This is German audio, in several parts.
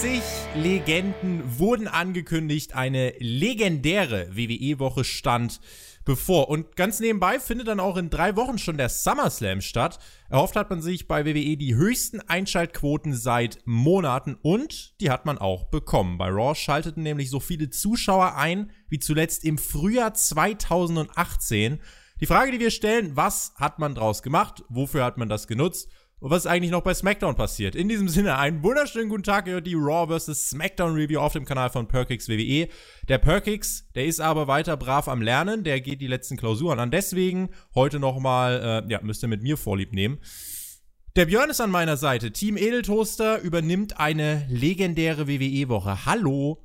30 Legenden wurden angekündigt. Eine legendäre WWE-Woche stand bevor. Und ganz nebenbei findet dann auch in drei Wochen schon der SummerSlam statt. Erhofft hat man sich bei WWE die höchsten Einschaltquoten seit Monaten und die hat man auch bekommen. Bei Raw schalteten nämlich so viele Zuschauer ein wie zuletzt im Frühjahr 2018. Die Frage, die wir stellen, was hat man draus gemacht? Wofür hat man das genutzt? Und was ist eigentlich noch bei SmackDown passiert. In diesem Sinne, einen wunderschönen guten Tag, ihr hört die Raw vs. SmackDown Review auf dem Kanal von Perkix WWE. Der Perkix, der ist aber weiter brav am Lernen, der geht die letzten Klausuren an. Deswegen heute nochmal, äh, ja, müsst ihr mit mir Vorlieb nehmen. Der Björn ist an meiner Seite. Team Edeltoaster übernimmt eine legendäre WWE-Woche. Hallo.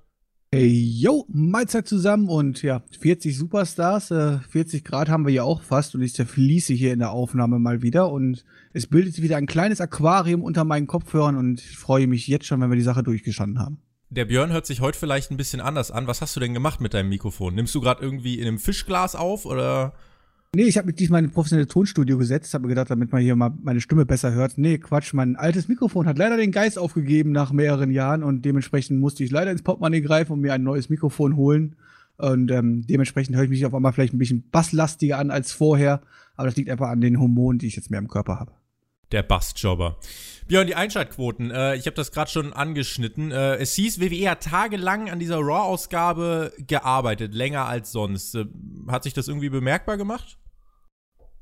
Hey, yo, Mahlzeit zusammen und ja, 40 Superstars, äh, 40 Grad haben wir ja auch fast und ich zerfließe hier in der Aufnahme mal wieder und es bildet sich wieder ein kleines Aquarium unter meinen Kopfhörern und ich freue mich jetzt schon, wenn wir die Sache durchgestanden haben. Der Björn hört sich heute vielleicht ein bisschen anders an. Was hast du denn gemacht mit deinem Mikrofon? Nimmst du gerade irgendwie in einem Fischglas auf oder? Nee, ich habe mich diesmal in ein professionelles Tonstudio gesetzt, habe mir gedacht, damit man hier mal meine Stimme besser hört. Nee, Quatsch, mein altes Mikrofon hat leider den Geist aufgegeben nach mehreren Jahren und dementsprechend musste ich leider ins Portemonnaie greifen und mir ein neues Mikrofon holen. Und ähm, dementsprechend höre ich mich auf einmal vielleicht ein bisschen basslastiger an als vorher, aber das liegt einfach an den Hormonen, die ich jetzt mehr im Körper habe. Der Bassjobber. Björn, die Einschaltquoten. Äh, ich habe das gerade schon angeschnitten. Äh, es hieß, WWE hat tagelang an dieser Raw-Ausgabe gearbeitet, länger als sonst. Äh, hat sich das irgendwie bemerkbar gemacht?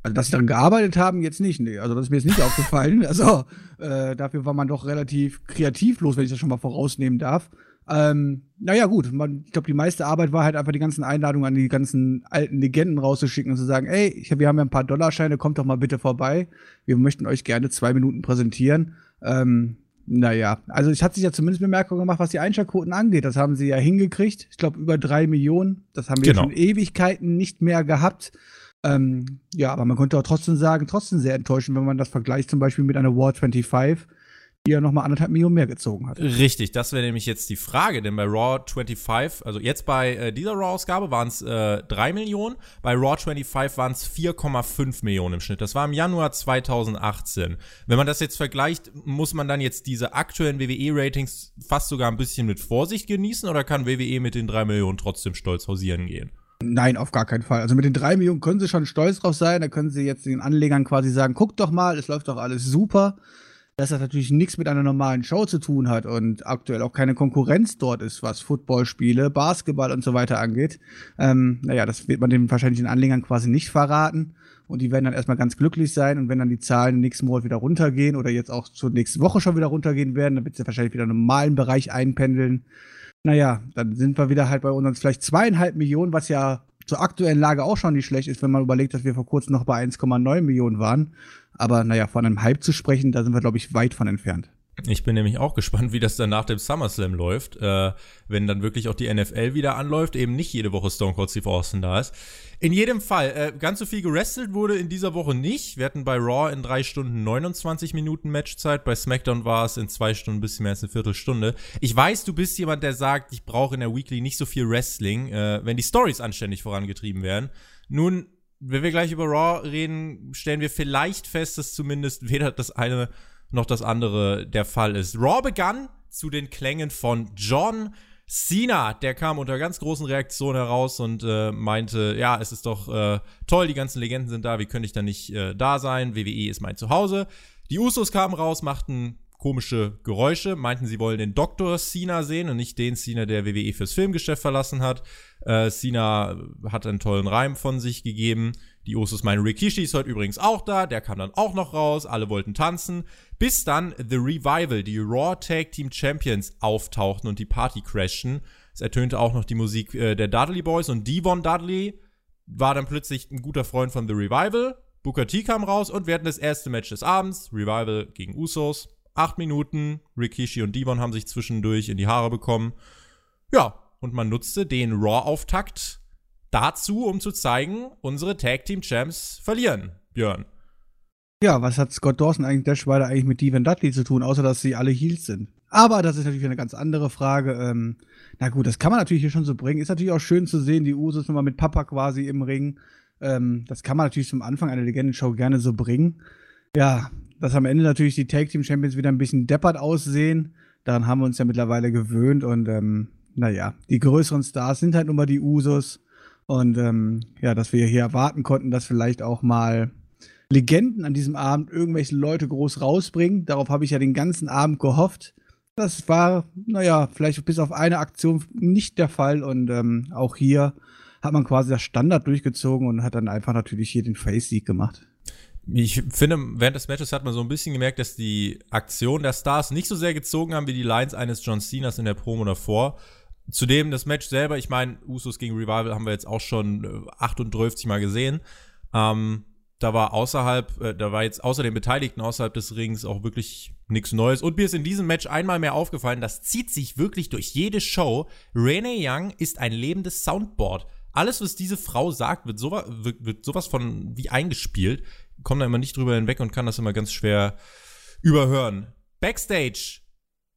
Also, dass sie daran gearbeitet haben, jetzt nicht. Nee, also das ist mir jetzt nicht aufgefallen. Also, äh, dafür war man doch relativ kreativlos, wenn ich das schon mal vorausnehmen darf. Ähm, naja, gut, man, ich glaube, die meiste Arbeit war halt einfach die ganzen Einladungen an die ganzen alten Legenden rauszuschicken und zu sagen, ey, ich, wir haben ja ein paar Dollarscheine, kommt doch mal bitte vorbei. Wir möchten euch gerne zwei Minuten präsentieren. Ähm, naja, also es hat sich ja zumindest Bemerkung gemacht, was die Einschaltquoten angeht. Das haben sie ja hingekriegt. Ich glaube, über drei Millionen. Das haben wir genau. schon Ewigkeiten nicht mehr gehabt. Ähm, ja, aber man könnte auch trotzdem sagen, trotzdem sehr enttäuschend, wenn man das vergleicht zum Beispiel mit einer War 25, die ja nochmal anderthalb Millionen mehr gezogen hat. Richtig, das wäre nämlich jetzt die Frage, denn bei Raw 25, also jetzt bei äh, dieser Raw-Ausgabe waren es äh, 3 Millionen, bei Raw 25 waren es 4,5 Millionen im Schnitt. Das war im Januar 2018. Wenn man das jetzt vergleicht, muss man dann jetzt diese aktuellen WWE-Ratings fast sogar ein bisschen mit Vorsicht genießen oder kann WWE mit den 3 Millionen trotzdem stolz hausieren gehen? Nein, auf gar keinen Fall. Also mit den drei Millionen können sie schon stolz drauf sein. Da können sie jetzt den Anlegern quasi sagen, guckt doch mal, es läuft doch alles super. Dass das natürlich nichts mit einer normalen Show zu tun hat und aktuell auch keine Konkurrenz dort ist, was Footballspiele, Basketball und so weiter angeht. Ähm, naja, das wird man den wahrscheinlich den Anlegern quasi nicht verraten. Und die werden dann erstmal ganz glücklich sein. Und wenn dann die Zahlen nächsten Monat wieder runtergehen oder jetzt auch zur nächsten Woche schon wieder runtergehen werden, dann wird sie wahrscheinlich wieder im normalen Bereich einpendeln. Naja, dann sind wir wieder halt bei uns vielleicht zweieinhalb Millionen, was ja zur aktuellen Lage auch schon nicht schlecht ist, wenn man überlegt, dass wir vor kurzem noch bei 1,9 Millionen waren. Aber naja, von einem Hype zu sprechen, da sind wir, glaube ich, weit von entfernt. Ich bin nämlich auch gespannt, wie das dann nach dem SummerSlam läuft, äh, wenn dann wirklich auch die NFL wieder anläuft, eben nicht jede Woche Stone Cold Steve Austin da ist. In jedem Fall, äh, ganz so viel gerestelt wurde in dieser Woche nicht. Wir hatten bei Raw in drei Stunden 29 Minuten Matchzeit, bei SmackDown war es in zwei Stunden ein bisschen mehr als eine Viertelstunde. Ich weiß, du bist jemand, der sagt, ich brauche in der Weekly nicht so viel Wrestling, äh, wenn die Stories anständig vorangetrieben werden. Nun, wenn wir gleich über Raw reden, stellen wir vielleicht fest, dass zumindest weder das eine noch das andere der Fall ist. Raw begann zu den Klängen von John Cena. Der kam unter ganz großen Reaktionen heraus und äh, meinte, ja, es ist doch äh, toll, die ganzen Legenden sind da, wie könnte ich da nicht äh, da sein? WWE ist mein Zuhause. Die Usos kamen raus, machten komische Geräusche, meinten, sie wollen den Dr. Cena sehen und nicht den Cena, der WWE fürs Filmgeschäft verlassen hat. Äh, Cena hat einen tollen Reim von sich gegeben. Die Usos meinen, Rikishi ist heute übrigens auch da, der kam dann auch noch raus, alle wollten tanzen, bis dann The Revival, die Raw Tag Team Champions, auftauchten und die Party crashen. Es ertönte auch noch die Musik äh, der Dudley Boys und Devon Dudley war dann plötzlich ein guter Freund von The Revival. Booker T kam raus und wir hatten das erste Match des Abends, Revival gegen Usos. Acht Minuten, Rikishi und Devon haben sich zwischendurch in die Haare bekommen. Ja, und man nutzte den Raw-Auftakt dazu, um zu zeigen, unsere Tag Team Champs verlieren, Björn. Ja, was hat Scott Dawson eigentlich Dashrider eigentlich mit Devin Dudley zu tun, außer dass sie alle Heels sind? Aber das ist natürlich eine ganz andere Frage. Ähm, na gut, das kann man natürlich hier schon so bringen. Ist natürlich auch schön zu sehen, die Usos nochmal mit Papa quasi im Ring. Ähm, das kann man natürlich zum Anfang einer Legendenshow gerne so bringen. Ja, dass am Ende natürlich die Tag Team Champions wieder ein bisschen deppert aussehen. Daran haben wir uns ja mittlerweile gewöhnt und ähm, naja, die größeren Stars sind halt nun mal die Usos. Und ähm, ja, dass wir hier erwarten konnten, dass vielleicht auch mal Legenden an diesem Abend irgendwelche Leute groß rausbringen. Darauf habe ich ja den ganzen Abend gehofft. Das war, naja, vielleicht bis auf eine Aktion nicht der Fall. Und ähm, auch hier hat man quasi das Standard durchgezogen und hat dann einfach natürlich hier den Face-Sieg gemacht. Ich finde, während des Matches hat man so ein bisschen gemerkt, dass die Aktionen der Stars nicht so sehr gezogen haben wie die Lines eines John Cenas in der Promo davor. Zudem das Match selber, ich meine, Usos gegen Revival haben wir jetzt auch schon 38 äh, Mal gesehen. Ähm, da war außerhalb, äh, da war jetzt außer den Beteiligten außerhalb des Rings auch wirklich nichts Neues. Und mir ist in diesem Match einmal mehr aufgefallen, das zieht sich wirklich durch jede Show. Renee Young ist ein lebendes Soundboard. Alles, was diese Frau sagt, wird, so, wird, wird sowas von wie eingespielt. Kommt da immer nicht drüber hinweg und kann das immer ganz schwer überhören. Backstage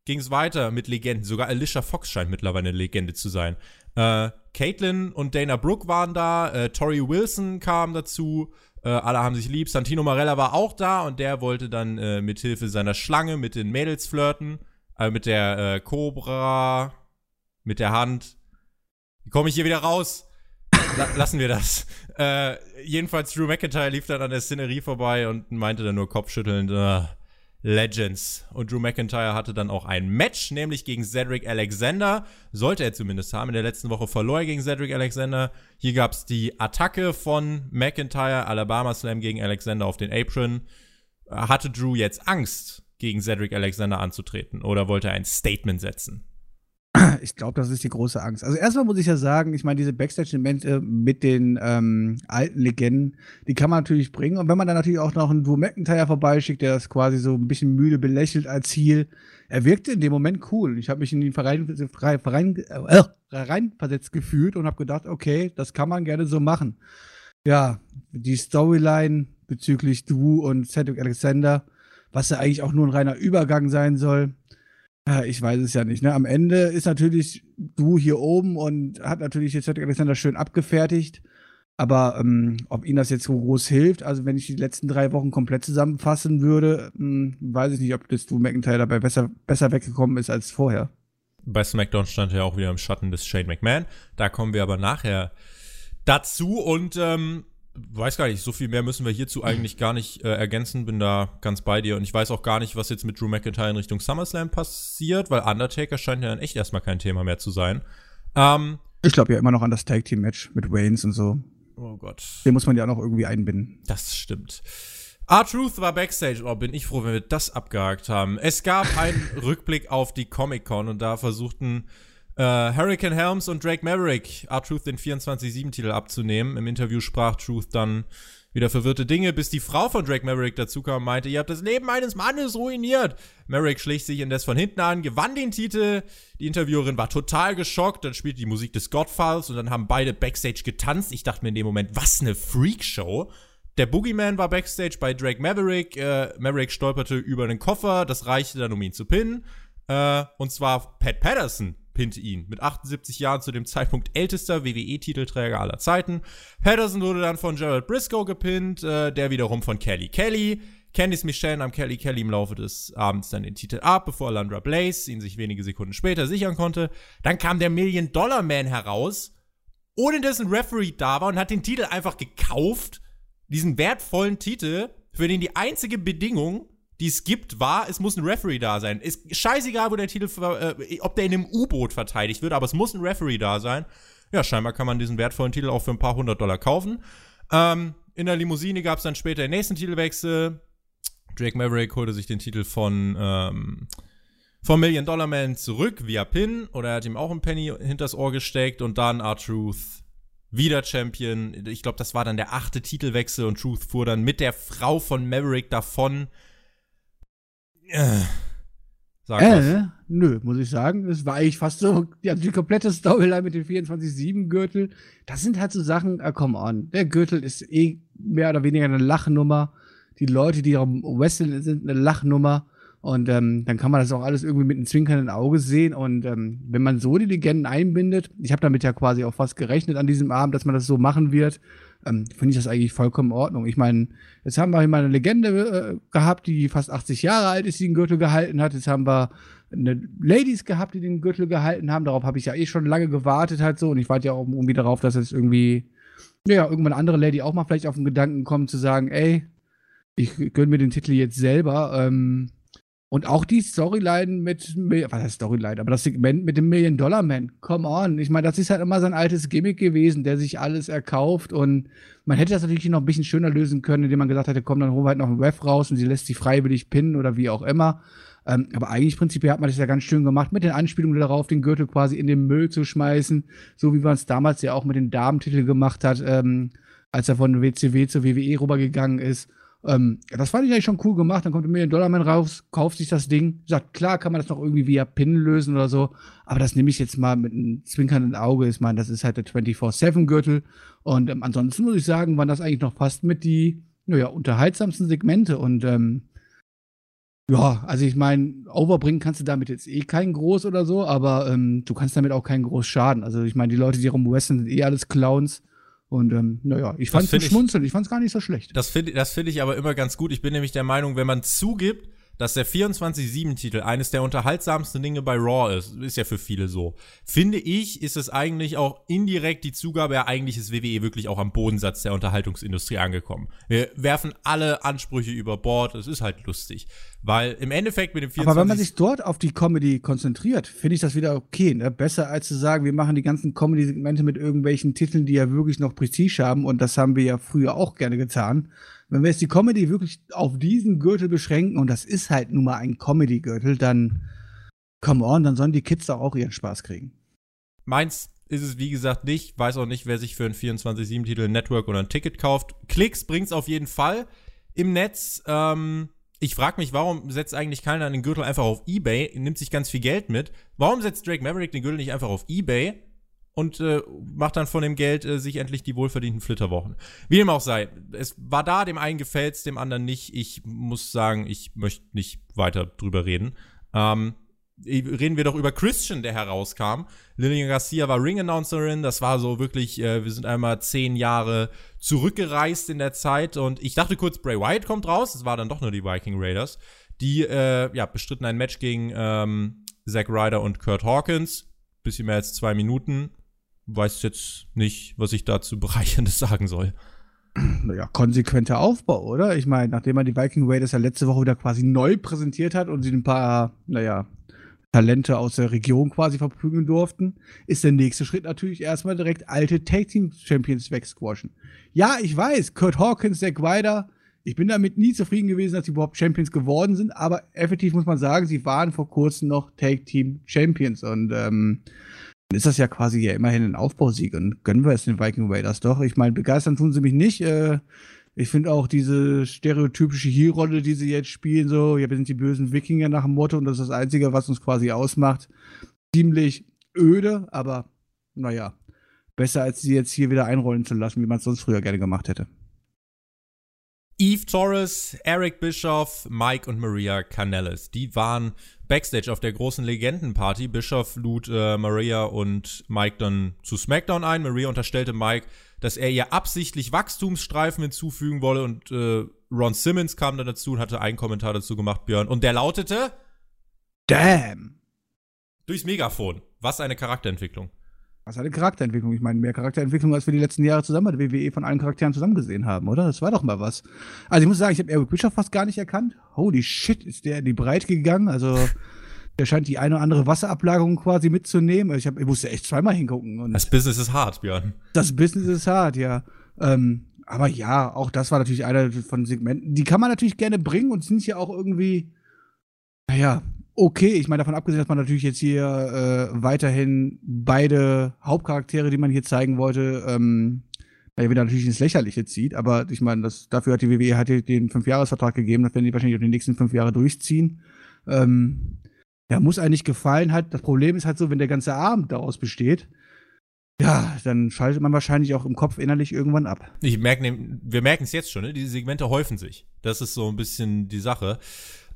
ging es weiter mit Legenden. Sogar Alicia Fox scheint mittlerweile eine Legende zu sein. Äh, Caitlin und Dana Brooke waren da. Äh, Tori Wilson kam dazu. Äh, alle haben sich lieb. Santino Marella war auch da und der wollte dann äh, mit Hilfe seiner Schlange mit den Mädels flirten. Äh, mit der äh, Cobra, mit der Hand. Wie komme ich hier wieder raus? La lassen wir das. Äh, jedenfalls Drew McIntyre lief dann an der Szenerie vorbei und meinte dann nur kopfschüttelnd, äh, Legends. Und Drew McIntyre hatte dann auch ein Match, nämlich gegen Cedric Alexander. Sollte er zumindest haben. In der letzten Woche verlor er gegen Cedric Alexander. Hier gab es die Attacke von McIntyre, Alabama Slam gegen Alexander auf den Apron. Hatte Drew jetzt Angst, gegen Cedric Alexander anzutreten? Oder wollte er ein Statement setzen? Ich glaube, das ist die große Angst. Also erstmal muss ich ja sagen, ich meine, diese Backstage-Elemente mit den ähm, alten Legenden, die kann man natürlich bringen. Und wenn man dann natürlich auch noch einen Drew McIntyre vorbeischickt, der das quasi so ein bisschen müde belächelt als Ziel, er wirkte in dem Moment cool. Ich habe mich in den Verein, Verein, äh, reinversetzt gefühlt und habe gedacht, okay, das kann man gerne so machen. Ja, die Storyline bezüglich Drew und Cedric Alexander, was ja eigentlich auch nur ein reiner Übergang sein soll, ich weiß es ja nicht. Ne? Am Ende ist natürlich du hier oben und hat natürlich jetzt Alexander schön abgefertigt. Aber ähm, ob ihm das jetzt so groß hilft, also wenn ich die letzten drei Wochen komplett zusammenfassen würde, hm, weiß ich nicht, ob das du McIntyre dabei besser, besser weggekommen ist als vorher. Bei SmackDown stand er auch wieder im Schatten des Shane McMahon. Da kommen wir aber nachher dazu. Und ähm, weiß gar nicht, so viel mehr müssen wir hierzu eigentlich gar nicht äh, ergänzen. Bin da ganz bei dir. Und ich weiß auch gar nicht, was jetzt mit Drew McIntyre in Richtung SummerSlam passiert, weil Undertaker scheint ja dann echt erstmal kein Thema mehr zu sein. Ähm, ich glaube ja immer noch an das Tag Team Match mit Waynes und so. Oh Gott. Den muss man ja auch noch irgendwie einbinden. Das stimmt. R-Truth war Backstage. Oh, bin ich froh, wenn wir das abgehakt haben. Es gab einen Rückblick auf die Comic-Con und da versuchten äh, Hurricane Helms und Drake Maverick R-Truth den 24-7-Titel abzunehmen. Im Interview sprach Truth dann wieder verwirrte Dinge, bis die Frau von Drake Maverick dazukam und meinte, ihr habt das Leben eines Mannes ruiniert. Maverick schlich sich indes von hinten an, gewann den Titel. Die Interviewerin war total geschockt, dann spielte die Musik des Godfiles und dann haben beide Backstage getanzt. Ich dachte mir in dem Moment, was eine Freakshow. Der Boogeyman war Backstage bei Drake Maverick. Äh, Maverick stolperte über den Koffer, das reichte dann, um ihn zu pinnen. Äh, und zwar Pat Patterson pinte ihn. Mit 78 Jahren zu dem Zeitpunkt ältester WWE-Titelträger aller Zeiten. Patterson wurde dann von Gerald Briscoe gepinnt, äh, der wiederum von Kelly Kelly. Candice Michelle nahm Kelly Kelly im Laufe des Abends dann den Titel ab, bevor Landra Blaze ihn sich wenige Sekunden später sichern konnte. Dann kam der Million Dollar Man heraus, ohne dass ein Referee da war und hat den Titel einfach gekauft. Diesen wertvollen Titel, für den die einzige Bedingung die es gibt, war, es muss ein Referee da sein. Ist scheißegal, wo der Titel, äh, ob der in einem U-Boot verteidigt wird, aber es muss ein Referee da sein. Ja, scheinbar kann man diesen wertvollen Titel auch für ein paar hundert Dollar kaufen. Ähm, in der Limousine gab es dann später den nächsten Titelwechsel. Drake Maverick holte sich den Titel von, ähm, vom Million Dollar Man zurück via Pin oder er hat ihm auch einen Penny hinters Ohr gesteckt und dann R-Truth wieder Champion. Ich glaube, das war dann der achte Titelwechsel und Truth fuhr dann mit der Frau von Maverick davon. Äh, Sag äh, nö, muss ich sagen. Es war eigentlich fast so, ja, die komplette Storyline mit dem 24-7-Gürtel. Das sind halt so Sachen, äh, come on. Der Gürtel ist eh mehr oder weniger eine Lachnummer. Die Leute, die am Wrestling sind, eine Lachnummer. Und ähm, dann kann man das auch alles irgendwie mit einem zwinkernden Auge sehen. Und ähm, wenn man so die Legenden einbindet, ich habe damit ja quasi auch fast gerechnet an diesem Abend, dass man das so machen wird, ähm, finde ich das eigentlich vollkommen in Ordnung. Ich meine, jetzt haben wir mal eine Legende äh, gehabt, die fast 80 Jahre alt ist, die den Gürtel gehalten hat. Jetzt haben wir eine Ladies gehabt, die den Gürtel gehalten haben. Darauf habe ich ja eh schon lange gewartet halt so. Und ich warte ja auch irgendwie darauf, dass jetzt irgendwie, ja, irgendwann andere Lady auch mal vielleicht auf den Gedanken kommt zu sagen, ey, ich gönne mir den Titel jetzt selber. Ähm, und auch die Storyline mit, was heißt Storyline, aber das Segment mit dem Million Dollar Man, come on. Ich meine, das ist halt immer sein altes Gimmick gewesen, der sich alles erkauft und man hätte das natürlich noch ein bisschen schöner lösen können, indem man gesagt hätte, komm, dann holen wir halt noch einen Ref raus und sie lässt sie freiwillig pinnen oder wie auch immer. Ähm, aber eigentlich prinzipiell hat man das ja ganz schön gemacht, mit den Anspielungen darauf, den Gürtel quasi in den Müll zu schmeißen, so wie man es damals ja auch mit den Damentitel gemacht hat, ähm, als er von WCW zur WWE rübergegangen ist. Ähm, das fand ich eigentlich schon cool gemacht. Dann kommt ein Million Dollar Man raus, kauft sich das Ding, sagt, klar kann man das noch irgendwie via Pin lösen oder so, aber das nehme ich jetzt mal mit einem zwinkernden Auge. Ich meine, das ist halt der 24-7-Gürtel. Und ähm, ansonsten muss ich sagen, waren das eigentlich noch fast mit die, naja, unterhaltsamsten Segmente. Und ähm, ja, also ich meine, overbringen kannst du damit jetzt eh keinen groß oder so, aber ähm, du kannst damit auch keinen groß schaden. Also ich meine, die Leute, die rumwestern, sind eh alles Clowns. Und ähm, naja, ich fand es schmunzeln, ich fand es gar nicht so schlecht. Das finde das find ich aber immer ganz gut. Ich bin nämlich der Meinung, wenn man zugibt, dass der 24-7-Titel eines der unterhaltsamsten Dinge bei Raw ist, ist ja für viele so. Finde ich, ist es eigentlich auch indirekt die Zugabe, ja, eigentlich ist WWE wirklich auch am Bodensatz der Unterhaltungsindustrie angekommen. Wir werfen alle Ansprüche über Bord, es ist halt lustig. Weil im Endeffekt mit dem 24 Aber wenn man sich dort auf die Comedy konzentriert, finde ich das wieder okay. Ne? Besser als zu sagen, wir machen die ganzen Comedy-Segmente mit irgendwelchen Titeln, die ja wirklich noch Prestige haben und das haben wir ja früher auch gerne getan wenn wir jetzt die Comedy wirklich auf diesen Gürtel beschränken, und das ist halt nun mal ein Comedy-Gürtel, dann come on, dann sollen die Kids doch auch ihren Spaß kriegen. Meins ist es, wie gesagt, nicht. Weiß auch nicht, wer sich für einen 24-7-Titel ein Network oder ein Ticket kauft. Klicks bringt's auf jeden Fall im Netz. Ähm, ich frage mich, warum setzt eigentlich keiner den Gürtel einfach auf Ebay, nimmt sich ganz viel Geld mit. Warum setzt Drake Maverick den Gürtel nicht einfach auf Ebay und äh, macht dann von dem Geld äh, sich endlich die wohlverdienten Flitterwochen. Wie dem auch sei, es war da, dem einen gefällt's, dem anderen nicht. Ich muss sagen, ich möchte nicht weiter drüber reden. Ähm, reden wir doch über Christian, der herauskam. Lillian Garcia war Ring-Announcerin. Das war so wirklich, äh, wir sind einmal zehn Jahre zurückgereist in der Zeit. Und ich dachte kurz, Bray Wyatt kommt raus. Es war dann doch nur die Viking Raiders. Die, äh, ja, bestritten ein Match gegen ähm, Zack Ryder und Kurt Hawkins. Bisschen mehr als zwei Minuten weiß jetzt nicht, was ich dazu Bereicherndes sagen soll. Naja, konsequenter Aufbau, oder? Ich meine, nachdem man die Viking Raiders ja letzte Woche wieder quasi neu präsentiert hat und sie ein paar, naja, Talente aus der Region quasi verprügeln durften, ist der nächste Schritt natürlich erstmal direkt alte Tag Team Champions wegsquashen. Ja, ich weiß, Kurt Hawkins, Zack Ryder, ich bin damit nie zufrieden gewesen, dass sie überhaupt Champions geworden sind, aber effektiv muss man sagen, sie waren vor kurzem noch Tag Team Champions und ähm, ist das ja quasi ja immerhin ein Aufbausieg und gönnen wir es den Viking Raiders doch. Ich meine, begeistern tun sie mich nicht. Äh, ich finde auch diese stereotypische Hier-Rolle, die sie jetzt spielen, so, ja, wir sind die bösen Wikinger nach dem Motto und das ist das Einzige, was uns quasi ausmacht, ziemlich öde, aber naja, besser als sie jetzt hier wieder einrollen zu lassen, wie man es sonst früher gerne gemacht hätte. Eve Torres, Eric Bischoff, Mike und Maria Canellis. Die waren Backstage auf der großen Legendenparty. Bischoff lud äh, Maria und Mike dann zu SmackDown ein. Maria unterstellte Mike, dass er ihr absichtlich Wachstumsstreifen hinzufügen wolle und äh, Ron Simmons kam dann dazu und hatte einen Kommentar dazu gemacht, Björn. Und der lautete: Damn! Durchs Megafon. Was eine Charakterentwicklung. Was eine Charakterentwicklung. Ich meine, mehr Charakterentwicklung, als wir die letzten Jahre zusammen bei der WWE von allen Charakteren zusammen gesehen haben, oder? Das war doch mal was. Also ich muss sagen, ich habe Eric Bischoff fast gar nicht erkannt. Holy shit, ist der in die Breite gegangen. Also der scheint die eine oder andere Wasserablagerung quasi mitzunehmen. Also ich, hab, ich musste echt zweimal hingucken. das Business ist hart, Björn. Das Business ist hart, ja. Ähm, aber ja, auch das war natürlich einer von Segmenten. Die kann man natürlich gerne bringen und sind ja auch irgendwie, naja, okay. Ich meine, davon abgesehen, dass man natürlich jetzt hier äh, weiterhin beide Hauptcharaktere, die man hier zeigen wollte, ähm, ja, wieder natürlich ins Lächerliche zieht. Aber ich meine, das, dafür hat die WWE hat den Fünfjahresvertrag gegeben. Das werden die wahrscheinlich auch die nächsten fünf Jahre durchziehen. Ähm, ja, muss eigentlich gefallen. Halt, das Problem ist halt so, wenn der ganze Abend daraus besteht, ja, dann schaltet man wahrscheinlich auch im Kopf innerlich irgendwann ab. Ich merke, wir merken es jetzt schon, ne? Diese Segmente häufen sich. Das ist so ein bisschen die Sache.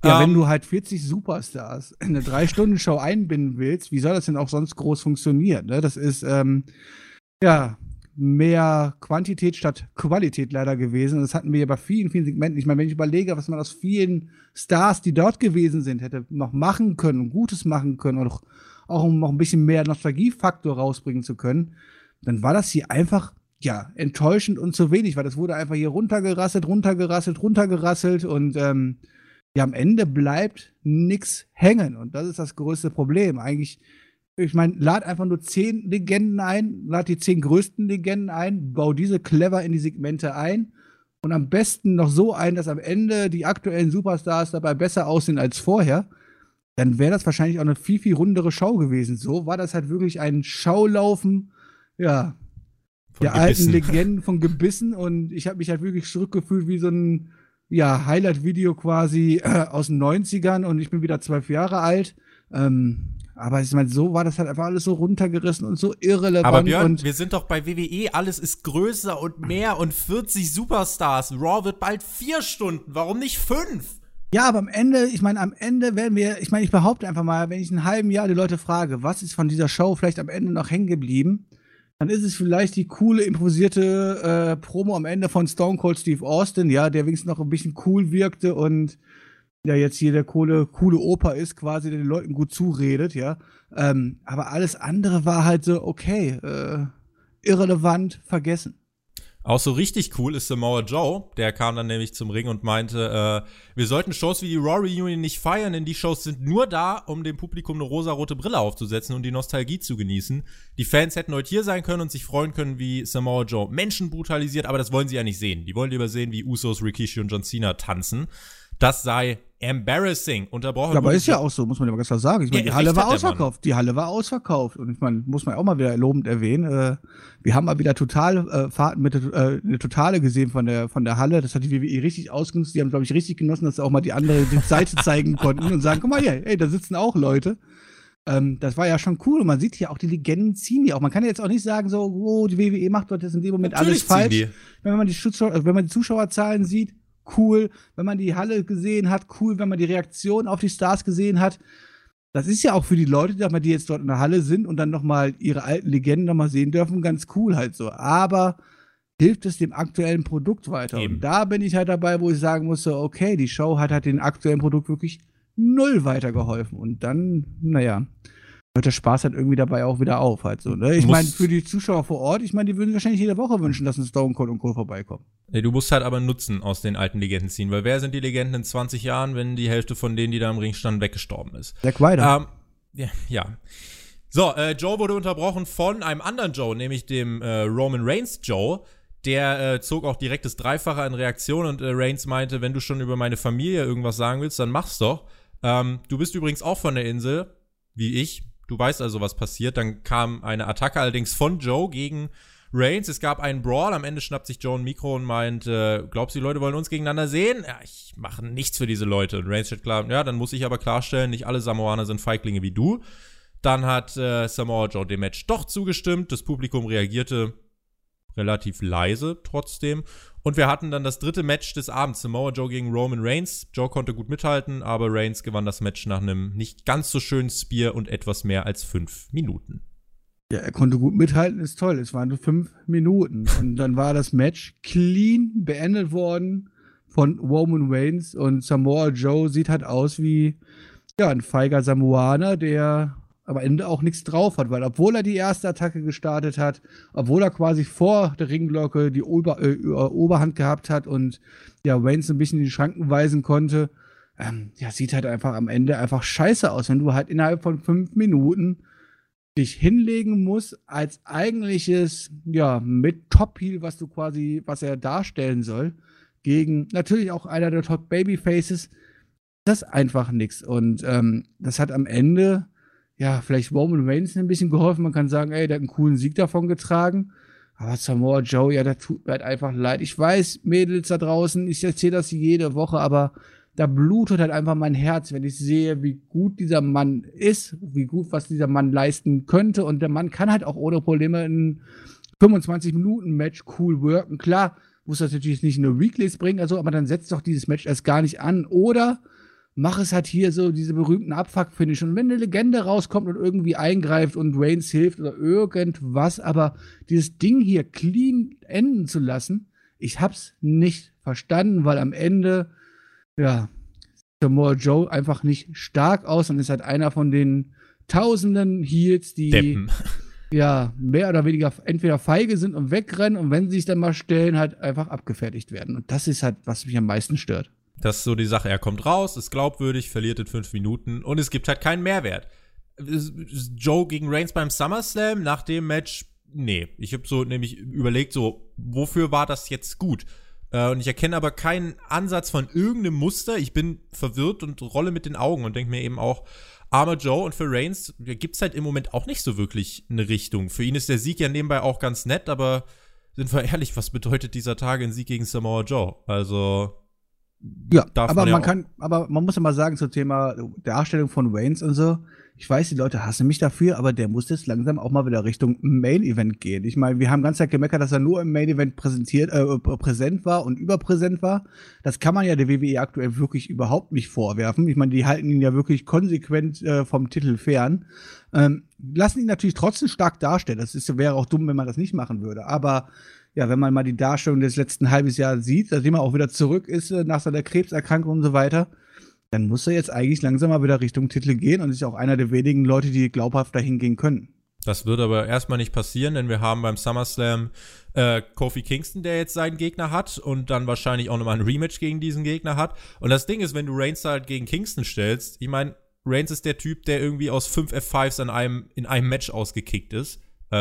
Ja, um, wenn ähm, du halt 40 Superstars in eine Drei-Stunden-Show einbinden willst, wie soll das denn auch sonst groß funktionieren? Ne? Das ist, ähm, ja, mehr Quantität statt Qualität leider gewesen. Das hatten wir ja bei vielen, vielen Segmenten. Ich meine, wenn ich überlege, was man aus vielen Stars, die dort gewesen sind, hätte noch machen können und Gutes machen können und auch, auch um noch ein bisschen mehr Nostalgiefaktor rausbringen zu können, dann war das hier einfach ja, enttäuschend und zu wenig, weil das wurde einfach hier runtergerasselt, runtergerasselt, runtergerasselt und ähm, ja, am Ende bleibt nichts hängen. Und das ist das größte Problem. Eigentlich, ich meine, lad einfach nur zehn Legenden ein, lad die zehn größten Legenden ein, bau diese clever in die Segmente ein und am besten noch so ein, dass am Ende die aktuellen Superstars dabei besser aussehen als vorher. Dann wäre das wahrscheinlich auch eine viel, viel rundere Show gewesen. So war das halt wirklich ein Schaulaufen, ja, von der Gebissen. alten Legenden von Gebissen und ich habe mich halt wirklich zurückgefühlt wie so ein ja, Highlight-Video quasi äh, aus den 90ern und ich bin wieder zwölf Jahre alt. Ähm, aber ich meine, so war das halt einfach alles so runtergerissen und so irrelevant. Aber Björn, wir sind doch bei WWE, alles ist größer und mehr und 40 Superstars. Raw wird bald vier Stunden, warum nicht fünf? Ja, aber am Ende, ich meine, am Ende werden wir, ich meine, ich behaupte einfach mal, wenn ich in einem halben Jahr die Leute frage, was ist von dieser Show vielleicht am Ende noch hängen geblieben, dann ist es vielleicht die coole improvisierte äh, Promo am Ende von Stone Cold Steve Austin, ja, der wenigstens noch ein bisschen cool wirkte und ja jetzt hier der coole, coole Opa ist, quasi, der den Leuten gut zuredet, ja. Ähm, aber alles andere war halt so, okay, äh, irrelevant, vergessen. Auch so richtig cool ist Samoa Joe. Der kam dann nämlich zum Ring und meinte, äh, wir sollten Shows wie die Raw Reunion nicht feiern, denn die Shows sind nur da, um dem Publikum eine rosa-rote Brille aufzusetzen und die Nostalgie zu genießen. Die Fans hätten heute hier sein können und sich freuen können, wie Samoa Joe Menschen brutalisiert, aber das wollen sie ja nicht sehen. Die wollen lieber sehen, wie Usos, Rikishi und John Cena tanzen. Das sei embarrassing. Unterbrochen. Aber ist ja auch so, muss man ja ganz klar sagen. Ich meine, ja, die Halle war ausverkauft. Die Halle war ausverkauft. Und ich meine, muss man auch mal wieder lobend erwähnen. Äh, wir haben mal wieder total äh, Fahrten mit äh, eine totale gesehen von der von der Halle. Das hat die WWE richtig ausgenutzt. Die haben, glaube ich, richtig genossen, dass sie auch mal die andere Seite zeigen konnten und sagen, guck mal hier, ey, da sitzen auch Leute. Ähm, das war ja schon cool und man sieht ja auch, die Legenden ziehen ja auch. Man kann ja jetzt auch nicht sagen, so, oh, die WWE macht dort jetzt in dem Moment Natürlich alles falsch. Wenn man die Zuschauer, also wenn man die Zuschauerzahlen sieht, cool, wenn man die Halle gesehen hat, cool, wenn man die Reaktion auf die Stars gesehen hat. Das ist ja auch für die Leute, die jetzt dort in der Halle sind und dann nochmal ihre alten Legenden nochmal sehen dürfen, ganz cool halt so. Aber hilft es dem aktuellen Produkt weiter? Eben. Und da bin ich halt dabei, wo ich sagen musste, okay, die Show hat halt dem aktuellen Produkt wirklich null weitergeholfen. Und dann, naja, hört der Spaß halt irgendwie dabei auch wieder auf halt so. Ne? Ich meine, für die Zuschauer vor Ort, ich meine, die würden wahrscheinlich jede Woche wünschen, dass ein Stone Cold und Co. vorbeikommen. Nee, du musst halt aber Nutzen aus den alten Legenden ziehen, weil wer sind die Legenden in 20 Jahren, wenn die Hälfte von denen, die da im Ring standen, weggestorben ist? Zack Ryder. Ähm, ja, ja. So, äh, Joe wurde unterbrochen von einem anderen Joe, nämlich dem äh, Roman Reigns Joe. Der äh, zog auch direkt das Dreifache in Reaktion und äh, Reigns meinte, wenn du schon über meine Familie irgendwas sagen willst, dann mach's doch. Ähm, du bist übrigens auch von der Insel, wie ich. Du weißt also, was passiert. Dann kam eine Attacke allerdings von Joe gegen Reigns. Es gab einen Brawl. Am Ende schnappt sich Joe ein Mikro und meint, äh, glaubst du, die Leute wollen uns gegeneinander sehen? Ja, ich mache nichts für diese Leute. Und Reigns steht klar, ja, dann muss ich aber klarstellen, nicht alle Samoaner sind Feiglinge wie du. Dann hat äh, Samoa Joe dem Match doch zugestimmt. Das Publikum reagierte relativ leise trotzdem. Und wir hatten dann das dritte Match des Abends, Samoa Joe gegen Roman Reigns. Joe konnte gut mithalten, aber Reigns gewann das Match nach einem nicht ganz so schönen Spear und etwas mehr als fünf Minuten. Ja, er konnte gut mithalten, ist toll. Es waren nur fünf Minuten. Und dann war das Match clean beendet worden von Roman Reigns und Samoa Joe sieht halt aus wie ja, ein feiger Samoaner, der am Ende auch nichts drauf hat, weil obwohl er die erste Attacke gestartet hat, obwohl er quasi vor der Ringglocke die Ober äh, Oberhand gehabt hat und ja, Reigns ein bisschen in die Schranken weisen konnte, ähm, ja, sieht halt einfach am Ende einfach scheiße aus, wenn du halt innerhalb von fünf Minuten dich hinlegen musst als eigentliches, ja, mit Top-Heel, was du quasi, was er darstellen soll, gegen natürlich auch einer der Top-Babyfaces, das ist einfach nichts. Und ähm, das hat am Ende ja, vielleicht Roman Reigns ein bisschen geholfen. Man kann sagen, ey, der hat einen coolen Sieg davon getragen. Aber Samoa Joe, ja, der tut mir halt einfach leid. Ich weiß, Mädels da draußen, ich erzähle das jede Woche, aber da blutet halt einfach mein Herz, wenn ich sehe, wie gut dieser Mann ist, wie gut was dieser Mann leisten könnte. Und der Mann kann halt auch ohne Probleme in 25 Minuten Match cool worken. Klar, muss das natürlich nicht nur Weeklies bringen, also, aber dann setzt doch dieses Match erst gar nicht an. Oder mach es halt hier so, diese berühmten Abfuck-Finish. Und wenn eine Legende rauskommt und irgendwie eingreift und Reigns hilft oder irgendwas, aber dieses Ding hier clean enden zu lassen, ich hab's nicht verstanden, weil am Ende, ja, Samoa Joe einfach nicht stark aus und ist halt einer von den tausenden Heels, die Deppen. ja mehr oder weniger entweder feige sind und wegrennen und wenn sie sich dann mal stellen, halt einfach abgefertigt werden. Und das ist halt, was mich am meisten stört. Das ist so die Sache. Er kommt raus, ist glaubwürdig, verliert in fünf Minuten und es gibt halt keinen Mehrwert. Joe gegen Reigns beim SummerSlam nach dem Match, nee. Ich habe so nämlich überlegt, so, wofür war das jetzt gut? Äh, und ich erkenne aber keinen Ansatz von irgendeinem Muster. Ich bin verwirrt und rolle mit den Augen und denke mir eben auch, armer Joe und für Reigns gibt es halt im Moment auch nicht so wirklich eine Richtung. Für ihn ist der Sieg ja nebenbei auch ganz nett, aber sind wir ehrlich, was bedeutet dieser Tag ein Sieg gegen Samoa Joe? Also, ja, aber man, ja man kann, aber man muss ja mal sagen zum Thema Darstellung von Waynes und so. Ich weiß, die Leute hassen mich dafür, aber der muss jetzt langsam auch mal wieder Richtung Main Event gehen. Ich meine, wir haben ganz Zeit gemeckert, dass er nur im Main Event präsentiert, äh, präsent war und überpräsent war. Das kann man ja der WWE aktuell wirklich überhaupt nicht vorwerfen. Ich meine, die halten ihn ja wirklich konsequent äh, vom Titel fern. Ähm, lassen ihn natürlich trotzdem stark darstellen. Das ist, wäre auch dumm, wenn man das nicht machen würde. Aber ja, wenn man mal die Darstellung des letzten halbes Jahres sieht, seitdem er auch wieder zurück ist äh, nach seiner Krebserkrankung und so weiter, dann muss er jetzt eigentlich langsam mal wieder Richtung Titel gehen und ist auch einer der wenigen Leute, die glaubhaft dahin gehen können. Das wird aber erstmal nicht passieren, denn wir haben beim SummerSlam äh, Kofi Kingston, der jetzt seinen Gegner hat und dann wahrscheinlich auch nochmal ein Rematch gegen diesen Gegner hat. Und das Ding ist, wenn du Reigns halt gegen Kingston stellst, ich meine, Reigns ist der Typ, der irgendwie aus fünf F5s an einem, in einem Match ausgekickt ist. Äh,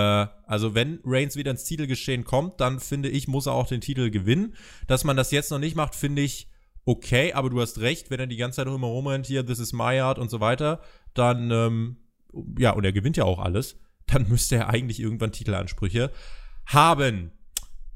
also wenn Reigns wieder ins Titelgeschehen kommt, dann finde ich, muss er auch den Titel gewinnen. Dass man das jetzt noch nicht macht, finde ich okay, aber du hast recht, wenn er die ganze Zeit immer rumrennt, hier, this is my art und so weiter, dann, ähm, ja, und er gewinnt ja auch alles, dann müsste er eigentlich irgendwann Titelansprüche haben.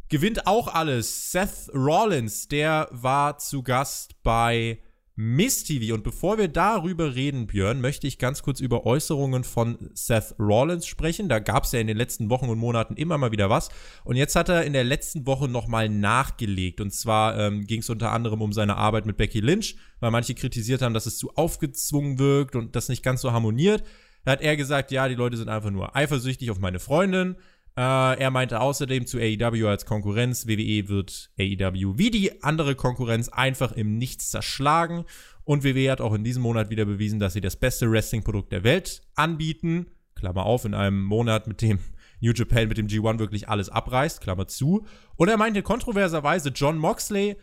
Gewinnt auch alles. Seth Rollins, der war zu Gast bei Miss TV. Und bevor wir darüber reden, Björn, möchte ich ganz kurz über Äußerungen von Seth Rollins sprechen. Da gab es ja in den letzten Wochen und Monaten immer mal wieder was. Und jetzt hat er in der letzten Woche nochmal nachgelegt. Und zwar ähm, ging es unter anderem um seine Arbeit mit Becky Lynch, weil manche kritisiert haben, dass es zu aufgezwungen wirkt und das nicht ganz so harmoniert. Da hat er gesagt, ja, die Leute sind einfach nur eifersüchtig auf meine Freundin. Äh, er meinte außerdem zu AEW als Konkurrenz, WWE wird AEW wie die andere Konkurrenz einfach im Nichts zerschlagen. Und WWE hat auch in diesem Monat wieder bewiesen, dass sie das beste Wrestling-Produkt der Welt anbieten. Klammer auf, in einem Monat, mit dem New Japan mit dem G1 wirklich alles abreißt, Klammer zu. Und er meinte kontroverserweise, John Moxley,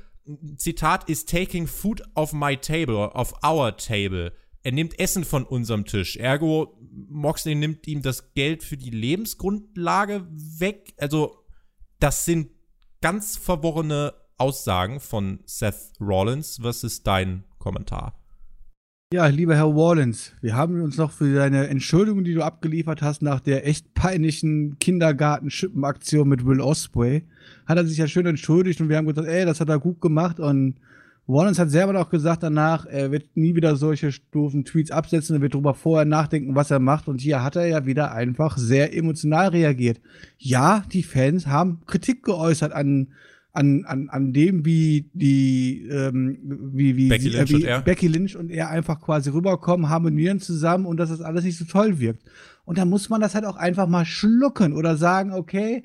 Zitat, is taking food off my table, off our table er nimmt Essen von unserem Tisch. Ergo, Moxley nimmt ihm das Geld für die Lebensgrundlage weg. Also, das sind ganz verworrene Aussagen von Seth Rollins. Was ist dein Kommentar? Ja, lieber Herr Rollins, wir haben uns noch für deine Entschuldigung, die du abgeliefert hast nach der echt peinlichen Kindergarten-Schippenaktion mit Will Osprey, hat er sich ja schön entschuldigt und wir haben gesagt, ey, das hat er gut gemacht und Rollins hat selber auch gesagt danach, er wird nie wieder solche stufen Tweets absetzen, er wird darüber vorher nachdenken, was er macht. Und hier hat er ja wieder einfach sehr emotional reagiert. Ja, die Fans haben Kritik geäußert an, an, an, an dem, wie die ähm, wie, wie, Becky, sie, Lynch äh, wie Becky Lynch und er einfach quasi rüberkommen, harmonieren zusammen und dass das alles nicht so toll wirkt. Und da muss man das halt auch einfach mal schlucken oder sagen, okay,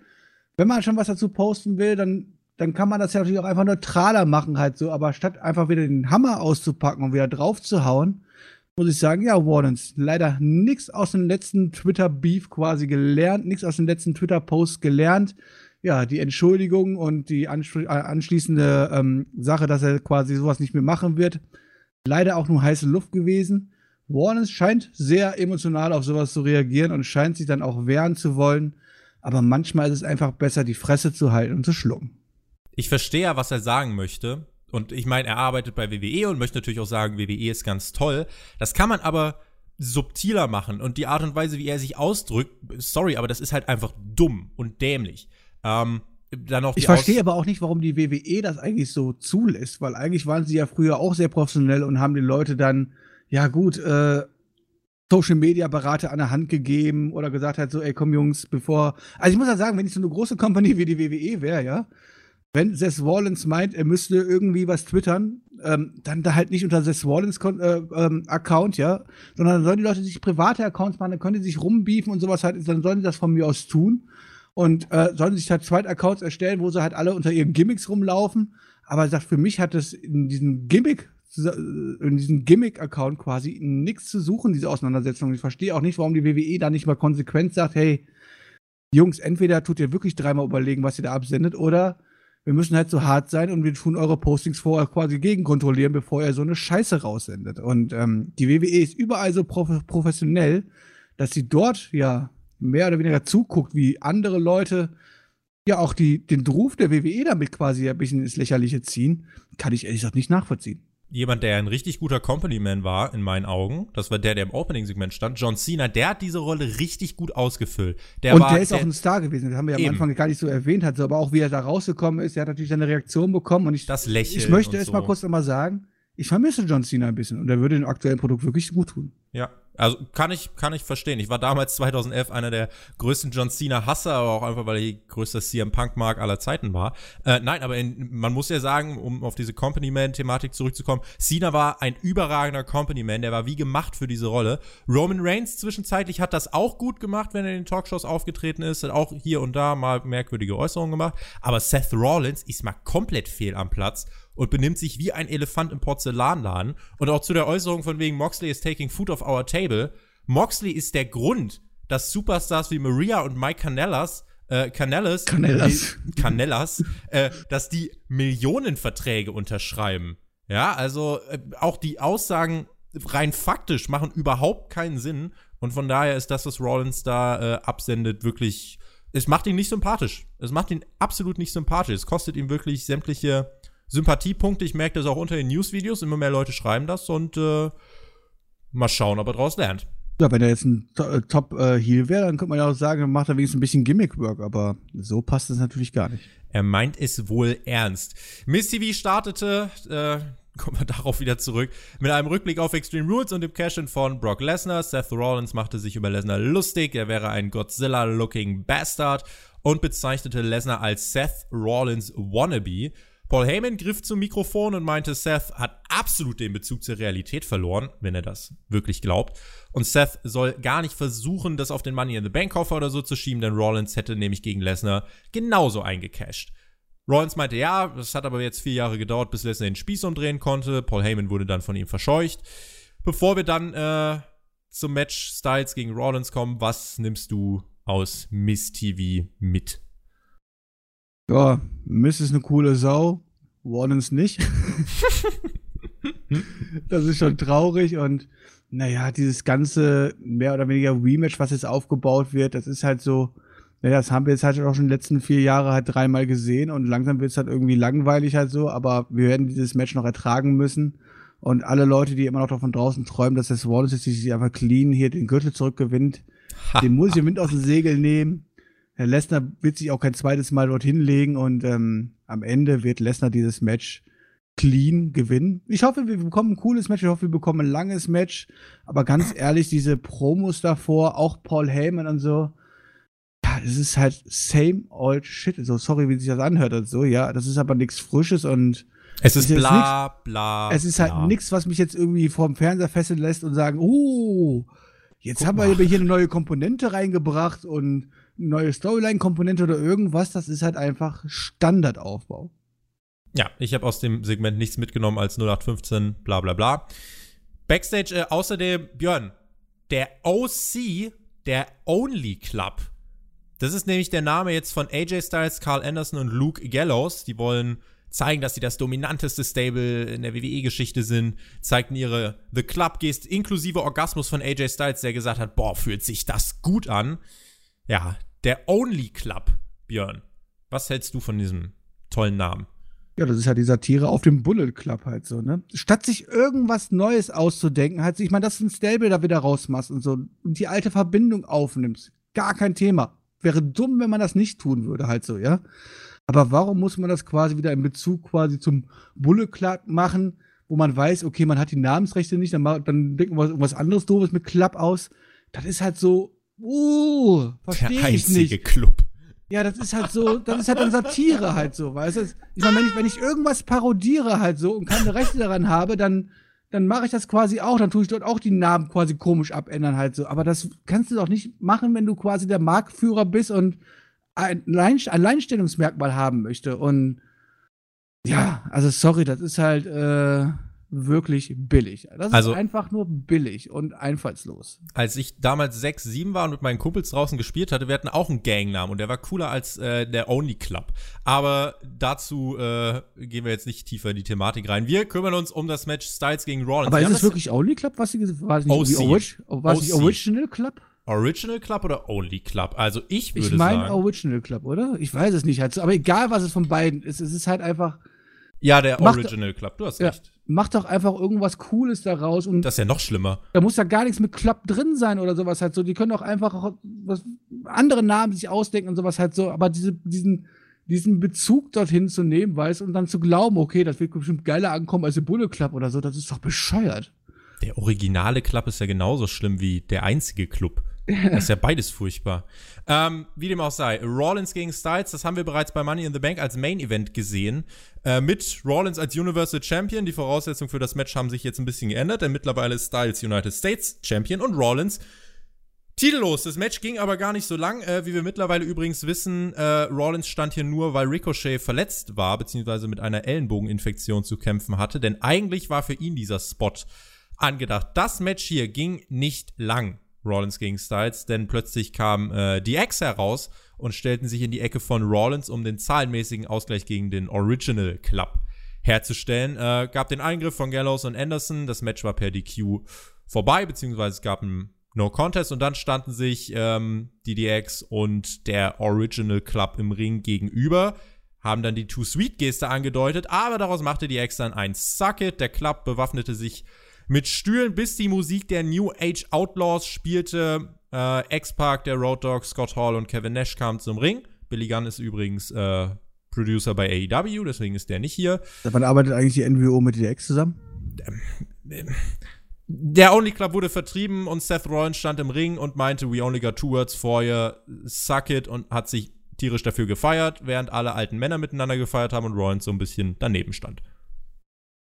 wenn man schon was dazu posten will, dann dann kann man das ja natürlich auch einfach neutraler machen, halt so. Aber statt einfach wieder den Hammer auszupacken und wieder drauf zu hauen, muss ich sagen, ja, Wardens, leider nichts aus dem letzten Twitter-Beef quasi gelernt, nichts aus dem letzten Twitter-Post gelernt. Ja, die Entschuldigung und die äh, anschließende ähm, Sache, dass er quasi sowas nicht mehr machen wird, leider auch nur heiße Luft gewesen. Warnens scheint sehr emotional auf sowas zu reagieren und scheint sich dann auch wehren zu wollen. Aber manchmal ist es einfach besser, die Fresse zu halten und zu schlucken ich verstehe ja, was er sagen möchte. Und ich meine, er arbeitet bei WWE und möchte natürlich auch sagen, WWE ist ganz toll. Das kann man aber subtiler machen. Und die Art und Weise, wie er sich ausdrückt, sorry, aber das ist halt einfach dumm und dämlich. Ähm, ich verstehe aber auch nicht, warum die WWE das eigentlich so zulässt, weil eigentlich waren sie ja früher auch sehr professionell und haben den Leute dann, ja gut, äh, Social Media Berater an der Hand gegeben oder gesagt hat so, ey komm Jungs, bevor, also ich muss ja sagen, wenn ich so eine große Company wie die WWE wäre, ja, wenn Seth Rollins meint, er müsste irgendwie was twittern, ähm, dann da halt nicht unter Seth Rollins äh, ähm, Account, ja, sondern dann sollen die Leute sich private Accounts machen, dann können die sich rumbiefen und sowas halt, dann sollen die das von mir aus tun und äh, sollen sich halt zweite Accounts erstellen, wo sie halt alle unter ihren Gimmicks rumlaufen. Aber er sagt, für mich hat das in diesem Gimmick, in diesem Gimmick-Account quasi nichts zu suchen, diese Auseinandersetzung. Ich verstehe auch nicht, warum die WWE da nicht mal konsequent sagt, hey, Jungs, entweder tut ihr wirklich dreimal überlegen, was ihr da absendet, oder wir müssen halt so hart sein und wir tun eure Postings vorher quasi gegenkontrollieren, bevor ihr so eine Scheiße raussendet. Und ähm, die WWE ist überall so prof professionell, dass sie dort ja mehr oder weniger zuguckt, wie andere Leute ja auch die, den Ruf der WWE damit quasi ein bisschen ins Lächerliche ziehen, kann ich ehrlich gesagt nicht nachvollziehen jemand, der ein richtig guter Company-Man war, in meinen Augen, das war der, der im Opening-Segment stand, John Cena, der hat diese Rolle richtig gut ausgefüllt. Der und war, der ist der, auch ein Star gewesen, das haben wir ja am Anfang gar nicht so erwähnt, hat, aber auch wie er da rausgekommen ist, er hat natürlich seine Reaktion bekommen und ich, das Lächeln ich möchte erst so. mal kurz nochmal sagen, ich vermisse John Cena ein bisschen und er würde dem aktuellen Produkt wirklich gut tun. Ja, also kann ich, kann ich verstehen. Ich war damals 2011 einer der größten John Cena-Hasser, aber auch einfach, weil er die größte CM Punk-Mark aller Zeiten war. Äh, nein, aber in, man muss ja sagen, um auf diese Company-Man-Thematik zurückzukommen, Cena war ein überragender Company-Man, der war wie gemacht für diese Rolle. Roman Reigns zwischenzeitlich hat das auch gut gemacht, wenn er in den Talkshows aufgetreten ist, hat auch hier und da mal merkwürdige Äußerungen gemacht, aber Seth Rollins ist mal komplett fehl am Platz und benimmt sich wie ein Elefant im Porzellanladen. Und auch zu der Äußerung von wegen Moxley is taking food off our table. Moxley ist der Grund, dass Superstars wie Maria und Mike Canellas äh, Canellas, Canellas, die, Canellas äh, dass die Millionenverträge unterschreiben. Ja, also äh, auch die Aussagen rein faktisch machen überhaupt keinen Sinn. Und von daher ist das, was Rollins da äh, absendet, wirklich. Es macht ihn nicht sympathisch. Es macht ihn absolut nicht sympathisch. Es kostet ihm wirklich sämtliche Sympathiepunkte. Ich merke das auch unter den Newsvideos. Immer mehr Leute schreiben das und äh, mal schauen, ob er daraus lernt. Ja, wenn er jetzt ein äh, Top-Heal äh, wäre, dann könnte man ja auch sagen, dann macht er wenigstens ein bisschen Gimmick-Work, aber so passt es natürlich gar nicht. Er meint es wohl ernst. Miss TV startete, äh, kommen wir darauf wieder zurück, mit einem Rückblick auf Extreme Rules und dem Cash-In von Brock Lesnar. Seth Rollins machte sich über Lesnar lustig, er wäre ein Godzilla-looking Bastard und bezeichnete Lesnar als Seth Rollins Wannabe. Paul Heyman griff zum Mikrofon und meinte, Seth hat absolut den Bezug zur Realität verloren, wenn er das wirklich glaubt. Und Seth soll gar nicht versuchen, das auf den Money in the Bank Koffer oder so zu schieben, denn Rollins hätte nämlich gegen Lesnar genauso eingecashed. Rollins meinte, ja, das hat aber jetzt vier Jahre gedauert, bis Lesnar den Spieß umdrehen konnte. Paul Heyman wurde dann von ihm verscheucht. Bevor wir dann äh, zum Match Styles gegen Rollins kommen, was nimmst du aus Miss TV mit? Ja, Miss ist eine coole Sau, Wardens nicht. das ist schon traurig und naja, dieses ganze mehr oder weniger Rematch, was jetzt aufgebaut wird, das ist halt so, naja, das haben wir jetzt halt auch schon in den letzten vier Jahren halt dreimal gesehen und langsam wird es halt irgendwie langweilig halt so, aber wir werden dieses Match noch ertragen müssen. Und alle Leute, die immer noch davon draußen träumen, dass das Wallace jetzt sich einfach clean hier den Gürtel zurückgewinnt, den muss ich den Wind aus dem Segel nehmen. Herr Lesnar wird sich auch kein zweites Mal dorthin legen und ähm, am Ende wird Lesnar dieses Match clean gewinnen. Ich hoffe, wir bekommen ein cooles Match, ich hoffe, wir bekommen ein langes Match, aber ganz ehrlich, diese Promos davor, auch Paul Heyman und so, ja, es ist halt same old shit. So, sorry, wie sich das anhört und so, ja, das ist aber nichts Frisches und es ist, ist bla, nix, bla. Es ist halt nichts, was mich jetzt irgendwie vorm Fernseher fesseln lässt und sagen, uh, jetzt Guck haben wir mal. hier eine neue Komponente reingebracht und neue Storyline-Komponente oder irgendwas, das ist halt einfach Standardaufbau. Ja, ich habe aus dem Segment nichts mitgenommen als 0815, bla bla bla. Backstage äh, außerdem, Björn, der OC, der Only Club. Das ist nämlich der Name jetzt von AJ Styles, Carl Anderson und Luke Gallows. Die wollen zeigen, dass sie das dominanteste Stable in der WWE-Geschichte sind, zeigten ihre The Club-Gest inklusive Orgasmus von AJ Styles, der gesagt hat, boah, fühlt sich das gut an. Ja, der Only Club, Björn. Was hältst du von diesem tollen Namen? Ja, das ist halt die Satire auf dem Bullet Club halt so, ne? Statt sich irgendwas Neues auszudenken, halt, ich meine, dass du ein Stable da wieder rausmachst und so und die alte Verbindung aufnimmst. Gar kein Thema. Wäre dumm, wenn man das nicht tun würde, halt so, ja? Aber warum muss man das quasi wieder in Bezug quasi zum Bullet Club machen, wo man weiß, okay, man hat die Namensrechte nicht, dann, dann denken wir irgendwas anderes doofes mit Club aus. Das ist halt so, Uh, verstehe ich nicht. Club. Ja, das ist halt so, das ist halt dann Satire halt so, weißt du? Ich meine, wenn ich, wenn ich irgendwas parodiere halt so und keine Rechte daran habe, dann, dann mache ich das quasi auch, dann tue ich dort auch die Namen quasi komisch abändern halt so. Aber das kannst du doch nicht machen, wenn du quasi der Marktführer bist und ein Alleinstellungsmerkmal haben möchte. Und ja, also sorry, das ist halt, äh, wirklich billig. Das also, ist einfach nur billig und einfallslos. Als ich damals 6, 7 war und mit meinen Kumpels draußen gespielt hatte, wir hatten auch einen Gangnamen und der war cooler als äh, der Only Club. Aber dazu äh, gehen wir jetzt nicht tiefer in die Thematik rein. Wir kümmern uns um das Match Styles gegen Rollins. Aber ist es wirklich Only Club? Was war es nicht OC. War es Original Club? Original Club oder Only Club? Also ich würde ich mein sagen. Ich meine Original Club, oder? Ich weiß es nicht. Halt aber egal, was es von beiden ist, es ist halt einfach. Ja, der Original Club, du hast ja, recht mach doch einfach irgendwas Cooles daraus. Und das ist ja noch schlimmer. Da muss ja gar nichts mit Club drin sein oder sowas halt so. Die können doch einfach was, andere Namen sich ausdenken und sowas halt so. Aber diese, diesen, diesen Bezug dorthin zu nehmen, weißt und dann zu glauben, okay, das wird bestimmt geiler ankommen als der Bullet Club oder so, das ist doch bescheuert. Der originale Club ist ja genauso schlimm wie der einzige Club. Das ist ja beides furchtbar. Ähm, wie dem auch sei, Rollins gegen Styles, das haben wir bereits bei Money in the Bank als Main Event gesehen. Äh, mit Rollins als Universal Champion. Die Voraussetzungen für das Match haben sich jetzt ein bisschen geändert, denn mittlerweile ist Styles United States Champion und Rollins titellos. Das Match ging aber gar nicht so lang. Äh, wie wir mittlerweile übrigens wissen, äh, Rollins stand hier nur, weil Ricochet verletzt war, beziehungsweise mit einer Ellenbogeninfektion zu kämpfen hatte, denn eigentlich war für ihn dieser Spot angedacht. Das Match hier ging nicht lang. Rollins gegen Styles, denn plötzlich kam äh, DX heraus und stellten sich in die Ecke von Rollins, um den zahlenmäßigen Ausgleich gegen den Original Club herzustellen. Äh, gab den Eingriff von Gallows und Anderson. Das Match war per DQ vorbei, beziehungsweise es gab ein No Contest und dann standen sich ähm, die DX und der Original Club im Ring gegenüber. Haben dann die Too-Sweet-Geste angedeutet, aber daraus machte die X dann ein Suck It. Der Club bewaffnete sich mit Stühlen, bis die Musik der New Age Outlaws spielte. Äh, X-Park, der Road Dog, Scott Hall und Kevin Nash kamen zum Ring. Billy Gunn ist übrigens äh, Producer bei AEW, deswegen ist der nicht hier. Wann arbeitet eigentlich die NWO mit der X zusammen? Der Only Club wurde vertrieben und Seth Rollins stand im Ring und meinte, we only got two words for you, suck it und hat sich tierisch dafür gefeiert, während alle alten Männer miteinander gefeiert haben und Rollins so ein bisschen daneben stand.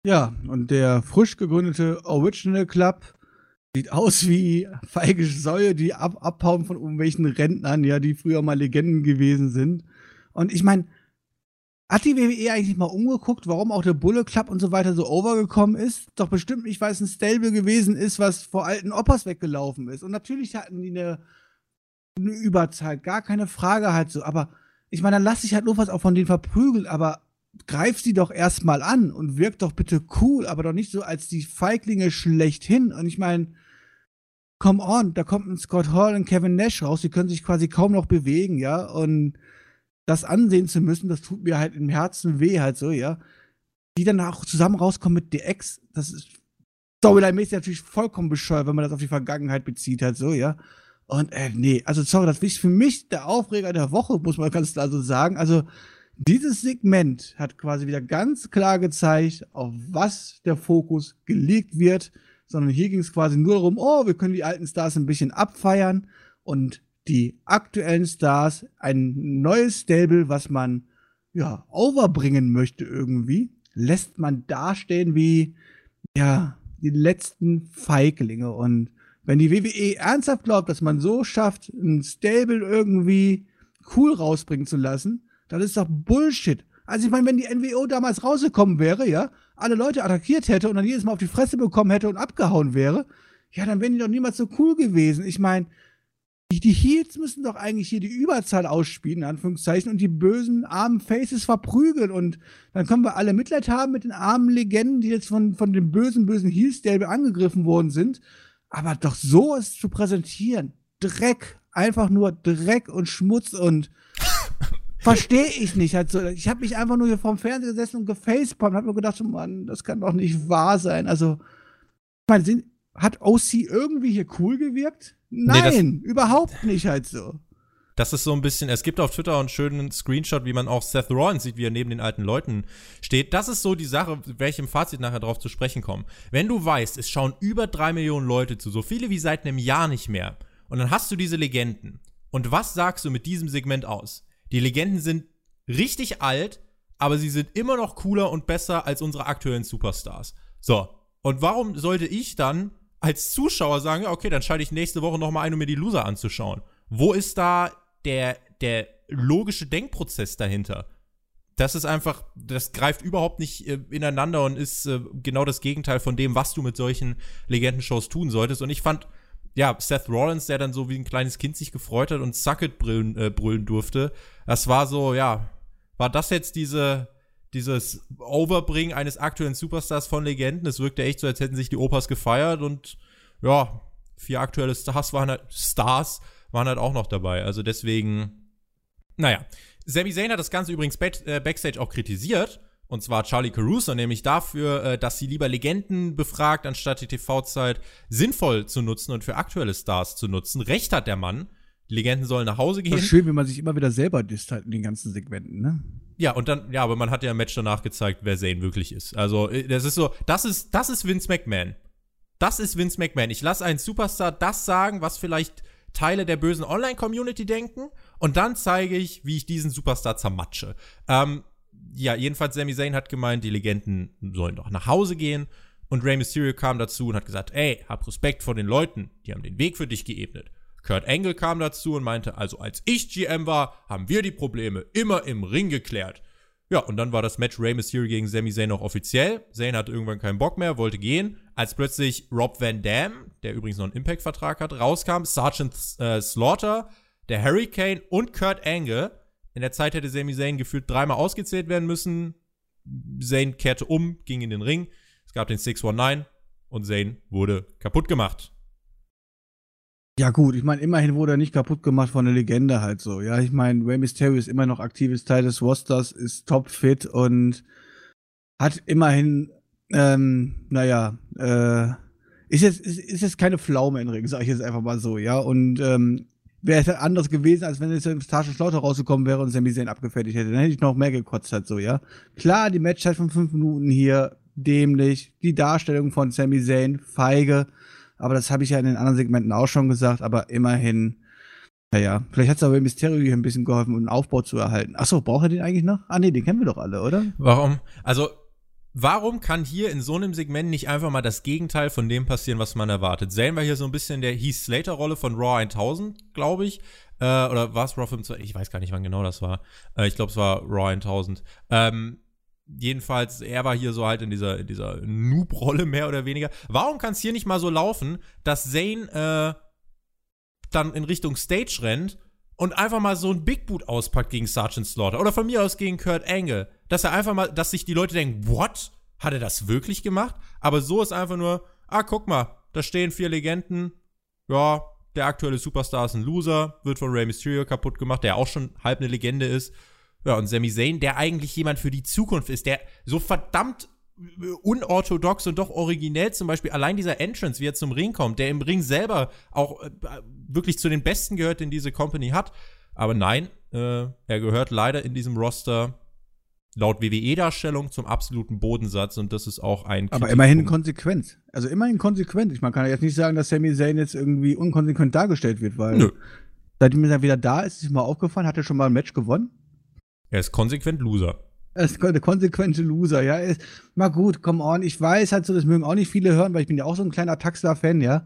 Ja, und der frisch gegründete Original Club sieht aus wie feige Säue, die ab abhauen von irgendwelchen Rentnern, ja, die früher mal Legenden gewesen sind. Und ich meine, hat die WWE eigentlich mal umgeguckt, warum auch der Bulle Club und so weiter so overgekommen ist? Doch bestimmt nicht, weil es ein Stable gewesen ist, was vor alten Oppas weggelaufen ist. Und natürlich hatten die eine, eine Überzeit, gar keine Frage halt so. Aber ich meine, dann lass ich halt nur was auch von denen verprügeln, aber greif sie doch erstmal an und wirkt doch bitte cool, aber doch nicht so als die Feiglinge schlechthin. Und ich meine, come on, da kommt ein Scott Hall und Kevin Nash raus, die können sich quasi kaum noch bewegen, ja. Und das ansehen zu müssen, das tut mir halt im Herzen weh, halt so, ja. Die dann auch zusammen rauskommen mit DX, das ist Storyline-mäßig natürlich vollkommen bescheuert, wenn man das auf die Vergangenheit bezieht, halt so, ja. Und äh, nee, also sorry, das ist für mich der Aufreger der Woche, muss man ganz klar so sagen. Also, dieses Segment hat quasi wieder ganz klar gezeigt, auf was der Fokus gelegt wird, sondern hier ging es quasi nur darum, oh, wir können die alten Stars ein bisschen abfeiern und die aktuellen Stars ein neues Stable, was man ja overbringen möchte irgendwie, lässt man dastehen wie ja die letzten Feiglinge. Und wenn die WWE ernsthaft glaubt, dass man so schafft, ein Stable irgendwie cool rausbringen zu lassen, das ist doch Bullshit. Also ich meine, wenn die NWO damals rausgekommen wäre, ja, alle Leute attackiert hätte und dann jedes Mal auf die Fresse bekommen hätte und abgehauen wäre, ja, dann wären die doch niemals so cool gewesen. Ich meine, die, die Heels müssen doch eigentlich hier die Überzahl ausspielen, in Anführungszeichen, und die bösen, armen Faces verprügeln. Und dann können wir alle Mitleid haben mit den armen Legenden, die jetzt von, von dem bösen, bösen Heels-Derby angegriffen worden sind. Aber doch so es zu präsentieren. Dreck. Einfach nur Dreck und Schmutz und verstehe ich nicht. Halt so. Ich habe mich einfach nur hier vorm Fernseher gesessen und gefacepalmt und habe mir gedacht, Mann, das kann doch nicht wahr sein. Also, ich meine, hat OC irgendwie hier cool gewirkt? Nein, nee, überhaupt nicht halt so. Das ist so ein bisschen, es gibt auf Twitter einen schönen Screenshot, wie man auch Seth Rollins sieht, wie er neben den alten Leuten steht. Das ist so die Sache, welchem Fazit nachher drauf zu sprechen kommen. Wenn du weißt, es schauen über drei Millionen Leute zu, so viele wie seit einem Jahr nicht mehr, und dann hast du diese Legenden. Und was sagst du mit diesem Segment aus? Die Legenden sind richtig alt, aber sie sind immer noch cooler und besser als unsere aktuellen Superstars. So. Und warum sollte ich dann als Zuschauer sagen, okay, dann schalte ich nächste Woche noch mal ein, um mir die Loser anzuschauen? Wo ist da der, der logische Denkprozess dahinter? Das ist einfach, das greift überhaupt nicht äh, ineinander und ist äh, genau das Gegenteil von dem, was du mit solchen Legendenshows tun solltest. Und ich fand, ja, Seth Rollins, der dann so wie ein kleines Kind sich gefreut hat und Sucket brüllen, äh, brüllen durfte, das war so, ja, war das jetzt diese, dieses Overbringen eines aktuellen Superstars von Legenden? Es wirkte echt so, als hätten sich die Opas gefeiert und ja, vier aktuelle Stars waren halt, Stars waren halt auch noch dabei. Also deswegen, naja. Sami Zayn hat das Ganze übrigens äh, Backstage auch kritisiert. Und zwar Charlie Caruso, nämlich dafür, äh, dass sie lieber Legenden befragt, anstatt die TV-Zeit sinnvoll zu nutzen und für aktuelle Stars zu nutzen. Recht hat der Mann. Die Legenden sollen nach Hause gehen. Das ist schön, wenn man sich immer wieder selber disst halt in den ganzen Segmenten, ne? Ja, und dann, ja, aber man hat ja im Match danach gezeigt, wer Zayn wirklich ist. Also, äh, das ist so, das ist, das ist Vince McMahon. Das ist Vince McMahon. Ich lasse einen Superstar das sagen, was vielleicht Teile der bösen Online-Community denken. Und dann zeige ich, wie ich diesen Superstar zermatsche. Ähm, ja, jedenfalls Sami Zayn hat gemeint, die Legenden sollen doch nach Hause gehen. Und Rey Mysterio kam dazu und hat gesagt, ey, hab Respekt vor den Leuten, die haben den Weg für dich geebnet. Kurt Angle kam dazu und meinte, also als ich GM war, haben wir die Probleme immer im Ring geklärt. Ja, und dann war das Match Rey Mysterio gegen Sami Zayn noch offiziell. Zayn hatte irgendwann keinen Bock mehr, wollte gehen. Als plötzlich Rob Van Dam, der übrigens noch einen Impact-Vertrag hat, rauskam, Sergeant äh, Slaughter, der Hurricane und Kurt Angle. In der Zeit hätte Sami Zayn gefühlt dreimal ausgezählt werden müssen. Zayn kehrte um, ging in den Ring. Es gab den 619 und Zayn wurde kaputt gemacht. Ja, gut, ich meine, immerhin wurde er nicht kaputt gemacht von der Legende halt so. Ja, ich meine, Rey Mysterio ist immer noch aktives Teil des Rosters, ist topfit und hat immerhin, ähm, naja, äh, ist jetzt, ist, ist jetzt keine Pflaume in Ring, sag ich jetzt einfach mal so, ja. Und ähm, wäre es halt anders gewesen, als wenn jetzt im Starship Slaughter rausgekommen wäre und Sami Zayn abgefertigt hätte. Dann hätte ich noch mehr gekotzt halt so, ja. Klar, die Matchzeit von fünf Minuten hier, dämlich. Die Darstellung von Sami Zayn, feige aber das habe ich ja in den anderen Segmenten auch schon gesagt, aber immerhin, naja, vielleicht hat es aber Mysterio hier ein bisschen geholfen, um einen Aufbau zu erhalten. Achso, braucht er den eigentlich noch? Ah, nee, den kennen wir doch alle, oder? Warum? Also, warum kann hier in so einem Segment nicht einfach mal das Gegenteil von dem passieren, was man erwartet? Sehen wir hier so ein bisschen der Heath Slater-Rolle von Raw 1000, glaube ich. Äh, oder war es Raw 25? Ich weiß gar nicht, wann genau das war. Äh, ich glaube, es war Raw 1000. Ähm, jedenfalls, er war hier so halt in dieser, in dieser Noob-Rolle mehr oder weniger. Warum kann es hier nicht mal so laufen, dass Zane äh, dann in Richtung Stage rennt und einfach mal so ein Big Boot auspackt gegen Sergeant Slaughter oder von mir aus gegen Kurt Angle, dass er einfach mal, dass sich die Leute denken, what? Hat er das wirklich gemacht? Aber so ist einfach nur, ah, guck mal, da stehen vier Legenden, ja, der aktuelle Superstar ist ein Loser, wird von Rey Mysterio kaputt gemacht, der auch schon halb eine Legende ist. Ja, und Sami Zayn, der eigentlich jemand für die Zukunft ist, der so verdammt unorthodox und doch originell zum Beispiel allein dieser Entrance, wie er zum Ring kommt, der im Ring selber auch äh, wirklich zu den Besten gehört, den diese Company hat. Aber nein, äh, er gehört leider in diesem Roster laut WWE-Darstellung zum absoluten Bodensatz und das ist auch ein. Aber immerhin konsequent. Also immerhin konsequent. Ich, man kann ja jetzt nicht sagen, dass Sami Zayn jetzt irgendwie unkonsequent dargestellt wird, weil Nö. seitdem er wieder da ist, ist es mal aufgefallen, hat er schon mal ein Match gewonnen? Er ist konsequent Loser. Er ist der konsequente Loser, ja. Ist, mal gut, come on. Ich weiß halt so, das mögen auch nicht viele hören, weil ich bin ja auch so ein kleiner Taxler-Fan, ja.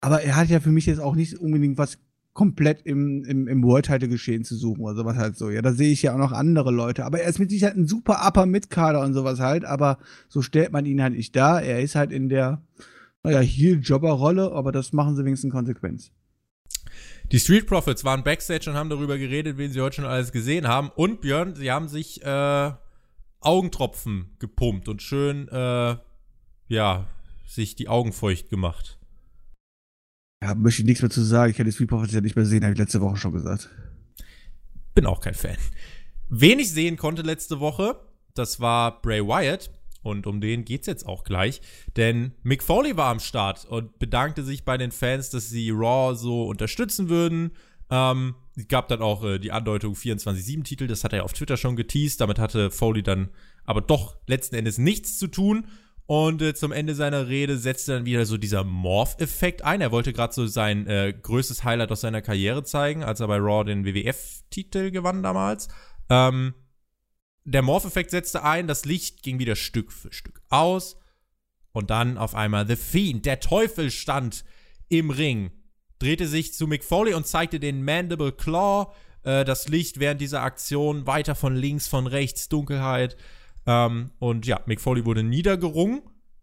Aber er hat ja für mich jetzt auch nicht unbedingt was komplett im, im, im World-Title-Geschehen zu suchen oder sowas halt so. Ja, da sehe ich ja auch noch andere Leute. Aber er ist mit Sicherheit ein super Upper Mitkader und sowas halt. Aber so stellt man ihn halt nicht da. Er ist halt in der, naja, Heel-Jobber-Rolle, aber das machen sie wenigstens konsequent. Die Street Profits waren backstage und haben darüber geredet, wen sie heute schon alles gesehen haben. Und Björn, sie haben sich äh, Augentropfen gepumpt und schön, äh, ja, sich die Augen feucht gemacht. Ja, möchte ich nichts mehr zu sagen. Ich kann die Street Profits ja nicht mehr sehen, habe ich letzte Woche schon gesagt. Bin auch kein Fan. Wen ich sehen konnte letzte Woche, das war Bray Wyatt. Und um den geht's jetzt auch gleich. Denn Mick Foley war am Start und bedankte sich bei den Fans, dass sie Raw so unterstützen würden. Ähm, es gab dann auch äh, die Andeutung 24-7-Titel, das hat er auf Twitter schon geteased. Damit hatte Foley dann aber doch letzten Endes nichts zu tun. Und äh, zum Ende seiner Rede setzte dann wieder so dieser Morph-Effekt ein. Er wollte gerade so sein äh, größtes Highlight aus seiner Karriere zeigen, als er bei Raw den WWF-Titel gewann damals. Ähm, der Morph-Effekt setzte ein, das Licht ging wieder Stück für Stück aus. Und dann auf einmal The Fiend, der Teufel stand im Ring, drehte sich zu Mick Foley und zeigte den Mandible Claw. Äh, das Licht während dieser Aktion weiter von links, von rechts, Dunkelheit. Ähm, und ja, Mick Foley wurde niedergerungen.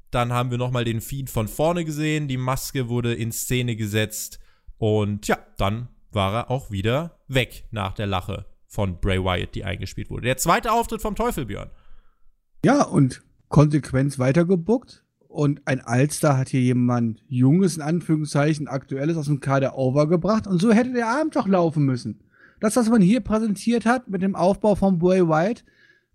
Dann haben wir nochmal den Feed von vorne gesehen. Die Maske wurde in Szene gesetzt. Und ja, dann war er auch wieder weg nach der Lache von Bray Wyatt, die eingespielt wurde. Der zweite Auftritt vom Teufel, Björn. Ja, und Konsequenz weitergebuckt. Und ein Alster hat hier jemand Junges, in Anführungszeichen, Aktuelles aus dem Kader overgebracht. Und so hätte der Abend doch laufen müssen. Das, was man hier präsentiert hat mit dem Aufbau von Bray Wyatt,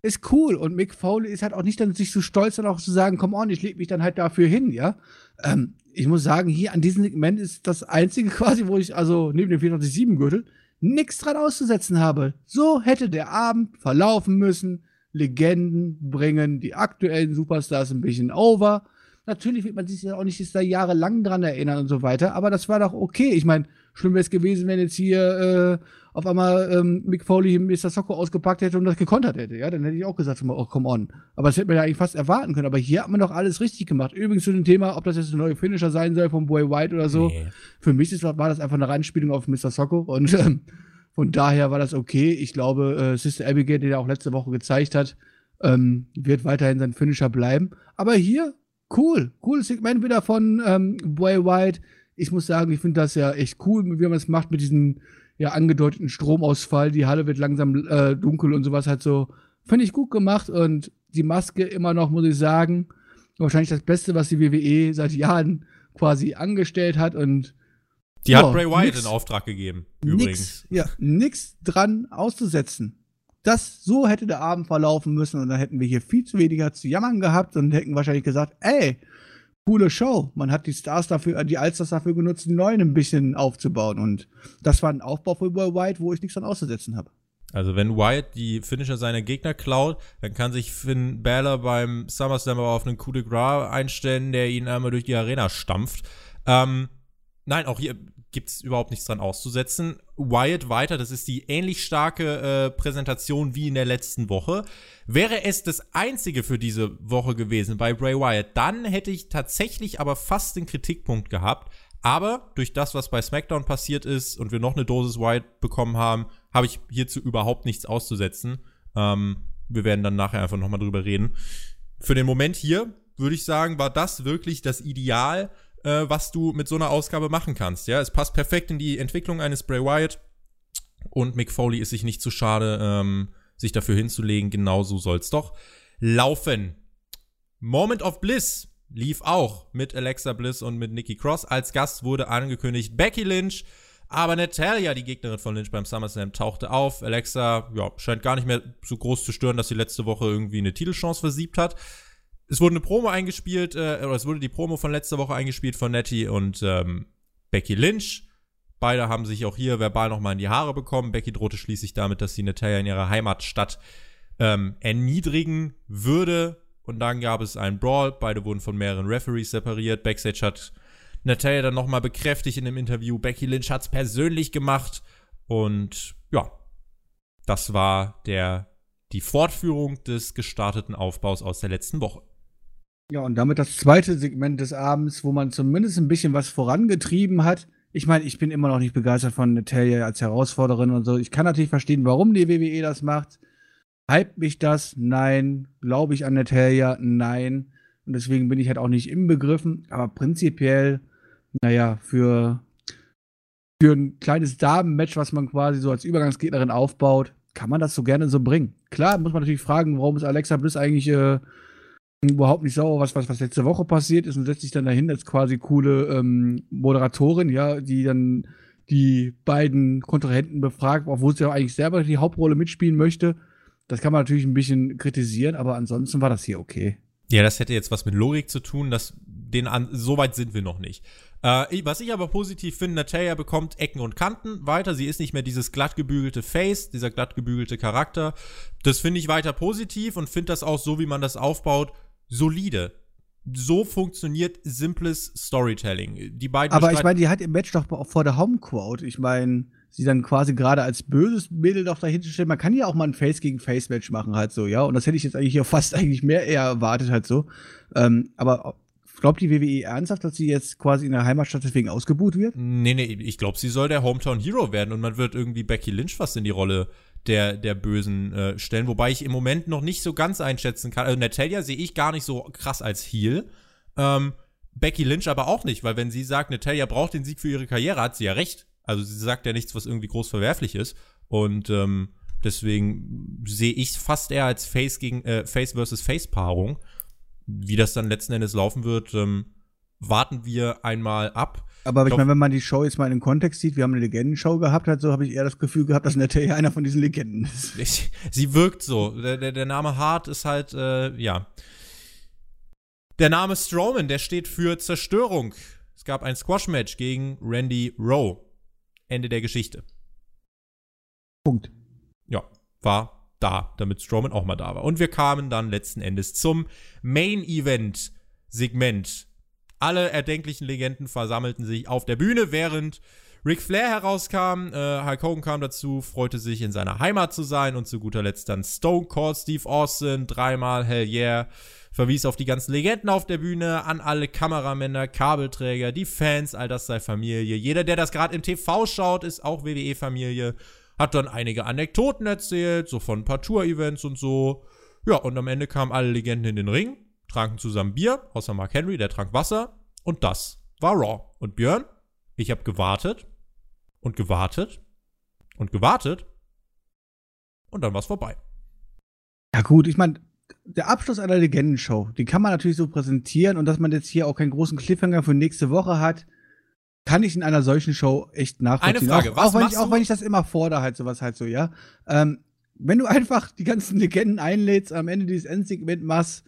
ist cool. Und Mick Foley ist halt auch nicht dann sich so stolz, dann auch zu sagen, komm on, ich leg mich dann halt dafür hin, ja. Ähm, ich muss sagen, hier an diesem Segment ist das einzige quasi, wo ich, also neben dem 24-7-Gürtel, nichts dran auszusetzen habe. So hätte der Abend verlaufen müssen. Legenden bringen die aktuellen Superstars ein bisschen over. Natürlich wird man sich ja auch nicht da jahrelang dran erinnern und so weiter, aber das war doch okay. Ich meine, schlimm wäre es gewesen, wenn jetzt hier äh, auf einmal ähm, Mick Foley Mr. Socko ausgepackt hätte und das gekontert hätte. Ja, dann hätte ich auch gesagt, oh, come on. Aber das hätte man ja eigentlich fast erwarten können. Aber hier hat man doch alles richtig gemacht. Übrigens zu dem Thema, ob das jetzt ein neuer Finisher sein soll von Boy White oder so. Nee. Für mich ist, war das einfach eine Reinspielung auf Mr. Socko und ähm, von daher war das okay. Ich glaube, äh, Sister Abigail, die er auch letzte Woche gezeigt hat, ähm, wird weiterhin sein Finisher bleiben. Aber hier, cool. Cooles Segment wieder von ähm, Boy White. Ich muss sagen, ich finde das ja echt cool, wie man es macht mit diesen ja angedeuteten Stromausfall, die Halle wird langsam äh, dunkel und sowas halt so. Finde ich gut gemacht und die Maske immer noch, muss ich sagen, wahrscheinlich das Beste, was die WWE seit Jahren quasi angestellt hat und die hat Bray Wyatt nix, in Auftrag gegeben, übrigens. Nix, ja, nichts dran auszusetzen. Das, so hätte der Abend verlaufen müssen und dann hätten wir hier viel zu weniger zu jammern gehabt und hätten wahrscheinlich gesagt, ey, coole Show. Man hat die Stars dafür, die Allstars dafür genutzt, die neuen ein bisschen aufzubauen. Und das war ein Aufbau für White, wo ich nichts dran auszusetzen habe. Also wenn White die Finisher seiner Gegner klaut, dann kann sich Finn Balor beim SummerSlam aber auf einen Coup de Gras einstellen, der ihn einmal durch die Arena stampft. Ähm, nein, auch hier gibt es überhaupt nichts dran auszusetzen. Wyatt weiter, das ist die ähnlich starke äh, Präsentation wie in der letzten Woche. Wäre es das einzige für diese Woche gewesen bei Bray Wyatt, dann hätte ich tatsächlich aber fast den Kritikpunkt gehabt. Aber durch das, was bei SmackDown passiert ist und wir noch eine Dosis Wyatt bekommen haben, habe ich hierzu überhaupt nichts auszusetzen. Ähm, wir werden dann nachher einfach nochmal drüber reden. Für den Moment hier würde ich sagen, war das wirklich das Ideal äh, was du mit so einer Ausgabe machen kannst. Ja, es passt perfekt in die Entwicklung eines Bray Wyatt und Mick Foley ist sich nicht zu schade, ähm, sich dafür hinzulegen. Genauso soll es doch laufen. Moment of Bliss lief auch mit Alexa Bliss und mit Nikki Cross. Als Gast wurde angekündigt Becky Lynch. Aber Natalia, die Gegnerin von Lynch beim SummerSlam, tauchte auf. Alexa, ja, scheint gar nicht mehr so groß zu stören, dass sie letzte Woche irgendwie eine Titelchance versiebt hat es wurde eine Promo eingespielt, äh, oder es wurde die Promo von letzter Woche eingespielt von Nettie und ähm, Becky Lynch. Beide haben sich auch hier verbal nochmal in die Haare bekommen. Becky drohte schließlich damit, dass sie Natalia in ihrer Heimatstadt ähm, erniedrigen würde. Und dann gab es einen Brawl. Beide wurden von mehreren Referees separiert. Backstage hat Natalia dann nochmal bekräftigt in dem Interview, Becky Lynch hat es persönlich gemacht. Und ja, das war der, die Fortführung des gestarteten Aufbaus aus der letzten Woche. Ja, und damit das zweite Segment des Abends, wo man zumindest ein bisschen was vorangetrieben hat. Ich meine, ich bin immer noch nicht begeistert von Natalia als Herausforderin und so. Ich kann natürlich verstehen, warum die WWE das macht. Hype mich das? Nein. Glaube ich an Natalia? Nein. Und deswegen bin ich halt auch nicht im Begriffen. Aber prinzipiell, naja, für, für ein kleines Damenmatch, was man quasi so als Übergangsgegnerin aufbaut, kann man das so gerne so bringen. Klar, muss man natürlich fragen, warum ist Alexa Bliss eigentlich äh, überhaupt nicht sauer, was, was, was letzte Woche passiert ist und setzt sich dann dahin als quasi coole ähm, Moderatorin, ja, die dann die beiden Kontrahenten befragt, obwohl sie ja eigentlich selber die Hauptrolle mitspielen möchte. Das kann man natürlich ein bisschen kritisieren, aber ansonsten war das hier okay. Ja, das hätte jetzt was mit Logik zu tun, dass den an, so weit sind wir noch nicht. Äh, was ich aber positiv finde, Natalia bekommt Ecken und Kanten weiter. Sie ist nicht mehr dieses glatt gebügelte Face, dieser glatt gebügelte Charakter. Das finde ich weiter positiv und finde das auch so, wie man das aufbaut, solide. so funktioniert simples Storytelling. Die beiden Aber ich meine, die hat im Match doch vor der Homequote. Ich meine, sie dann quasi gerade als böses Mädel doch dahinter stellen. Man kann ja auch mal ein Face gegen Face Match machen halt so, ja. Und das hätte ich jetzt eigentlich hier fast eigentlich mehr eher erwartet halt so. Ähm, aber glaubt die WWE ernsthaft, dass sie jetzt quasi in der Heimatstadt deswegen ausgebuht wird? Nee, nee, ich glaube, sie soll der Hometown Hero werden und man wird irgendwie Becky Lynch fast in die Rolle der, der Bösen äh, stellen. Wobei ich im Moment noch nicht so ganz einschätzen kann. Also Natalia sehe ich gar nicht so krass als Heel. Ähm, Becky Lynch aber auch nicht, weil wenn sie sagt, Natalia braucht den Sieg für ihre Karriere, hat sie ja recht. Also sie sagt ja nichts, was irgendwie groß verwerflich ist. Und ähm, deswegen sehe ich fast eher als Face gegen äh, Face versus Face Paarung. Wie das dann letzten Endes laufen wird, ähm, warten wir einmal ab. Aber ich meine, wenn man die Show jetzt mal in den Kontext sieht, wir haben eine Legendenshow gehabt, halt so habe ich eher das Gefühl gehabt, dass Natalia einer von diesen Legenden ist. Sie wirkt so. Der, der, der Name Hart ist halt, äh, ja. Der Name Strowman, der steht für Zerstörung. Es gab ein Squash-Match gegen Randy Rowe. Ende der Geschichte. Punkt. Ja, war da, damit Strowman auch mal da war. Und wir kamen dann letzten Endes zum Main-Event-Segment. Alle erdenklichen Legenden versammelten sich auf der Bühne, während Ric Flair herauskam. Äh, Hulk Hogan kam dazu, freute sich in seiner Heimat zu sein und zu guter Letzt dann Stone Cold Steve Austin, dreimal Hell Yeah verwies auf die ganzen Legenden auf der Bühne, an alle Kameramänner, Kabelträger, die Fans, all das sei Familie. Jeder, der das gerade im TV schaut, ist auch WWE-Familie. Hat dann einige Anekdoten erzählt, so von ein paar Tour-Events und so. Ja, und am Ende kamen alle Legenden in den Ring, tranken zusammen Bier, außer Mark Henry, der trank Wasser. Und das war Raw. Und Björn, ich habe gewartet und gewartet und gewartet. Und dann war es vorbei. Ja, gut, ich meine, der Abschluss einer Legendenshow, die kann man natürlich so präsentieren und dass man jetzt hier auch keinen großen Cliffhanger für nächste Woche hat, kann ich in einer solchen Show echt nachvollziehen. Eine Frage, auch, was auch, wenn ich, auch wenn ich das immer fordere, halt sowas halt so, ja. Ähm, wenn du einfach die ganzen Legenden einlädst, am Ende dieses Endsegment machst,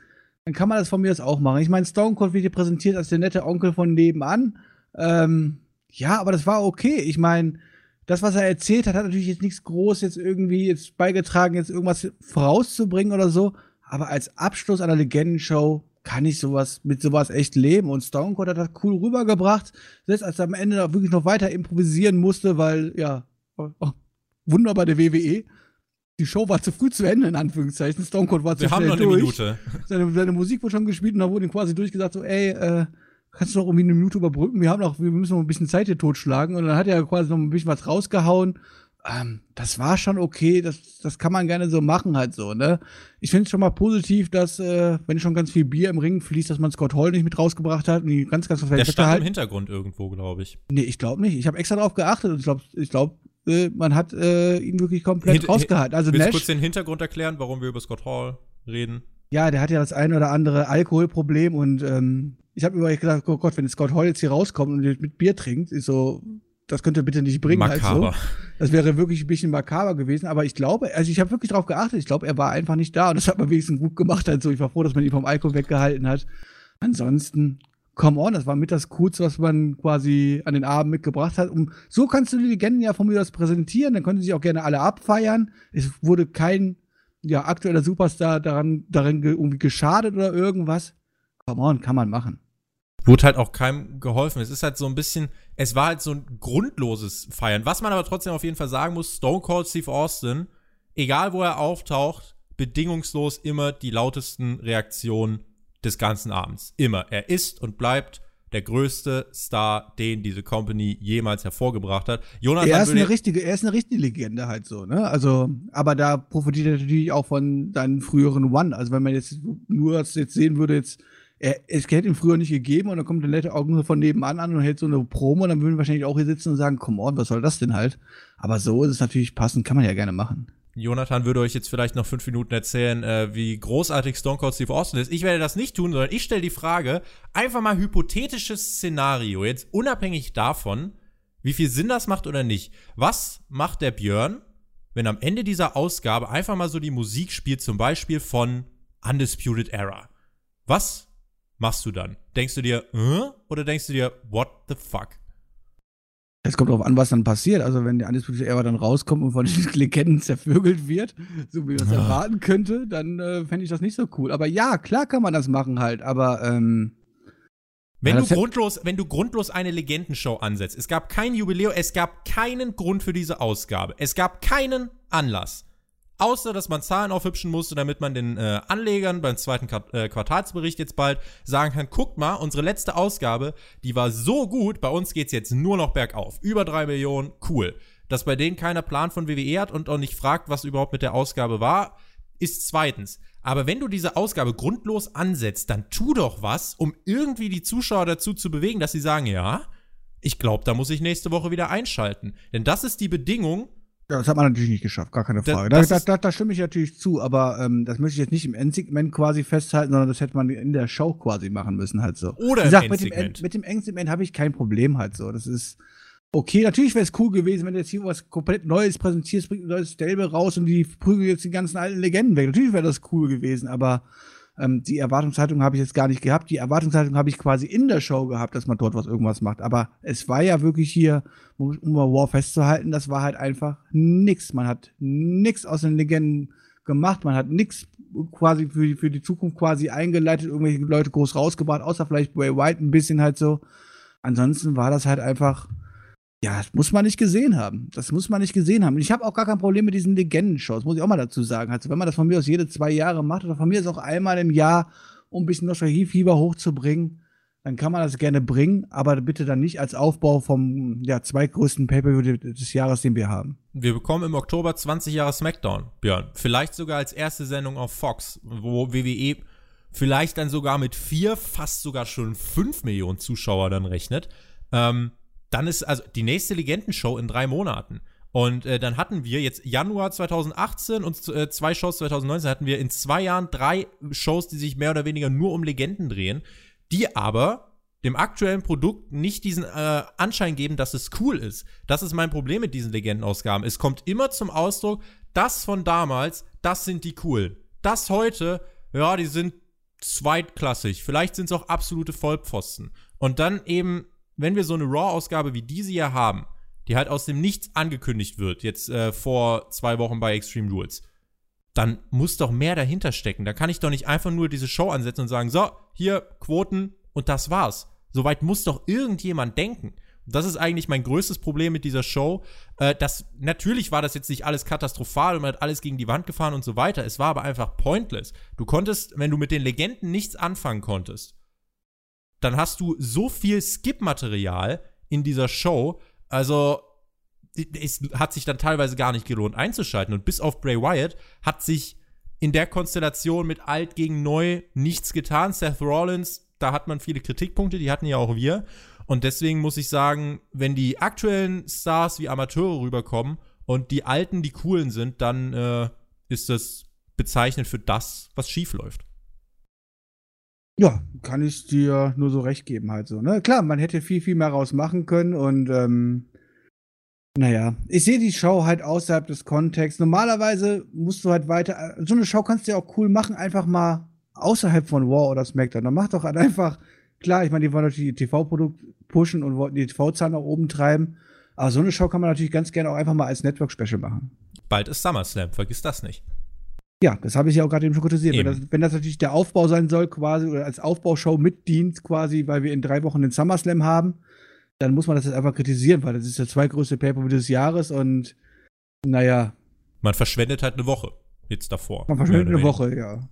dann kann man das von mir aus auch machen. Ich meine, Stone Cold wird hier präsentiert als der nette Onkel von nebenan. Ähm, ja, aber das war okay. Ich meine, das, was er erzählt hat, hat natürlich jetzt nichts groß jetzt irgendwie jetzt beigetragen, jetzt irgendwas vorauszubringen oder so. Aber als Abschluss einer Legendenshow kann ich sowas mit sowas echt leben. Und Stone Cold hat das cool rübergebracht, selbst als er am Ende auch wirklich noch weiter improvisieren musste, weil, ja, oh, wunderbar der WWE. Die Show war zu früh zu Ende, in Anführungszeichen. Stone Cold war zu Wir haben noch durch. eine Minute. Seine, seine, Musik wurde schon gespielt und da wurde ihm quasi durchgesagt, so, ey, äh, kannst du noch irgendwie eine Minute überbrücken? Wir haben noch, wir müssen noch ein bisschen Zeit hier totschlagen. Und dann hat er quasi noch ein bisschen was rausgehauen ähm, das war schon okay, das, das kann man gerne so machen halt so, ne? Ich finde es schon mal positiv, dass, äh, wenn schon ganz viel Bier im Ring fließt, dass man Scott Hall nicht mit rausgebracht hat und die ganz, ganz Der stand halt. im Hintergrund irgendwo, glaube ich. Nee, ich glaube nicht. Ich habe extra darauf geachtet und ich glaube, ich glaube, äh, man hat äh, ihn wirklich komplett Hint rausgehalten. Also Willst Nash, du kurz den Hintergrund erklären, warum wir über Scott Hall reden? Ja, der hat ja das ein oder andere Alkoholproblem und ähm, ich habe über gedacht, oh Gott, wenn Scott Hall jetzt hier rauskommt und mit Bier trinkt, ist so, das könnt ihr bitte nicht bringen. Makaber. Halt so. Das wäre wirklich ein bisschen makaber gewesen. Aber ich glaube, also ich habe wirklich darauf geachtet. Ich glaube, er war einfach nicht da. Und das hat man wenigstens gut gemacht. Also ich war froh, dass man ihn vom Alkohol weggehalten hat. Ansonsten, come on, das war mit das Coolste, was man quasi an den Abend mitgebracht hat. Und so kannst du die Legenden ja von mir aus präsentieren. Dann können sie sich auch gerne alle abfeiern. Es wurde kein ja, aktueller Superstar daran, darin irgendwie geschadet oder irgendwas. Come on, kann man machen wurde halt auch keinem geholfen. Es ist halt so ein bisschen, es war halt so ein grundloses Feiern. Was man aber trotzdem auf jeden Fall sagen muss, Stone Cold Steve Austin, egal wo er auftaucht, bedingungslos immer die lautesten Reaktionen des ganzen Abends. Immer. Er ist und bleibt der größte Star, den diese Company jemals hervorgebracht hat. Jonathan er ist eine richtige, er ist eine richtige Legende halt so, ne? Also, aber da profitiert er natürlich auch von seinen früheren One. Also, wenn man jetzt nur das jetzt sehen würde, jetzt er, es hätte ihn früher nicht gegeben und dann kommt der nette Augen von nebenan an und hält so eine Promo dann würden wir wahrscheinlich auch hier sitzen und sagen, come on, was soll das denn halt? Aber so ist es natürlich passend, kann man ja gerne machen. Jonathan würde euch jetzt vielleicht noch fünf Minuten erzählen, äh, wie großartig Stone Cold Steve Austin ist. Ich werde das nicht tun, sondern ich stelle die Frage, einfach mal hypothetisches Szenario, jetzt unabhängig davon, wie viel Sinn das macht oder nicht. Was macht der Björn, wenn am Ende dieser Ausgabe einfach mal so die Musik spielt, zum Beispiel von Undisputed Era? Was machst du dann? Denkst du dir, äh? oder denkst du dir, what the fuck? Es kommt darauf an, was dann passiert. Also, wenn der Undisputed Era dann rauskommt und von den Legenden zervögelt wird, so wie man es ja. erwarten könnte, dann äh, fände ich das nicht so cool. Aber ja, klar kann man das machen halt, aber ähm, wenn ja, du grundlos, wenn du grundlos eine Legendenshow ansetzt, es gab kein Jubiläum, es gab keinen Grund für diese Ausgabe. Es gab keinen Anlass. Außer, dass man Zahlen aufhübschen musste, damit man den äh, Anlegern beim zweiten äh, Quartalsbericht jetzt bald sagen kann, guckt mal, unsere letzte Ausgabe, die war so gut, bei uns geht's jetzt nur noch bergauf. Über drei Millionen, cool. Dass bei denen keiner Plan von WWE hat und auch nicht fragt, was überhaupt mit der Ausgabe war, ist zweitens. Aber wenn du diese Ausgabe grundlos ansetzt, dann tu doch was, um irgendwie die Zuschauer dazu zu bewegen, dass sie sagen, ja, ich glaube, da muss ich nächste Woche wieder einschalten. Denn das ist die Bedingung, ja, das hat man natürlich nicht geschafft, gar keine Frage. Da, da, da, da, stimme ich natürlich zu, aber ähm, das möchte ich jetzt nicht im Endsegment quasi festhalten, sondern das hätte man in der Show quasi machen müssen, halt so. Oder Wie gesagt, mit dem, End, mit dem Endsegment habe ich kein Problem halt so. Das ist okay. Natürlich wäre es cool gewesen, wenn du jetzt hier was komplett Neues präsentierst, bringt ein neues Stelbe raus und die prügeln jetzt die ganzen alten Legenden weg. Natürlich wäre das cool gewesen, aber ähm, die Erwartungshaltung habe ich jetzt gar nicht gehabt. Die Erwartungshaltung habe ich quasi in der Show gehabt, dass man dort was irgendwas macht. Aber es war ja wirklich hier, um, mal War festzuhalten, das war halt einfach nix. Man hat nix aus den Legenden gemacht. Man hat nix quasi für, die, für die Zukunft quasi eingeleitet, irgendwelche Leute groß rausgebracht, außer vielleicht Bray White ein bisschen halt so. Ansonsten war das halt einfach ja, das muss man nicht gesehen haben. Das muss man nicht gesehen haben. Und ich habe auch gar kein Problem mit diesen Legenden-Shows, muss ich auch mal dazu sagen. Also, wenn man das von mir aus jede zwei Jahre macht oder von mir aus auch einmal im Jahr, um ein bisschen Nostalgiefieber hochzubringen, dann kann man das gerne bringen, aber bitte dann nicht als Aufbau vom ja, zweitgrößten Pay-Per-View des Jahres, den wir haben. Wir bekommen im Oktober 20 Jahre SmackDown, Björn. Vielleicht sogar als erste Sendung auf Fox, wo WWE vielleicht dann sogar mit vier, fast sogar schon fünf Millionen Zuschauer dann rechnet. Ähm, dann ist also die nächste Legendenshow in drei Monaten. Und äh, dann hatten wir jetzt Januar 2018 und äh, zwei Shows 2019 hatten wir in zwei Jahren drei Shows, die sich mehr oder weniger nur um Legenden drehen, die aber dem aktuellen Produkt nicht diesen äh, Anschein geben, dass es cool ist. Das ist mein Problem mit diesen Legendenausgaben. Es kommt immer zum Ausdruck, das von damals, das sind die coolen. Das heute, ja, die sind zweitklassig. Vielleicht sind es auch absolute Vollpfosten. Und dann eben wenn wir so eine Raw-Ausgabe wie diese hier haben, die halt aus dem Nichts angekündigt wird, jetzt äh, vor zwei Wochen bei Extreme Rules, dann muss doch mehr dahinter stecken. Da kann ich doch nicht einfach nur diese Show ansetzen und sagen, so, hier, Quoten und das war's. Soweit muss doch irgendjemand denken. Das ist eigentlich mein größtes Problem mit dieser Show. Äh, das, natürlich war das jetzt nicht alles katastrophal und man hat alles gegen die Wand gefahren und so weiter. Es war aber einfach pointless. Du konntest, wenn du mit den Legenden nichts anfangen konntest, dann hast du so viel Skip-Material in dieser Show. Also, es hat sich dann teilweise gar nicht gelohnt einzuschalten. Und bis auf Bray Wyatt hat sich in der Konstellation mit alt gegen neu nichts getan. Seth Rollins, da hat man viele Kritikpunkte, die hatten ja auch wir. Und deswegen muss ich sagen, wenn die aktuellen Stars wie Amateure rüberkommen und die alten die coolen sind, dann äh, ist das bezeichnend für das, was schief läuft. Ja, kann ich dir nur so recht geben halt so. Ne? Klar, man hätte viel, viel mehr rausmachen können und ähm, naja, ich sehe die Show halt außerhalb des Kontexts. Normalerweise musst du halt weiter, so eine Show kannst du ja auch cool machen, einfach mal außerhalb von War oder SmackDown. Dann mach doch halt einfach, klar, ich meine, die wollen natürlich ihr TV-Produkt pushen und wollten die TV-Zahlen nach oben treiben. Aber so eine Show kann man natürlich ganz gerne auch einfach mal als Network-Special machen. Bald ist SummerSlam, vergiss das nicht. Ja, das habe ich ja auch gerade eben schon kritisiert. Wenn das, wenn das, natürlich der Aufbau sein soll, quasi, oder als Aufbaushow mitdient, quasi, weil wir in drei Wochen den SummerSlam haben, dann muss man das jetzt einfach kritisieren, weil das ist der zweitgrößte Paper des Jahres und naja. Man verschwendet halt eine Woche jetzt davor. Man verschwendet eine Woche, ja.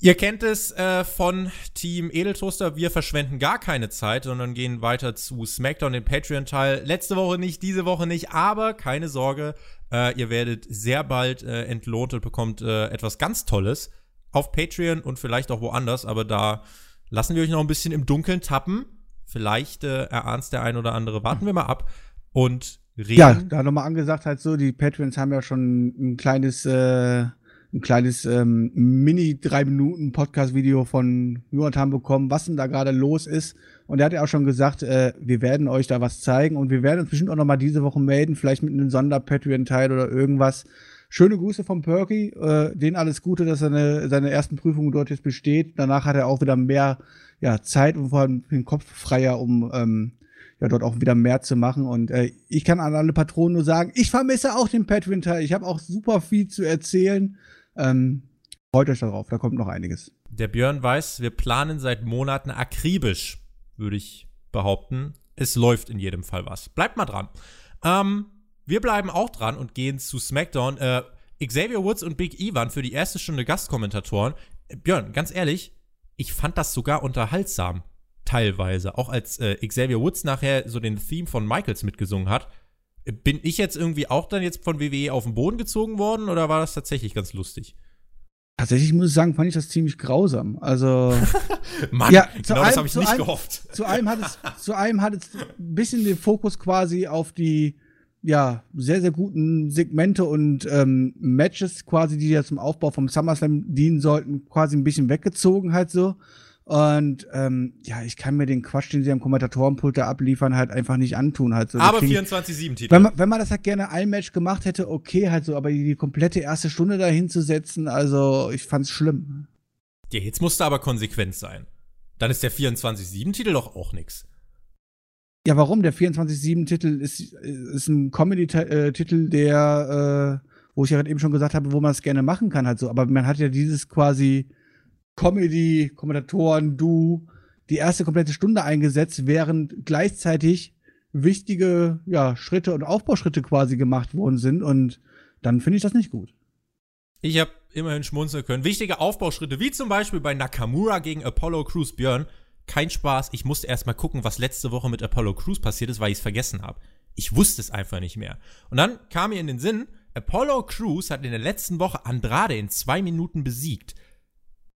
Ihr kennt es äh, von Team Edeltoaster. Wir verschwenden gar keine Zeit, sondern gehen weiter zu SmackDown, den Patreon-Teil. Letzte Woche nicht, diese Woche nicht, aber keine Sorge. Äh, ihr werdet sehr bald äh, entlohnt und bekommt äh, etwas ganz Tolles auf Patreon und vielleicht auch woanders. Aber da lassen wir euch noch ein bisschen im Dunkeln tappen. Vielleicht äh, erahnt der ein oder andere. Warten wir mal ab und reden. Ja, da nochmal angesagt halt so, die Patreons haben ja schon ein kleines äh, ein kleines ähm, Mini-3-Minuten-Podcast-Video von Jonathan bekommen, was denn da gerade los ist. Und er hat ja auch schon gesagt, äh, wir werden euch da was zeigen und wir werden uns bestimmt auch noch mal diese Woche melden, vielleicht mit einem Sonder-Patreon-Teil oder irgendwas. Schöne Grüße vom Perky, äh, den alles Gute, dass er eine, seine ersten Prüfungen dort jetzt besteht. Danach hat er auch wieder mehr ja, Zeit und vor allem den Kopf freier, um ähm, ja dort auch wieder mehr zu machen. Und äh, ich kann an alle Patronen nur sagen, ich vermisse auch den Patreon-Teil. Ich habe auch super viel zu erzählen. Ähm, freut euch darauf, da kommt noch einiges. Der Björn weiß, wir planen seit Monaten akribisch, würde ich behaupten. Es läuft in jedem Fall was. Bleibt mal dran. Ähm, wir bleiben auch dran und gehen zu SmackDown. Äh, Xavier Woods und Big E waren für die erste Stunde Gastkommentatoren. Björn, ganz ehrlich, ich fand das sogar unterhaltsam. Teilweise. Auch als äh, Xavier Woods nachher so den Theme von Michaels mitgesungen hat. Bin ich jetzt irgendwie auch dann jetzt von WWE auf den Boden gezogen worden oder war das tatsächlich ganz lustig? Tatsächlich muss ich sagen, fand ich das ziemlich grausam. Also. Mann, ja, genau das habe ich nicht einem, gehofft. Zu einem, hat es, zu einem hat es ein bisschen den Fokus quasi auf die ja, sehr, sehr guten Segmente und ähm, Matches quasi, die ja zum Aufbau vom SummerSlam dienen sollten, quasi ein bisschen weggezogen halt so. Und ähm, ja, ich kann mir den Quatsch, den sie am Kommentatorenpult da abliefern, halt einfach nicht antun. Halt so. Aber 24-7-Titel. Wenn man, wenn man das halt gerne ein Match gemacht hätte, okay, halt so, aber die, die komplette erste Stunde da hinzusetzen, also ich fand's schlimm. Ja, jetzt musste aber konsequent sein. Dann ist der 24-7-Titel doch auch nix. Ja, warum? Der 24-7-Titel ist, ist ein Comedy-Titel, der, äh, wo ich ja gerade eben schon gesagt habe, wo man es gerne machen kann, halt so. Aber man hat ja dieses quasi Comedy, Kommentatoren, du, die erste komplette Stunde eingesetzt, während gleichzeitig wichtige ja, Schritte und Aufbauschritte quasi gemacht worden sind. Und dann finde ich das nicht gut. Ich habe immerhin schmunzeln können. Wichtige Aufbauschritte, wie zum Beispiel bei Nakamura gegen Apollo Crews Björn. Kein Spaß, ich musste erstmal gucken, was letzte Woche mit Apollo Crews passiert ist, weil ich es vergessen habe. Ich wusste es einfach nicht mehr. Und dann kam mir in den Sinn, Apollo Crews hat in der letzten Woche Andrade in zwei Minuten besiegt.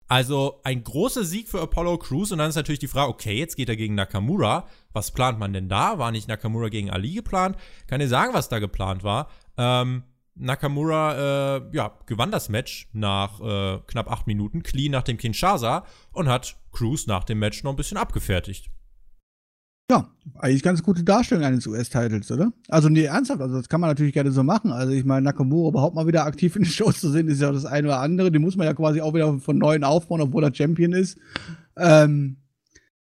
Also ein großer Sieg für Apollo Crews und dann ist natürlich die Frage, okay, jetzt geht er gegen Nakamura. Was plant man denn da? War nicht Nakamura gegen Ali geplant? Kann ihr sagen, was da geplant war? Ähm, Nakamura äh, ja, gewann das Match nach äh, knapp acht Minuten, clean nach dem Kinshasa und hat Crews nach dem Match noch ein bisschen abgefertigt. Ja, eigentlich ganz gute Darstellung eines US-Titles, oder? Also, nee, ernsthaft, also das kann man natürlich gerne so machen. Also, ich meine, Nakamura überhaupt mal wieder aktiv in den Shows zu sehen, ist ja das eine oder andere. Den muss man ja quasi auch wieder von neuem aufbauen, obwohl er Champion ist. Ähm,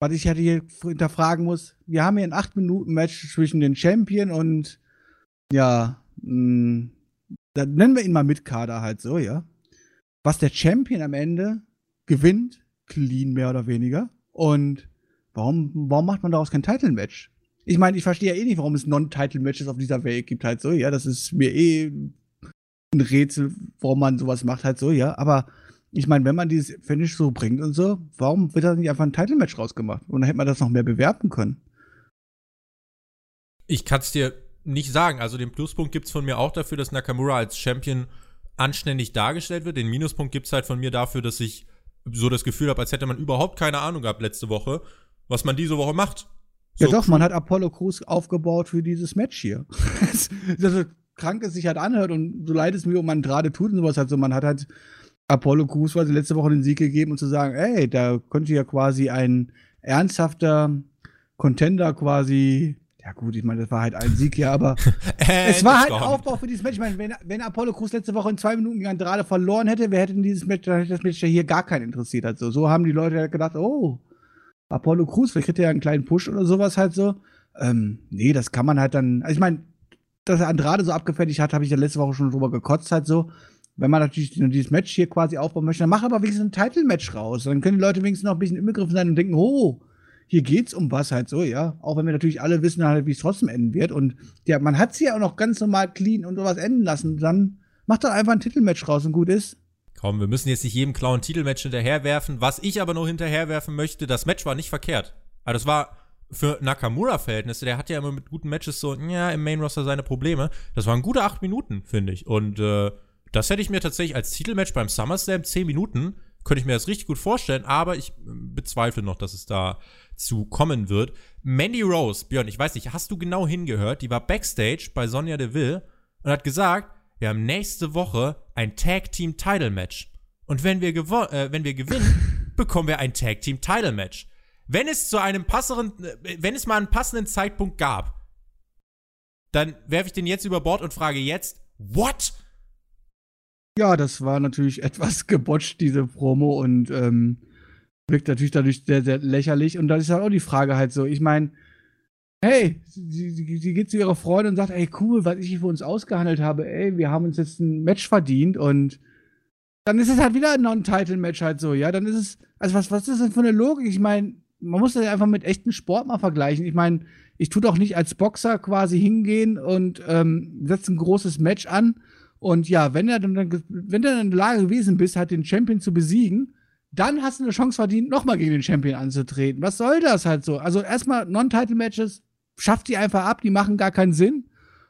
was ich hätte hier hinterfragen muss, wir haben hier ein 8-Minuten-Match zwischen den Champion und, ja, mh, dann nennen wir ihn mal mit Kader halt so, ja. Was der Champion am Ende gewinnt, clean mehr oder weniger. Und warum, warum macht man daraus kein Title-Match? Ich meine, ich verstehe ja eh nicht, warum es Non-Title-Matches auf dieser Welt gibt, halt so, ja. Das ist mir eh ein Rätsel, warum man sowas macht, halt so, ja. Aber ich meine, wenn man dieses Finish so bringt und so, warum wird da nicht einfach ein Title-Match rausgemacht? Und dann hätte man das noch mehr bewerben können. Ich kann es dir nicht sagen. Also den Pluspunkt gibt es von mir auch dafür, dass Nakamura als Champion anständig dargestellt wird. Den Minuspunkt gibt es halt von mir dafür, dass ich so das Gefühl habe, als hätte man überhaupt keine Ahnung gehabt letzte Woche, was man diese Woche macht. So ja doch, man hat Apollo Crews aufgebaut für dieses Match hier. das krank es sich halt anhört und so leid es mir um man gerade tut und sowas halt so, man hat halt Apollo Crews quasi letzte Woche den Sieg gegeben und zu sagen, ey, da könnte ja quasi ein ernsthafter Contender quasi ja, gut, ich meine, das war halt ein Sieg, ja, aber es war halt Aufbau für dieses Match. Ich meine, wenn, wenn Apollo Crews letzte Woche in zwei Minuten gegen Andrade verloren hätte, wer hätte dieses Match, dann hätte das Match ja hier gar keinen interessiert. Also, so haben die Leute halt gedacht, oh, Apollo Crews, vielleicht hätte er einen kleinen Push oder sowas halt so. Ähm, nee, das kann man halt dann, also ich meine, dass er Andrade so abgefertigt hat, habe ich ja letzte Woche schon drüber gekotzt halt so. Wenn man natürlich dieses Match hier quasi aufbauen möchte, dann mach aber wenigstens ein Title-Match raus. Dann können die Leute wenigstens noch ein bisschen im sein und denken, oh, hier geht's um was halt so, ja. Auch wenn wir natürlich alle wissen halt, wie es trotzdem enden wird. Und ja, man hat sie ja auch noch ganz normal clean und sowas enden lassen. Dann macht doch einfach ein Titelmatch raus und gut ist. Komm, wir müssen jetzt nicht jedem Clown Titelmatch hinterherwerfen. Was ich aber noch hinterherwerfen möchte, das Match war nicht verkehrt. Also das war für Nakamura-Verhältnisse, der hat ja immer mit guten Matches so, ja, im Main Roster seine Probleme. Das waren gute acht Minuten, finde ich. Und äh, das hätte ich mir tatsächlich als Titelmatch beim SummerSlam zehn Minuten, könnte ich mir das richtig gut vorstellen, aber ich bezweifle noch, dass es da zu kommen wird. Mandy Rose, Björn, ich weiß nicht, hast du genau hingehört? Die war backstage bei Sonja Deville und hat gesagt, wir haben nächste Woche ein Tag Team Title Match. Und wenn wir, äh, wenn wir gewinnen, bekommen wir ein Tag Team Title Match. Wenn es zu einem passeren, äh, wenn es mal einen passenden Zeitpunkt gab, dann werfe ich den jetzt über Bord und frage jetzt, what? Ja, das war natürlich etwas gebotcht, diese Promo, und ähm, wirkt natürlich dadurch sehr, sehr lächerlich. Und da ist halt auch die Frage halt so, ich meine, hey, sie, sie, geht zu ihrer Freundin und sagt, ey, cool, was ich hier für uns ausgehandelt habe, ey, wir haben uns jetzt ein Match verdient und dann ist es halt wieder ein Non-Title-Match halt so, ja, dann ist es, also was, was ist denn für eine Logik? Ich meine, man muss das einfach mit echten Sport mal vergleichen. Ich meine, ich tue doch nicht als Boxer quasi hingehen und ähm, setze ein großes Match an und ja, wenn er dann, wenn du in der Lage gewesen bist, halt den Champion zu besiegen, dann hast du eine Chance verdient, nochmal gegen den Champion anzutreten. Was soll das halt so? Also erstmal Non-Title-Matches, schafft die einfach ab, die machen gar keinen Sinn.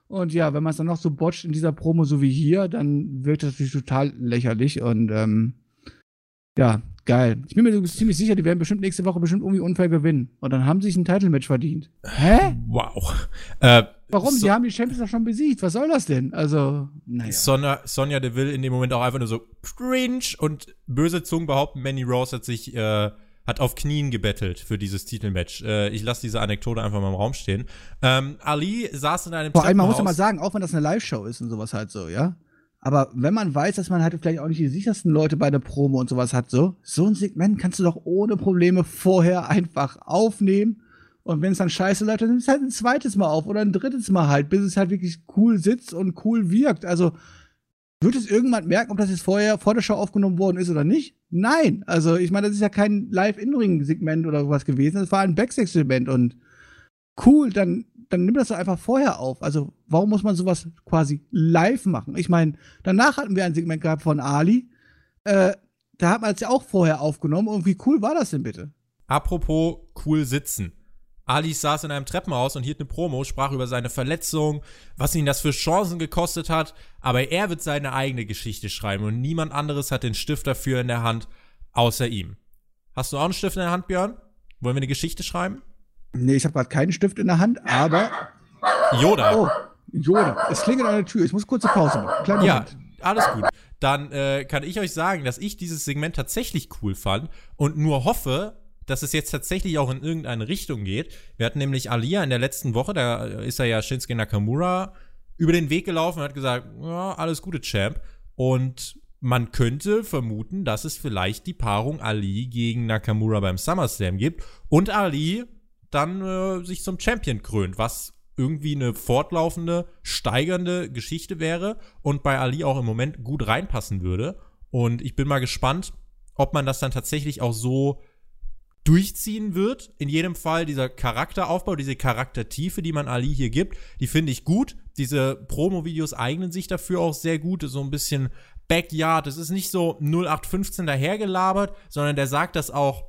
Und ja, wenn man es dann noch so botcht in dieser Promo, so wie hier, dann wirkt das natürlich total lächerlich. Und ähm, ja, geil. Ich bin mir ziemlich sicher, die werden bestimmt nächste Woche bestimmt irgendwie unfair gewinnen. Und dann haben sie sich ein Title-Match verdient. Hä? Wow. Äh, Warum? So, Sie haben die Champions doch schon besiegt. Was soll das denn? Also, naja. Sonja, Sonja Deville in dem Moment auch einfach nur so cringe und böse Zungen behaupten, Manny Rose hat sich äh, hat auf Knien gebettelt für dieses Titelmatch. Äh, ich lasse diese Anekdote einfach mal im Raum stehen. Ähm, Ali saß in einem Vor allem, man muss ja mal sagen, auch wenn das eine Live-Show ist und sowas halt so, ja. Aber wenn man weiß, dass man halt vielleicht auch nicht die sichersten Leute bei der Promo und sowas hat, so, so ein Segment kannst du doch ohne Probleme vorher einfach aufnehmen. Und wenn es dann scheiße läuft, dann nimmst du halt ein zweites Mal auf oder ein drittes Mal halt, bis es halt wirklich cool sitzt und cool wirkt. Also, wird es irgendwann merken, ob das jetzt vorher vor der Show aufgenommen worden ist oder nicht? Nein. Also, ich meine, das ist ja kein Live-In-Ring-Segment oder was gewesen. Das war ein Backstage-Segment und cool, dann, dann nimm das doch einfach vorher auf. Also, warum muss man sowas quasi live machen? Ich meine, danach hatten wir ein Segment gehabt von Ali. Äh, da hat man es ja auch vorher aufgenommen. Und wie cool war das denn bitte? Apropos cool sitzen. Ali saß in einem Treppenhaus und hielt eine Promo, sprach über seine Verletzung, was ihn das für Chancen gekostet hat, aber er wird seine eigene Geschichte schreiben und niemand anderes hat den Stift dafür in der Hand, außer ihm. Hast du auch einen Stift in der Hand, Björn? Wollen wir eine Geschichte schreiben? Nee, ich habe gerade keinen Stift in der Hand, aber. Yoda. Oh, Yoda. Es klingelt an der Tür. Ich muss kurze Pause machen. Kleinen ja, alles gut. Dann äh, kann ich euch sagen, dass ich dieses Segment tatsächlich cool fand und nur hoffe, dass es jetzt tatsächlich auch in irgendeine Richtung geht. Wir hatten nämlich Alia in der letzten Woche, da ist er ja Shinsuke Nakamura über den Weg gelaufen und hat gesagt, ja, alles Gute, Champ. Und man könnte vermuten, dass es vielleicht die Paarung Ali gegen Nakamura beim SummerSlam gibt und Ali dann äh, sich zum Champion krönt, was irgendwie eine fortlaufende, steigernde Geschichte wäre und bei Ali auch im Moment gut reinpassen würde. Und ich bin mal gespannt, ob man das dann tatsächlich auch so durchziehen wird. In jedem Fall dieser Charakteraufbau, diese Charaktertiefe, die man Ali hier gibt, die finde ich gut. Diese Promo-Videos eignen sich dafür auch sehr gut. So ein bisschen Backyard. Es ist nicht so 0815 dahergelabert, sondern der sagt das auch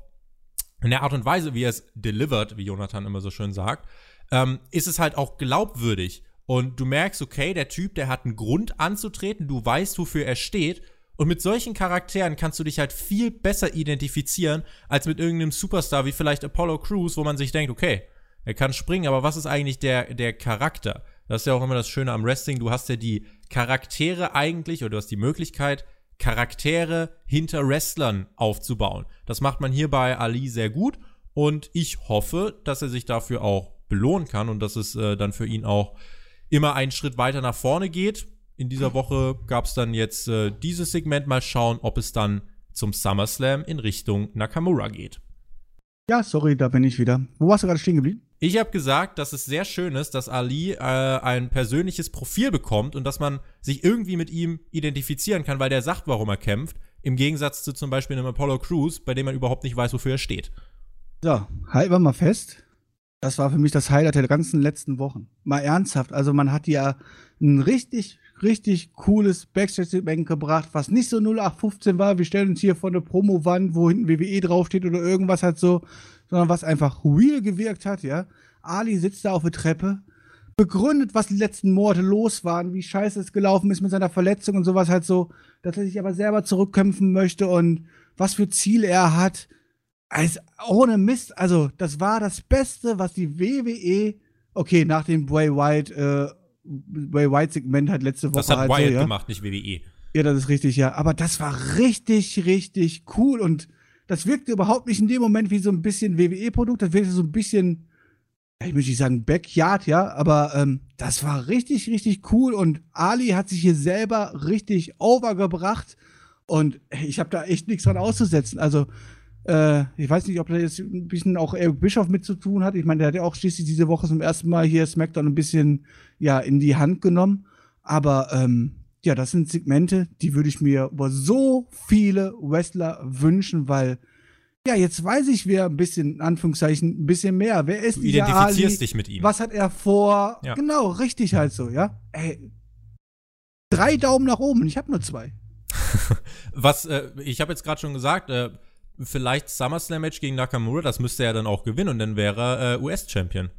in der Art und Weise, wie er es delivered, wie Jonathan immer so schön sagt, ähm, ist es halt auch glaubwürdig. Und du merkst, okay, der Typ, der hat einen Grund anzutreten, du weißt, wofür er steht und mit solchen Charakteren kannst du dich halt viel besser identifizieren, als mit irgendeinem Superstar wie vielleicht Apollo Crews, wo man sich denkt, okay, er kann springen, aber was ist eigentlich der, der Charakter? Das ist ja auch immer das Schöne am Wrestling. Du hast ja die Charaktere eigentlich, oder du hast die Möglichkeit, Charaktere hinter Wrestlern aufzubauen. Das macht man hier bei Ali sehr gut und ich hoffe, dass er sich dafür auch belohnen kann und dass es äh, dann für ihn auch immer einen Schritt weiter nach vorne geht in dieser Woche gab es dann jetzt äh, dieses Segment. Mal schauen, ob es dann zum SummerSlam in Richtung Nakamura geht. Ja, sorry, da bin ich wieder. Wo warst du gerade stehen geblieben? Ich habe gesagt, dass es sehr schön ist, dass Ali äh, ein persönliches Profil bekommt und dass man sich irgendwie mit ihm identifizieren kann, weil der sagt, warum er kämpft. Im Gegensatz zu zum Beispiel einem Apollo Crews, bei dem man überhaupt nicht weiß, wofür er steht. So, halten wir mal fest. Das war für mich das Highlight der ganzen letzten Wochen. Mal ernsthaft. Also man hat ja ein richtig richtig cooles Backstage-Segment gebracht, was nicht so 0815 war, wir stellen uns hier vor eine Promo-Wand, wo hinten WWE draufsteht oder irgendwas halt so, sondern was einfach real gewirkt hat, ja. Ali sitzt da auf der Treppe, begründet, was die letzten Morde los waren, wie scheiße es gelaufen ist mit seiner Verletzung und sowas halt so, dass er sich aber selber zurückkämpfen möchte und was für Ziele er hat. Also, ohne Mist, also das war das Beste, was die WWE, okay, nach dem Bray White äh, Bray White-Segment hat letzte Woche. Das hat halt Wyatt so, ja? gemacht, nicht WWE. Ja, das ist richtig, ja. Aber das war richtig, richtig cool und das wirkte überhaupt nicht in dem Moment wie so ein bisschen WWE-Produkt. Das wirkte so ein bisschen, ich möchte nicht sagen Backyard, ja, aber ähm, das war richtig, richtig cool und Ali hat sich hier selber richtig overgebracht und ich habe da echt nichts dran auszusetzen. Also Äh, ich weiß nicht, ob da jetzt ein bisschen auch Eric Bischoff mit zu tun hat. Ich meine, der hat ja auch schließlich diese Woche zum ersten Mal hier SmackDown ein bisschen ja in die Hand genommen. Aber ähm, ja, das sind Segmente, die würde ich mir über so viele Wrestler wünschen, weil ja, jetzt weiß ich, wer ein bisschen, in Anführungszeichen, ein bisschen mehr. Wer ist Du dieser identifizierst Ali? dich mit ihm. Was hat er vor? Ja. Genau, richtig halt so, ja. Ey, drei Daumen nach oben, ich habe nur zwei. Was, äh, ich habe jetzt gerade schon gesagt, äh, vielleicht SummerSlam-Match gegen Nakamura, das müsste er dann auch gewinnen und dann wäre er äh, US-Champion.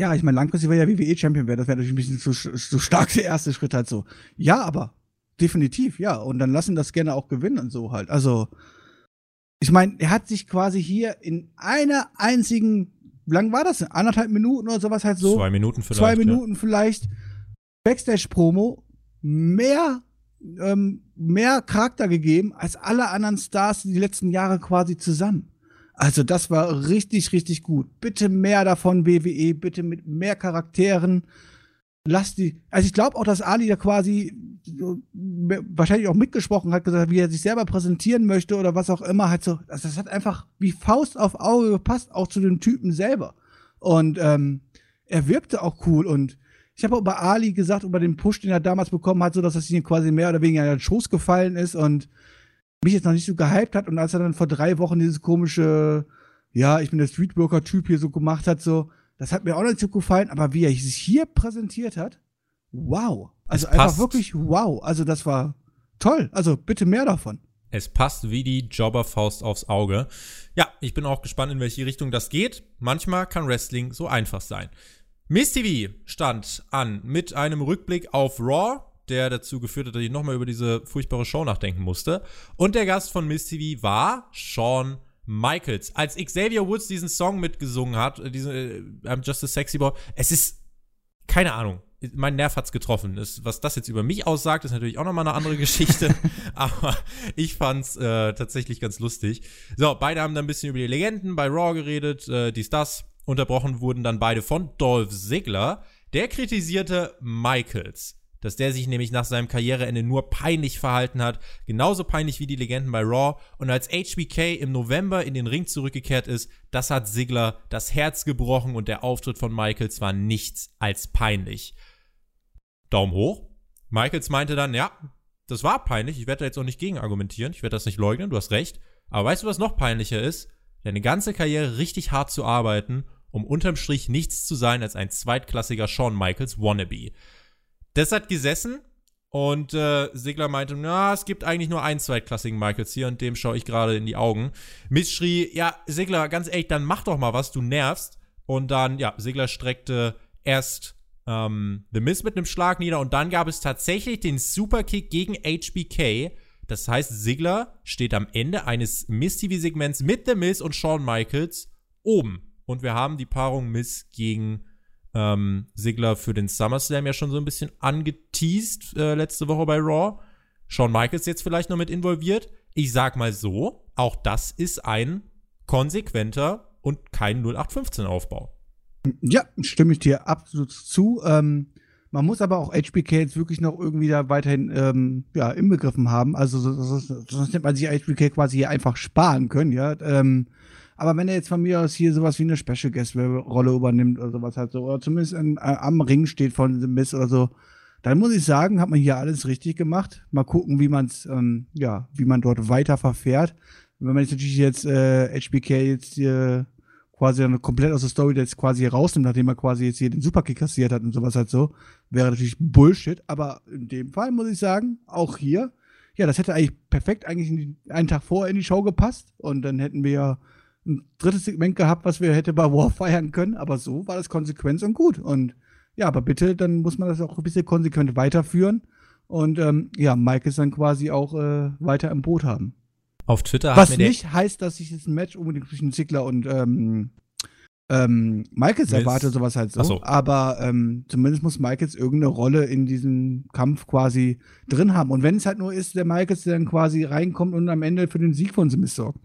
Ja, ich meine, langfristig wäre ja WWE-Champion wäre, das wäre natürlich ein bisschen zu, zu stark der erste Schritt halt so. Ja, aber definitiv, ja. Und dann lassen das gerne auch gewinnen und so halt. Also, ich meine, er hat sich quasi hier in einer einzigen, wie lang war das? denn? Anderthalb Minuten oder sowas halt so. Zwei Minuten vielleicht. zwei Minuten vielleicht Backstage-Promo mehr, ähm, mehr Charakter gegeben als alle anderen Stars die letzten Jahre quasi zusammen. Also das war richtig, richtig gut. Bitte mehr davon, WWE, bitte mit mehr Charakteren. Lass die. Also ich glaube auch, dass Ali da quasi wahrscheinlich auch mitgesprochen hat, gesagt, wie er sich selber präsentieren möchte oder was auch immer. Halt so. Also das hat einfach wie Faust auf Auge gepasst, auch zu dem Typen selber. Und ähm, er wirkte auch cool und ich habe auch bei Ali gesagt, über den Push, den er damals bekommen hat, so dass das ihm quasi mehr oder weniger in den Schoß gefallen ist und mich jetzt noch nicht so gehypt hat. Und als er dann vor drei Wochen dieses komische, ja, ich bin der Streetworker-Typ hier so gemacht hat, so, das hat mir auch nicht so gefallen. Aber wie er sich hier präsentiert hat, wow. Also einfach wirklich wow. Also das war toll. Also bitte mehr davon. Es passt wie die Jobberfaust aufs Auge. Ja, ich bin auch gespannt, in welche Richtung das geht. Manchmal kann Wrestling so einfach sein. Miss TV stand an mit einem Rückblick auf Raw, der dazu geführt hat, dass ich nochmal über diese furchtbare Show nachdenken musste. Und der Gast von Miss TV war Shawn Michaels. Als Xavier Woods diesen Song mitgesungen hat, äh, diesen äh, I'm Just a Sexy Boy, es ist keine Ahnung. Mein Nerv hat's getroffen. Das, was das jetzt über mich aussagt, ist natürlich auch nochmal eine andere Geschichte. Aber ich fand's äh, tatsächlich ganz lustig. So, beide haben dann ein bisschen über die Legenden bei Raw geredet, äh, dies, das. Unterbrochen wurden dann beide von Dolph Ziggler. Der kritisierte Michaels, dass der sich nämlich nach seinem Karriereende nur peinlich verhalten hat. Genauso peinlich wie die Legenden bei Raw. Und als HBK im November in den Ring zurückgekehrt ist, das hat Ziggler das Herz gebrochen und der Auftritt von Michaels war nichts als peinlich. Daumen hoch. Michaels meinte dann, ja, das war peinlich, ich werde da jetzt auch nicht gegen argumentieren, ich werde das nicht leugnen, du hast recht. Aber weißt du, was noch peinlicher ist? Deine ganze Karriere richtig hart zu arbeiten, um unterm Strich nichts zu sein als ein zweitklassiger Shawn Michaels Wannabe. Das hat gesessen und äh, Sigler meinte, na, es gibt eigentlich nur einen zweitklassigen Michaels hier und dem schaue ich gerade in die Augen. Miss schrie, ja, Sigler, ganz ehrlich, dann mach doch mal was, du nervst. Und dann, ja, Sigler streckte erst ähm, The Miz mit einem Schlag nieder und dann gab es tatsächlich den Superkick gegen HBK. Das heißt, Sigler steht am Ende eines Miz-TV-Segments mit The Miz und Shawn Michaels oben. Und wir haben die Paarung Miz gegen ähm, Sigler für den SummerSlam ja schon so ein bisschen angeteased äh, letzte Woche bei Raw. Shawn Michaels jetzt vielleicht noch mit involviert. Ich sag mal so, auch das ist ein konsequenter und kein 0815-Aufbau. Ja, stimme ich dir absolut zu. Ähm, man muss aber auch HBK jetzt wirklich noch irgendwie da weiterhin ähm, ja, inbegriffen haben. Also so- so- so- sonst hätte man sich HBK quasi hier einfach sparen können, ja. Ähm, aber wenn er jetzt von mir aus hier sowas wie eine Special Guest Rolle übernimmt oder sowas halt so, oder zumindest in, äh, am Ring steht von The Miz oder so, dann muss ich sagen, hat man hier alles richtig gemacht. Mal gucken, wie man es, ähm, ja, wie man dort weiter verfährt. Wenn man jetzt natürlich jetzt äh, HBK jetzt hier quasi dann komplett aus der Story jetzt quasi rausnimmt, nachdem er quasi jetzt hier den Superkick kassiert hat und sowas halt so, wäre natürlich Bullshit. Aber in dem Fall muss ich sagen, auch hier, ja, das hätte eigentlich perfekt eigentlich einen Tag vorher in die Show gepasst und dann hätten wir ja ein drittes Segment gehabt, was wir hätte bei War feiern können. Aber so war das konsequent und gut. Und ja, aber bitte, dann muss man das auch ein bisschen konsequent weiterführen. Und ähm, ja, Mike ist dann quasi auch äh, weiter im Boot haben. Auf Twitter hat Was nicht heißt, dass ich jetzt ein Match unbedingt zwischen Ziggler und ähm, ähm, Michaels erwarte, sowas halt so. So. Aber ähm, zumindest muss Michaels irgendeine Rolle in diesem Kampf quasi drin haben. Und wenn es halt nur ist, der Michaels, der dann quasi reinkommt und am Ende für den Sieg von Simis sorgt.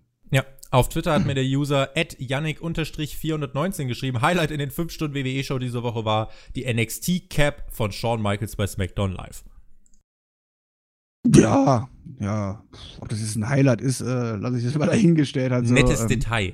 Auf Twitter hat mir der User Yannick-419 geschrieben. Highlight in den 5-Stunden-WWE-Show diese Woche war die NXT-Cap von Shawn Michaels bei SmackDown Live. Ja, ja. Ob das jetzt ein Highlight ist, äh, lasse ich das mal dahingestellt. Also, Nettes ähm, Detail.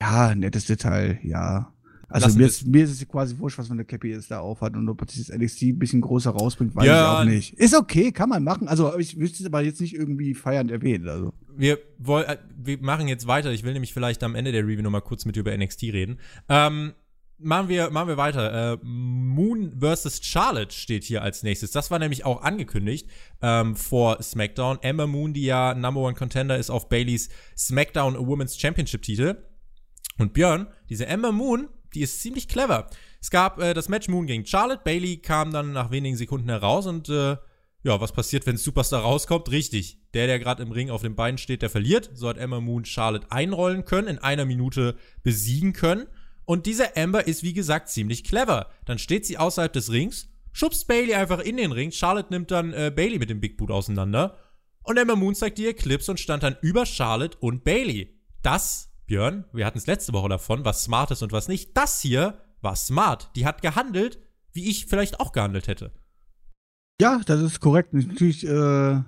Ja, nettes Detail, ja. Also mir ist, mir ist es quasi wurscht, was für eine Cappy es da aufhat und ob das NXT ein bisschen größer rausbringt, weiß Ja. ich auch nicht. Ist okay, kann man machen. Also ich wüsste es aber jetzt nicht irgendwie feiernd erwähnen. Also. Wir, woll, äh, wir machen jetzt weiter. Ich will nämlich vielleicht am Ende der Review noch mal kurz mit dir über NXT reden. Ähm, machen, wir, machen wir weiter. Äh, Moon vs. Charlotte steht hier als nächstes. Das war nämlich auch angekündigt ähm, vor SmackDown. Emma Moon, die ja Number One Contender ist auf Baileys SmackDown Women's Championship Titel. Und Björn, diese Emma Moon, die ist ziemlich clever. Es gab äh, das Match Moon gegen Charlotte. Bailey kam dann nach wenigen Sekunden heraus und äh, ja, was passiert, wenn Superstar rauskommt? Richtig. Der, der gerade im Ring auf den Beinen steht, der verliert. So hat Emma Moon Charlotte einrollen können, in einer Minute besiegen können. Und diese Amber ist, wie gesagt, ziemlich clever. Dann steht sie außerhalb des Rings, schubst Bailey einfach in den Ring. Charlotte nimmt dann äh, Bailey mit dem Big Boot auseinander. Und Emma Moon zeigt ihr Clips und stand dann über Charlotte und Bailey. Das, Björn, wir hatten es letzte Woche davon, was smart ist und was nicht. Das hier war smart. Die hat gehandelt, wie ich vielleicht auch gehandelt hätte. Ja, das ist korrekt. Natürlich, äh,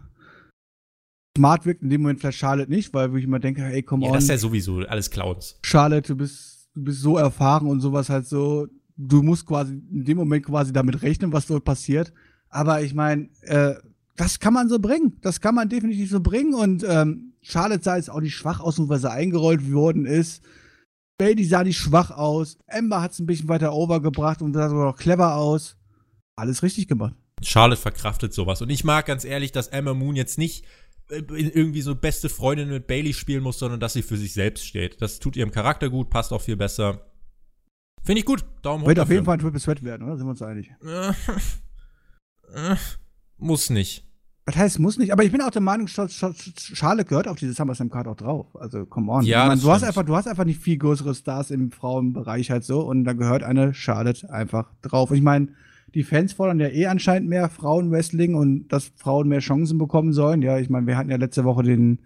smart wirkt in dem Moment vielleicht Charlotte nicht, weil ich immer denke, ey, komm Ja, on. das ist ja sowieso alles Clowns. Charlotte, du bist, du bist so erfahren und sowas halt so. Du musst quasi in dem Moment quasi damit rechnen, was dort passiert. Aber ich meine, äh, das kann man so bringen. Das kann man definitiv so bringen. Und ähm, Charlotte sah jetzt auch nicht schwach aus, nur weil sie eingerollt worden ist. Bailey sah nicht schwach aus. Ember hat es ein bisschen weiter overgebracht und sah sogar noch clever aus. Alles richtig gemacht. Charlotte verkraftet sowas. Und ich mag ganz ehrlich, dass Emma Moon jetzt nicht äh, irgendwie so beste Freundin mit Bailey spielen muss, sondern dass sie für sich selbst steht. Das tut ihrem Charakter gut, passt auch viel besser. Finde ich gut. Daumen hoch. Wird auf jeden. Fall ein Triple Sweat werden, oder? Sind wir uns einig? Muss nicht. Das heißt, muss nicht. Aber ich bin auch der Meinung, Charlotte gehört auf diese SummerSlam Card auch drauf. Also, come on. Ja, ich mein, du, hast einfach, du hast einfach nicht viel größere Stars im Frauenbereich halt so. Und da gehört eine Charlotte einfach drauf. Ich meine, die Fans fordern ja eh anscheinend mehr Frauenwrestling und dass Frauen mehr Chancen bekommen sollen. Ja, ich meine, wir hatten ja letzte Woche den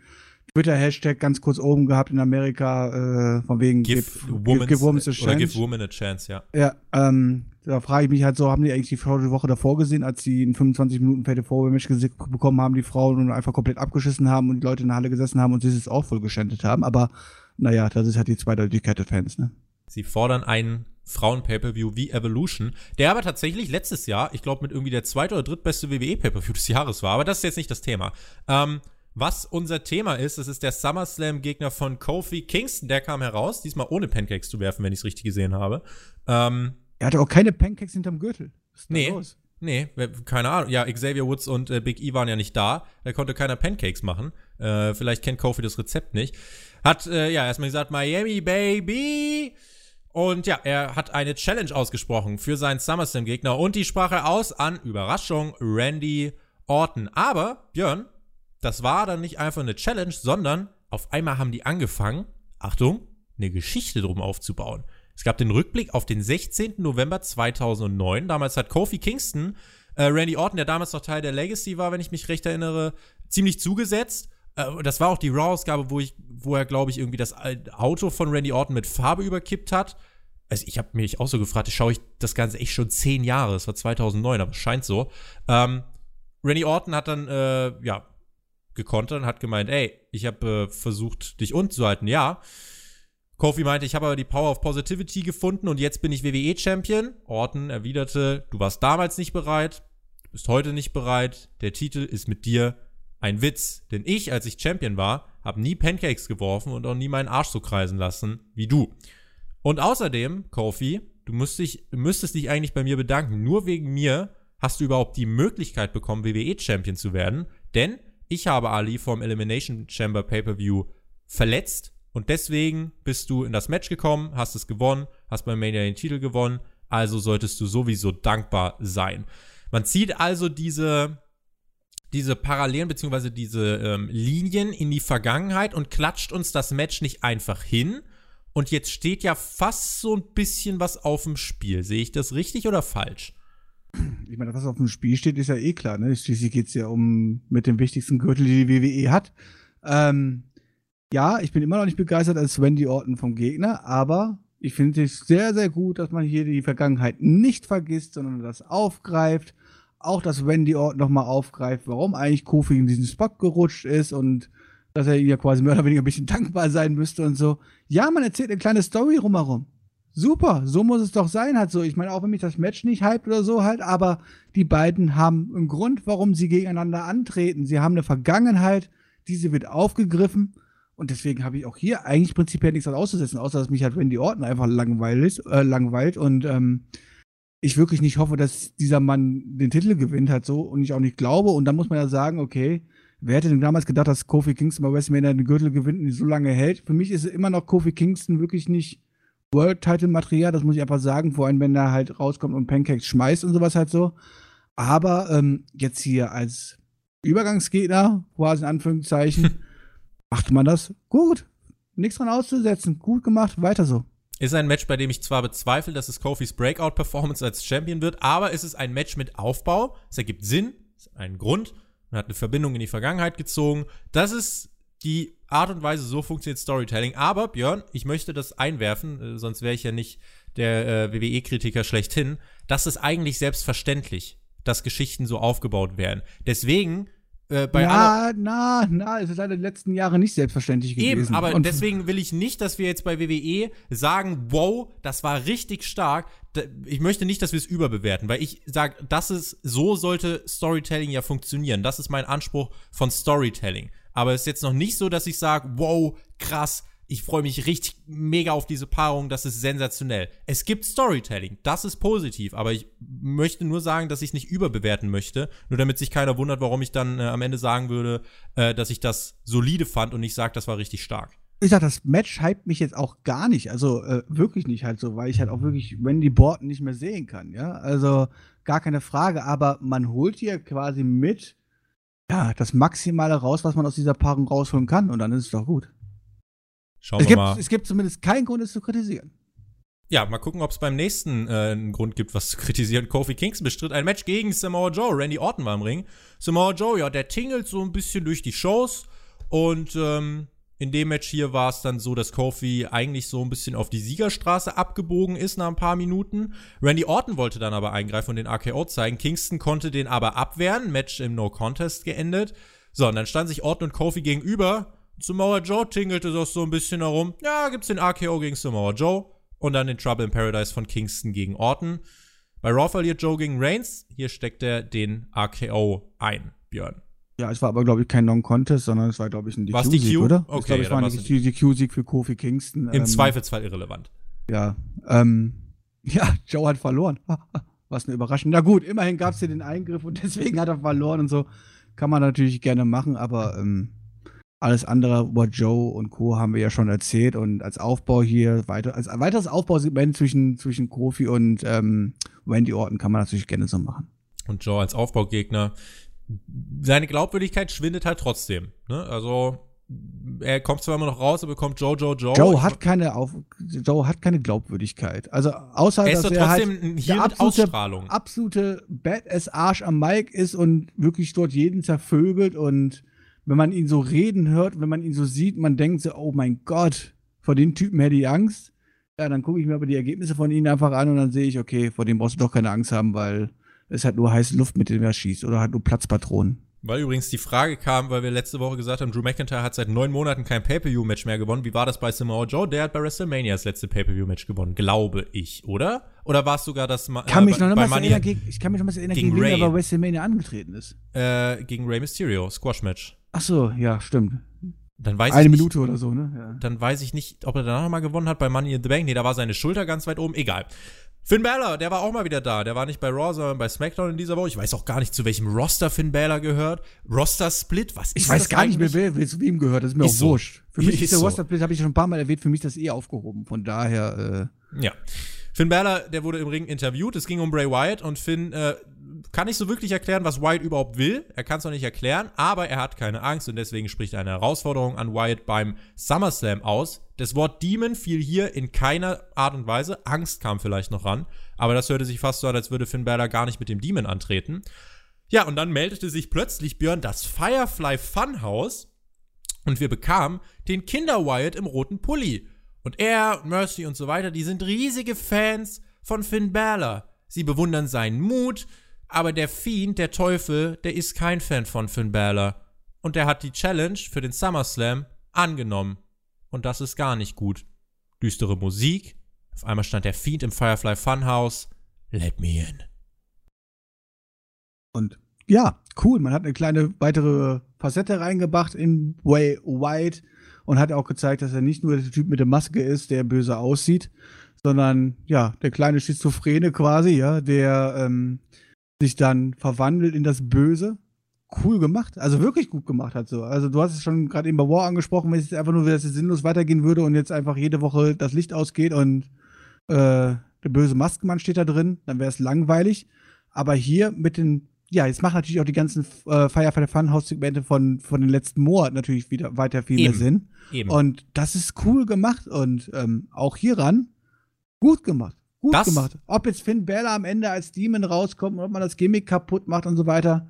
Twitter-Hashtag ganz kurz oben gehabt in Amerika, äh, von wegen Give, give, women's, give Women's a oder chance. give women a chance, ja. Ja, ähm, da frage ich mich halt so, haben die eigentlich die Frau die Woche davor gesehen, als sie in 25 Minuten Fette Match bekommen haben, die Frauen und einfach komplett abgeschissen haben und die Leute in der Halle gesessen haben und sie es auch voll geschändet haben. Aber naja, das ist halt die Zweideutigkeit der Fans, ne? Sie fordern einen Frauen-Pay-Per-View wie Evolution, der aber tatsächlich letztes Jahr, ich glaube, mit irgendwie der zweite oder drittbeste WWE-Pay-Per-View des Jahres war. Aber das ist jetzt nicht das Thema. Ähm, was unser Thema ist, das ist der SummerSlam-Gegner von Kofi Kingston. Der kam heraus, diesmal ohne Pancakes zu werfen, wenn ich es richtig gesehen habe. Ähm, Er hatte auch keine Pancakes hinterm Gürtel. Nee. los? Nee, keine Ahnung. Ja, Xavier Woods und äh, Big E waren ja nicht da. Da konnte keiner Pancakes machen. Äh, vielleicht kennt Kofi das Rezept nicht. Hat, äh, ja, erstmal gesagt, Miami, Baby. Und ja, er hat eine Challenge ausgesprochen für seinen SummerSlam-Gegner. Und die sprach er aus an, Überraschung, Randy Orton. Aber, Björn, das war dann nicht einfach eine Challenge, sondern auf einmal haben die angefangen, Achtung, eine Geschichte drum aufzubauen. Es gab den Rückblick auf den 16. November 2009. Damals hat Kofi Kingston äh, Randy Orton, der damals noch Teil der Legacy war, wenn ich mich recht erinnere, ziemlich zugesetzt. Äh, das war auch die Raw-Ausgabe, wo, wo er, glaube ich, irgendwie das Auto von Randy Orton mit Farbe überkippt hat. Also ich habe mich auch so gefragt, schaue ich das Ganze echt schon zehn Jahre, das war 2009, aber scheint so. Ähm, Randy Orton hat dann, äh, ja, gekontert und hat gemeint, ey, ich habe äh, versucht, dich unten zu halten, ja. Kofi meinte, ich habe aber die Power of Positivity gefunden und jetzt bin ich WWE-Champion. Orton erwiderte, du warst damals nicht bereit, du bist heute nicht bereit, der Titel ist mit dir ein Witz. Denn ich, als ich Champion war, habe nie Pancakes geworfen und auch nie meinen Arsch so kreisen lassen wie du. Und außerdem, Kofi, du müsstest dich, müsstest dich eigentlich bei mir bedanken. Nur wegen mir hast du überhaupt die Möglichkeit bekommen, WWE-Champion zu werden. Denn ich habe Ali vom Elimination Chamber Pay-Per-View verletzt. Und deswegen bist du in das Match gekommen, hast es gewonnen, hast beim Mania den Titel gewonnen. Also solltest du sowieso dankbar sein. Man zieht also diese, diese Parallelen bzw. diese ähm, Linien in die Vergangenheit und klatscht uns das Match nicht einfach hin. Und jetzt steht ja fast so ein bisschen was auf dem Spiel. Sehe ich das richtig oder falsch? Ich meine, was auf dem Spiel steht, ist ja eh klar, ne? Schließlich geht es ja um mit dem wichtigsten Gürtel, die die WWE hat. Ähm, ja, ich bin immer noch nicht begeistert als Randy Orton vom Gegner, aber ich finde es sehr, sehr gut, dass man hier die Vergangenheit nicht vergisst, sondern das aufgreift, auch, dass Wendy Orton nochmal aufgreift, warum eigentlich Kofi in diesen Spot gerutscht ist und dass er ja quasi mehr oder weniger ein bisschen dankbar sein müsste und so. Ja, man erzählt eine kleine Story rumherum. Super, so muss es doch sein, halt so. Ich meine, auch wenn mich das Match nicht hypt oder so halt, aber die beiden haben einen Grund, warum sie gegeneinander antreten. Sie haben eine Vergangenheit, diese wird aufgegriffen. Und deswegen habe ich auch hier eigentlich prinzipiell nichts auszusetzen, außer dass mich halt Wendy Orton einfach langweilt, äh, langweilt und ähm, ich wirklich nicht hoffe, dass dieser Mann den Titel gewinnt hat so und ich auch nicht glaube. Und dann muss man ja sagen, okay, wer hätte denn damals gedacht, dass Kofi Kingston bei WrestleMania den Gürtel gewinnt und so lange hält? Für mich ist immer noch Kofi Kingston wirklich nicht World-Title-Material, das muss ich einfach sagen, vor allem wenn er halt rauskommt und Pancakes schmeißt und sowas halt so. Aber ähm, jetzt hier als Übergangsgegner, quasi in Anführungszeichen, macht man das gut. Nichts dran auszusetzen. Gut gemacht, weiter so. Ist ein Match, bei dem ich zwar bezweifle, dass es Kofis Breakout-Performance als Champion wird, aber es ist ein Match mit Aufbau. Es ergibt Sinn, es ist ein Grund. Man hat eine Verbindung in die Vergangenheit gezogen. Das ist die Art und Weise, so funktioniert Storytelling. Aber, Björn, ich möchte das einwerfen, äh, sonst wäre ich ja nicht der äh, WWE-Kritiker schlechthin. Das ist eigentlich selbstverständlich, dass Geschichten so aufgebaut werden. Deswegen äh, bei ja, na, na, es ist leider die letzten Jahre nicht selbstverständlich gewesen. Eben, aber und deswegen will ich nicht, dass wir jetzt bei WWE sagen, wow, das war richtig stark. Ich möchte nicht, dass wir es überbewerten, weil ich sage, das ist, so sollte Storytelling ja funktionieren. Das ist mein Anspruch von Storytelling. Aber es ist jetzt noch nicht so, dass ich sage, wow, krass, ich freue mich richtig mega auf diese Paarung, das ist sensationell. Es gibt Storytelling, das ist positiv, aber ich möchte nur sagen, dass ich es nicht überbewerten möchte, nur damit sich keiner wundert, warum ich dann äh, am Ende sagen würde, äh, dass ich das solide fand und nicht sage, das war richtig stark. Ich sag, das Match hypt mich jetzt auch gar nicht, also äh, wirklich nicht halt so, weil ich halt auch wirklich Wendy Borton nicht mehr sehen kann, ja, also gar keine Frage, aber man holt hier quasi mit, ja, das Maximale raus, was man aus dieser Paarung rausholen kann. Und dann ist es doch gut. Schauen es wir gibt, mal. Es gibt zumindest keinen Grund, es zu kritisieren. Ja, mal gucken, ob es beim nächsten äh, einen Grund gibt, was zu kritisieren. Kofi Kingston bestritt ein Match gegen Samoa Joe. Randy Orton war im Ring. Samoa Joe, ja, der tingelt so ein bisschen durch die Shows. Und ähm, in dem Match hier war es dann so, dass Kofi eigentlich so ein bisschen auf die Siegerstraße abgebogen ist nach ein paar Minuten. Randy Orton wollte dann aber eingreifen und den RKO zeigen. Kingston konnte den aber abwehren. Match im No Contest geendet. So, und dann stand sich Orton und Kofi gegenüber. Samoa Joe tingelte das so ein bisschen herum. Ja, gibt's den RKO gegen Samoa Joe und dann den Trouble in Paradise von Kingston gegen Orton. Bei Raw verliert Joe gegen Reigns. Hier steckt er den RKO ein, Björn. Ja, es war aber, glaube ich, kein Non-Contest, sondern es war, glaube ich, ein DQ-Sieg, DQ oder? Okay, ich glaube, es war ein DQ-Sieg für Kofi Kingston. Im ähm, Zweifelsfall irrelevant. Ja, ähm, ja, Joe hat verloren. Was eine Überraschung. Na gut, immerhin gab es hier den Eingriff und deswegen hat er verloren und so. Kann man natürlich gerne machen, aber ähm, alles andere über Joe und Co. haben wir ja schon erzählt und als Aufbau hier, weiter, als weiteres Aufbausegment zwischen, zwischen Kofi und ähm, Wendy Orton kann man natürlich gerne so machen. Und Joe als Aufbaugegner. Seine Glaubwürdigkeit schwindet halt trotzdem. Ne? Also er kommt zwar immer noch raus, aber bekommt Joe, Joe, Joe. Joe hat keine Auf Joe hat keine Glaubwürdigkeit. Also außer er ist dass er halt trotzdem hier absolute, Ausstrahlung. absolute Badass Arsch am Mike ist und wirklich dort jeden zervögelt und wenn man ihn so reden hört, wenn man ihn so sieht, man denkt so, oh mein Gott, vor den Typen hätte ich Angst. Ja, dann gucke ich mir aber die Ergebnisse von ihnen einfach an und dann sehe ich, okay, vor dem brauchst du doch keine Angst haben, weil es hat nur heiße Luft, mit dem er schießt oder hat nur Platzpatronen. Weil übrigens die Frage kam, weil wir letzte Woche gesagt haben, Drew McIntyre hat seit neun Monaten kein Pay-Per-View-Match mehr gewonnen. Wie war das bei Samoa Joe? Der hat bei WrestleMania das letzte Pay-Per-View-Match gewonnen, glaube ich, oder? Oder war es sogar das Ma Kann mich äh, noch bei mal Money, gegen, ich kann mich noch mal erinnern, gegen gegen wen er bei WrestleMania angetreten ist. äh, gegen Rey Mysterio, Squash-Match. Ach so, ja, stimmt. Dann weiß Eine ich nicht, Minute oder so, ne? Ja. dann weiß ich nicht, ob er danach nochmal gewonnen hat bei Money in the Bank. Nee, da war seine Schulter ganz weit oben. Egal. Finn Balor, der war auch mal wieder da. Der war nicht bei Raw, sondern bei SmackDown in dieser Woche. Ich weiß auch gar nicht, zu welchem Roster Finn Balor gehört. Roster-Split, was ist Ich weiß das gar nicht mehr, eigentlich? wer, zu wem gehört. Das ist mir Ist auch so. wurscht. Für mich Ist ist der so. Roster-Split, habe ich schon ein paar Mal erwähnt, für mich ist das eh aufgehoben. Von daher, Ja. Finn Balor, der wurde im Ring interviewt. Es ging um Bray Wyatt und Finn äh, kann nicht so wirklich erklären, was Wyatt überhaupt will. Er kann es noch nicht erklären, aber er hat keine Angst und deswegen spricht er eine Herausforderung an Wyatt beim SummerSlam aus. Das Wort Demon fiel hier in keiner Art und Weise. Angst kam vielleicht noch ran, aber das hörte sich fast so an, als würde Finn Balor gar nicht mit dem Demon antreten. Ja, und dann meldete sich plötzlich Björn das Firefly Funhouse und wir bekamen den Kinder Wyatt im roten Pulli. Und er, Mercy und so weiter, die sind riesige Fans von Finn Balor. Sie bewundern seinen Mut, Aber der Fiend, der Teufel, der ist kein Fan von Finn Balor. Und der hat die Challenge für den SummerSlam angenommen. Und das ist gar nicht gut. Düstere Musik. Auf einmal stand der Fiend im Firefly Funhouse. Let me in. Und ja, cool. Man hat eine kleine weitere Facette reingebracht in Way White und hat auch gezeigt, dass er nicht nur der Typ mit der Maske ist, der böse aussieht, sondern ja, der kleine Schizophrene quasi, ja, der ähm, sich dann verwandelt in das Böse. Cool gemacht, also wirklich gut gemacht hat so. Also du hast es schon gerade eben bei War angesprochen, wenn es jetzt einfach nur wieder sinnlos weitergehen würde und jetzt einfach jede Woche das Licht ausgeht und äh, der böse Maskenmann steht da drin, dann wäre es langweilig. Aber hier mit den ja, jetzt machen natürlich auch die ganzen äh, Firefly Funhouse-Segmente von, von den letzten Monaten natürlich wieder weiter viel Eben. mehr Sinn. Eben. Und das ist cool gemacht und ähm, auch hieran gut gemacht. Gut das gemacht. Ob jetzt Finn Balor am Ende als Demon rauskommt und ob man das Gimmick kaputt macht und so weiter,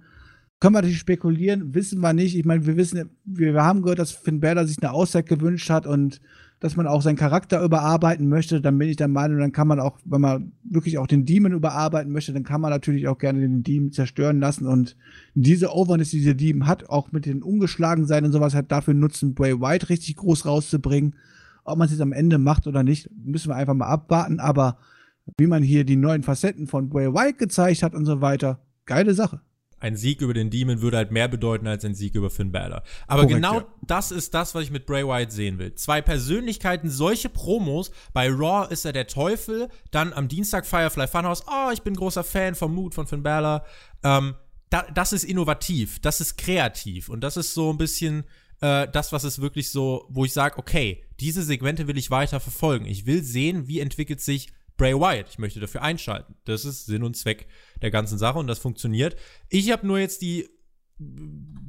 können wir natürlich spekulieren, wissen wir nicht. Ich meine, wir wissen, wir, haben gehört, dass Finn Balor sich eine Auszeit gewünscht hat und dass man auch seinen Charakter überarbeiten möchte, dann bin ich der Meinung, dann kann man auch, wenn man wirklich auch den Demon überarbeiten möchte, dann kann man natürlich auch gerne den Demon zerstören lassen und diese Overness, die dieser Demon hat, auch mit den ungeschlagen sein und sowas halt dafür nutzen, Bray White richtig groß rauszubringen. Ob man es jetzt am Ende macht oder nicht, müssen wir einfach mal abwarten, aber wie man hier die neuen Facetten von Bray White gezeigt hat und so weiter, geile Sache ein Sieg über den Demon würde halt mehr bedeuten als ein Sieg über Finn Balor. Aber Korrekt, genau ja. das ist das, was ich mit Bray Wyatt sehen will. Zwei Persönlichkeiten, solche Promos. Bei Raw ist er der Teufel, dann am Dienstag Firefly Funhouse. Oh, ich bin großer Fan vom Mut von Finn Balor. Ähm, da, das ist innovativ, das ist kreativ und das ist so ein bisschen äh, das, was es wirklich so, wo ich sage, okay, diese Segmente will ich weiter verfolgen. Ich will sehen, wie entwickelt sich Bray Wyatt. Ich möchte dafür einschalten. Das ist Sinn und Zweck der ganzen Sache und das funktioniert. Ich habe nur jetzt die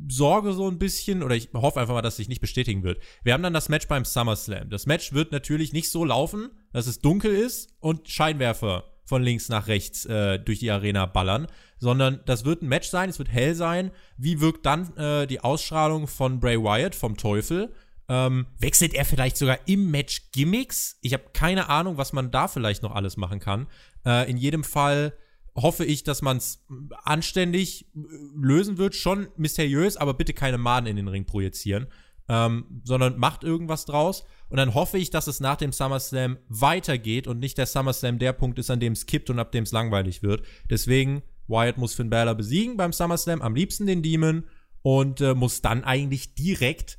Sorge so ein bisschen, oder ich hoffe einfach mal, dass sich nicht bestätigen wird. Wir haben dann das Match beim SummerSlam. Das Match wird natürlich nicht so laufen, dass es dunkel ist und Scheinwerfer von links nach rechts äh, durch die Arena ballern, sondern das wird ein Match sein, es wird hell sein. Wie wirkt dann äh, die Ausstrahlung von Bray Wyatt vom Teufel? Ähm, wechselt er vielleicht sogar im Match Gimmicks? Ich habe keine Ahnung, was man da vielleicht noch alles machen kann. Äh, in jedem Fall hoffe ich, dass man es anständig äh, lösen wird. Schon mysteriös, aber bitte keine Maden in den Ring projizieren. Ähm, sondern macht irgendwas draus. Und dann hoffe ich, dass es nach dem SummerSlam weitergeht und nicht der SummerSlam der Punkt ist, an dem es kippt und ab dem es langweilig wird. Deswegen, Wyatt muss Finn Balor besiegen beim SummerSlam, am liebsten den Demon und äh, muss dann eigentlich direkt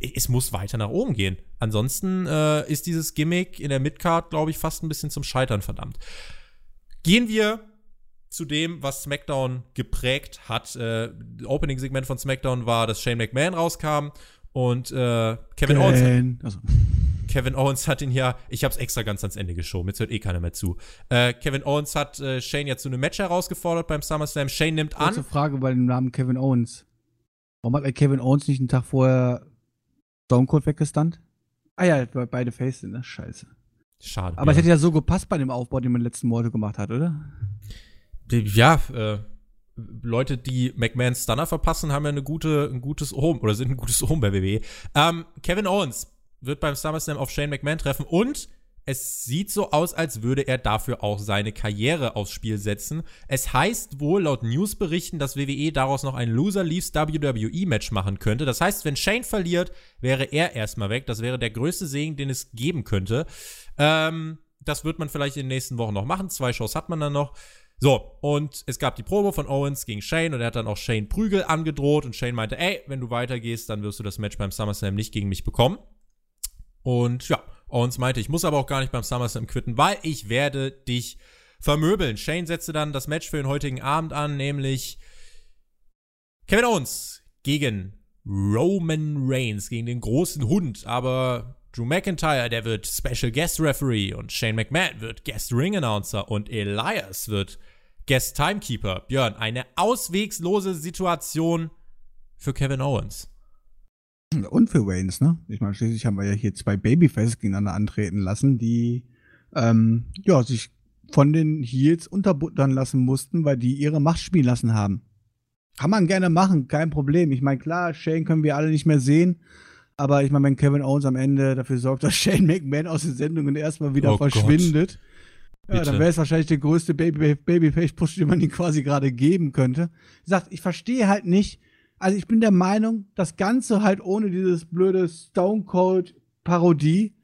es muss weiter nach oben gehen. Ansonsten äh, ist dieses Gimmick in der Midcard, glaube ich, fast ein bisschen zum Scheitern verdammt. Gehen wir zu dem, was SmackDown geprägt hat. Äh, Opening-Segment von SmackDown war, dass Shane McMahon rauskam und äh, Kevin. Owens. Hat, also. Kevin Owens hat ihn ja, ich habe es extra ganz ans Ende geschoben, jetzt hört eh keiner mehr zu. Äh, Kevin Owens hat äh, Shane ja zu einem Match herausgefordert beim SummerSlam. Shane nimmt Kurze an. Kurze Frage bei dem Namen Kevin Owens. Warum hat Kevin Owens nicht einen Tag vorher Stone Cold weggestunt? Ah ja, beide Face sind, ne? Scheiße. Schade. Aber ja. es hätte ja so gepasst bei dem Aufbau, den man letzten Monate gemacht hat, oder? Ja, äh, Leute, die McMahon Stunner verpassen, haben ja eine gute, ein gutes Home oder sind ein gutes Home bei WWE. Ähm, Kevin Owens wird beim SummerSlam auf Shane McMahon treffen und es sieht so aus, als würde er dafür auch seine Karriere aufs Spiel setzen. Es heißt wohl laut Newsberichten, dass WWE daraus noch ein Loser Leaves WWE Match machen könnte. Das heißt, wenn Shane verliert, wäre er erstmal weg. Das wäre der größte Segen, den es geben könnte. Ähm, das wird man vielleicht in den nächsten Wochen noch machen. Zwei Shows hat man dann noch. So, und es gab die Probe von Owens gegen Shane und er hat dann auch Shane Prügel angedroht und Shane meinte, ey, wenn du weitergehst, dann wirst du das Match beim SummerSlam nicht gegen mich bekommen. Und ja, Owens meinte, ich muss aber auch gar nicht beim SummerSlam quitten, weil ich werde dich vermöbeln. Shane setzte dann das Match für den heutigen Abend an, nämlich Kevin Owens gegen Roman Reigns, gegen den großen Hund. Aber Drew McIntyre, der wird Special Guest Referee und Shane McMahon wird Guest Ring Announcer und Elias wird Guest Timekeeper. Björn, eine auswegslose Situation für Kevin Owens. Und für Waynes, ne? Ich meine, schließlich haben wir ja hier zwei Babyfaces gegeneinander antreten lassen, die ähm, ja, sich von den Heels unterbuttern lassen mussten, weil die ihre Macht spielen lassen haben. Kann man gerne machen, kein Problem. Ich meine, klar, Shane können wir alle nicht mehr sehen, aber ich meine, wenn Kevin Owens am Ende dafür sorgt, dass Shane McMahon aus den Sendungen erstmal wieder oh verschwindet, Ja, dann wäre es wahrscheinlich der größte Babyface-Push, den man ihm quasi gerade geben könnte. Gesagt, ich verstehe halt nicht, also ich bin der Meinung, das Ganze halt ohne dieses blöde Stone Cold Parodie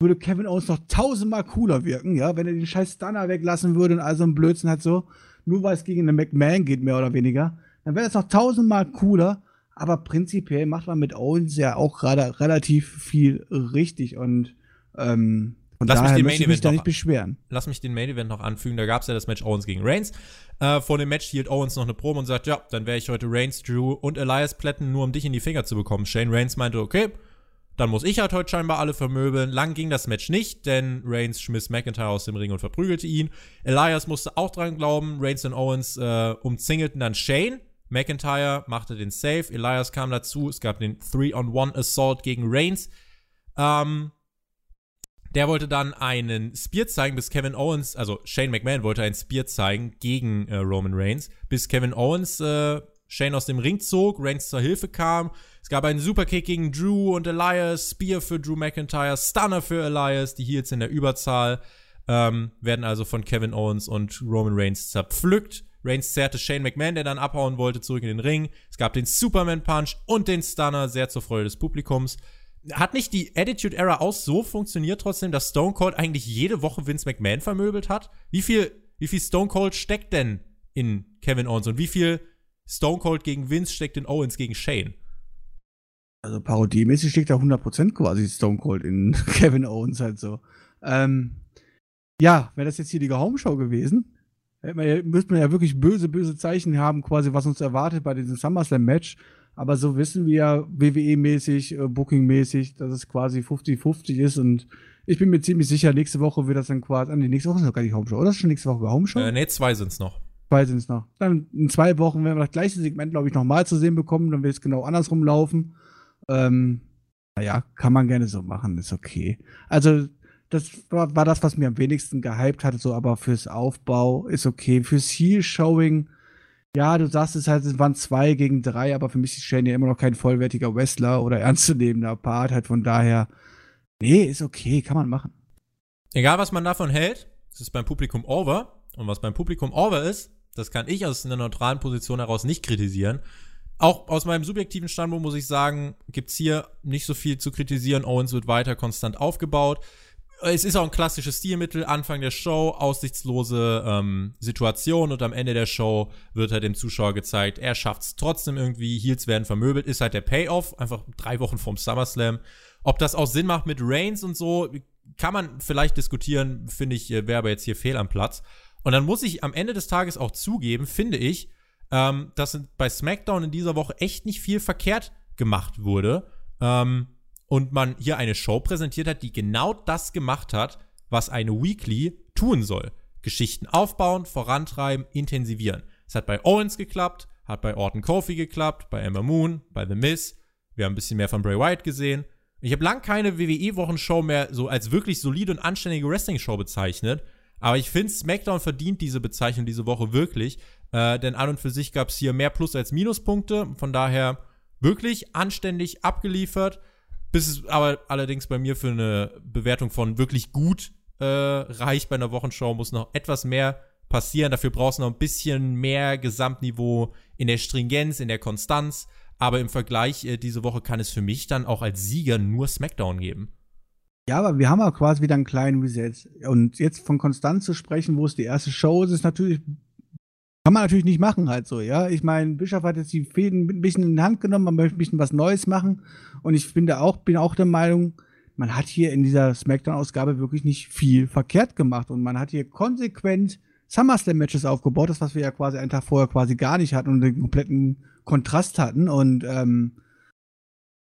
würde Kevin Owens noch tausendmal cooler wirken, ja, wenn er den scheiß Stunner weglassen würde und also ein Blödsinn halt so, nur weil es gegen einen McMahon geht, mehr oder weniger, dann wäre das noch tausendmal cooler, aber prinzipiell macht man mit Owens ja auch gerade relativ viel richtig und ähm, von lass daher mich den Main Event mich noch, beschweren. Lass mich den Main Event noch anfügen. Da gab es ja das Match Owens gegen Reigns. Äh, vor dem Match hielt Owens noch eine Probe und sagt, ja, dann wäre ich heute Reigns, Drew und Elias plätten, nur um dich in die Finger zu bekommen. Shane Reigns meinte, okay, dann muss ich halt heute scheinbar alle vermöbeln. Lang ging das Match nicht, denn Reigns schmiss McIntyre aus dem Ring und verprügelte ihn. Elias musste auch dran glauben. Reigns und Owens äh, umzingelten dann Shane. McIntyre machte den Save. Elias kam dazu. Es gab den 3-on-1-Assault gegen Reigns. Ähm, der wollte dann einen Spear zeigen, bis Kevin Owens, also Shane McMahon wollte einen Spear zeigen gegen äh, Roman Reigns, bis Kevin Owens äh, Shane aus dem Ring zog, Reigns zur Hilfe kam. Es gab einen Superkick gegen Drew und Elias, Spear für Drew McIntyre, Stunner für Elias, die Heels in der Überzahl, ähm, werden also von Kevin Owens und Roman Reigns zerpflückt. Reigns zerrte Shane McMahon, der dann abhauen wollte, zurück in den Ring. Es gab den Superman Punch und den Stunner, sehr zur Freude des Publikums hat nicht die Attitude Era auch so funktioniert trotzdem, dass Stone Cold eigentlich jede Woche Vince McMahon vermöbelt hat? Wie viel, wie viel Stone Cold steckt denn in Kevin Owens und wie viel Stone Cold gegen Vince steckt in Owens gegen Shane? Also parodiemäßig steckt da 100% quasi Stone Cold in Kevin Owens halt so. Ähm, ja, wäre das jetzt hier die Homeshow gewesen, müsste man ja wirklich böse, böse Zeichen haben, quasi, was uns erwartet bei diesem SummerSlam-Match. Aber so wissen wir ja WWE-mäßig, äh, Booking-mäßig, dass es quasi 50-50 ist und ich bin mir ziemlich sicher, nächste Woche wird das dann quasi, ah, nee, nächste Woche ist noch gar nicht Homeshow, oder? Ist schon nächste Woche Homeshow? Äh, nee, zwei sind es noch. Zwei sind es noch. Dann in zwei Wochen werden wir das gleiche Segment, glaube ich, nochmal zu sehen bekommen, dann wird es genau andersrum laufen. Ähm, naja, kann man gerne so machen, ist okay. Also, das war, war das, was mir am wenigsten gehypt hatte, so, aber fürs Aufbau ist okay. Fürs Heel-Showing, ja, du sagst es halt, es waren zwei gegen drei, aber für mich ist Shane ja immer noch kein vollwertiger Wrestler oder ernstzunehmender Part, halt von daher, nee, ist okay, kann man machen. Egal, was man davon hält, es ist beim Publikum over. Und was beim Publikum over ist, das kann ich aus einer neutralen Position heraus nicht kritisieren. Auch aus meinem subjektiven Standpunkt muss ich sagen, gibt's hier nicht so viel zu kritisieren. Owens wird weiter konstant aufgebaut es ist auch ein klassisches Stilmittel, Anfang der Show, aussichtslose ähm, Situation und am Ende der Show wird halt dem Zuschauer gezeigt, er schafft es trotzdem irgendwie, Heels werden vermöbelt, ist halt der Payoff, einfach drei Wochen vorm SummerSlam. Ob das auch Sinn macht mit Reigns und so, kann man vielleicht diskutieren, finde ich, äh, wäre aber jetzt hier fehl am Platz. Und dann muss ich am Ende des Tages auch zugeben, finde ich, ähm, dass bei SmackDown in dieser Woche echt nicht viel verkehrt gemacht wurde. Ähm, und man hier eine Show präsentiert hat, die genau das gemacht hat, was eine Weekly tun soll. Geschichten aufbauen, vorantreiben, intensivieren. Es hat bei Owens geklappt, hat bei Orton Kofi geklappt, bei Emma Moon, bei The Miz. Wir haben ein bisschen mehr von Bray Wyatt gesehen. Ich habe lang keine WWE-Wochenshow mehr so als wirklich solide und anständige Wrestling-Show bezeichnet. Aber ich finde, SmackDown verdient diese Bezeichnung diese Woche wirklich. Äh, denn an und für sich gab es hier mehr Plus- als Minuspunkte. Von daher wirklich anständig abgeliefert. Bis es aber allerdings bei mir für eine Bewertung von wirklich gut äh, reicht bei einer Wochenshow, muss noch etwas mehr passieren. Dafür brauchst du noch ein bisschen mehr Gesamtniveau in der Stringenz, in der Konstanz. Aber im Vergleich äh, diese Woche kann es für mich dann auch als Sieger nur SmackDown geben. Ja, aber wir haben ja quasi wieder einen kleinen Reset. Und jetzt von Konstanz zu sprechen, wo es die erste Show ist, ist natürlich kann man natürlich nicht machen, halt so, ja. Ich meine, Bischof hat jetzt die Fäden ein bisschen in die Hand genommen, man möchte ein bisschen was Neues machen. Und ich finde auch, bin auch der Meinung, man hat hier in dieser Smackdown-Ausgabe wirklich nicht viel verkehrt gemacht. Und man hat hier konsequent SummerSlam-Matches aufgebaut, das, was wir ja quasi einen Tag vorher quasi gar nicht hatten und den kompletten Kontrast hatten. Und ähm,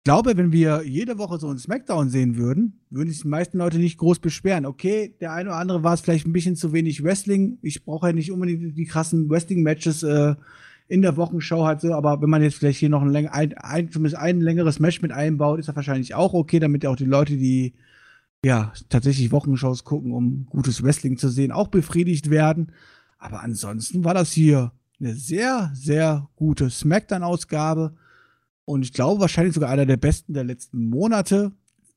glaube, wenn wir jede Woche so einen Smackdown sehen würden, würden sich die meisten Leute nicht groß beschweren. Okay, der eine oder andere war es vielleicht ein bisschen zu wenig Wrestling. Ich brauche ja nicht unbedingt die krassen Wrestling-Matches äh, in der Wochenshow halt so, aber wenn man jetzt vielleicht hier noch ein, ein, ein, zumindest ein längeres Match mit einbaut, ist das wahrscheinlich auch okay, damit auch die Leute, die ja tatsächlich Wochenshows gucken, um gutes Wrestling zu sehen, auch befriedigt werden. Aber ansonsten war das hier eine sehr, sehr gute Smackdown-Ausgabe und ich glaube wahrscheinlich sogar einer der besten der letzten Monate.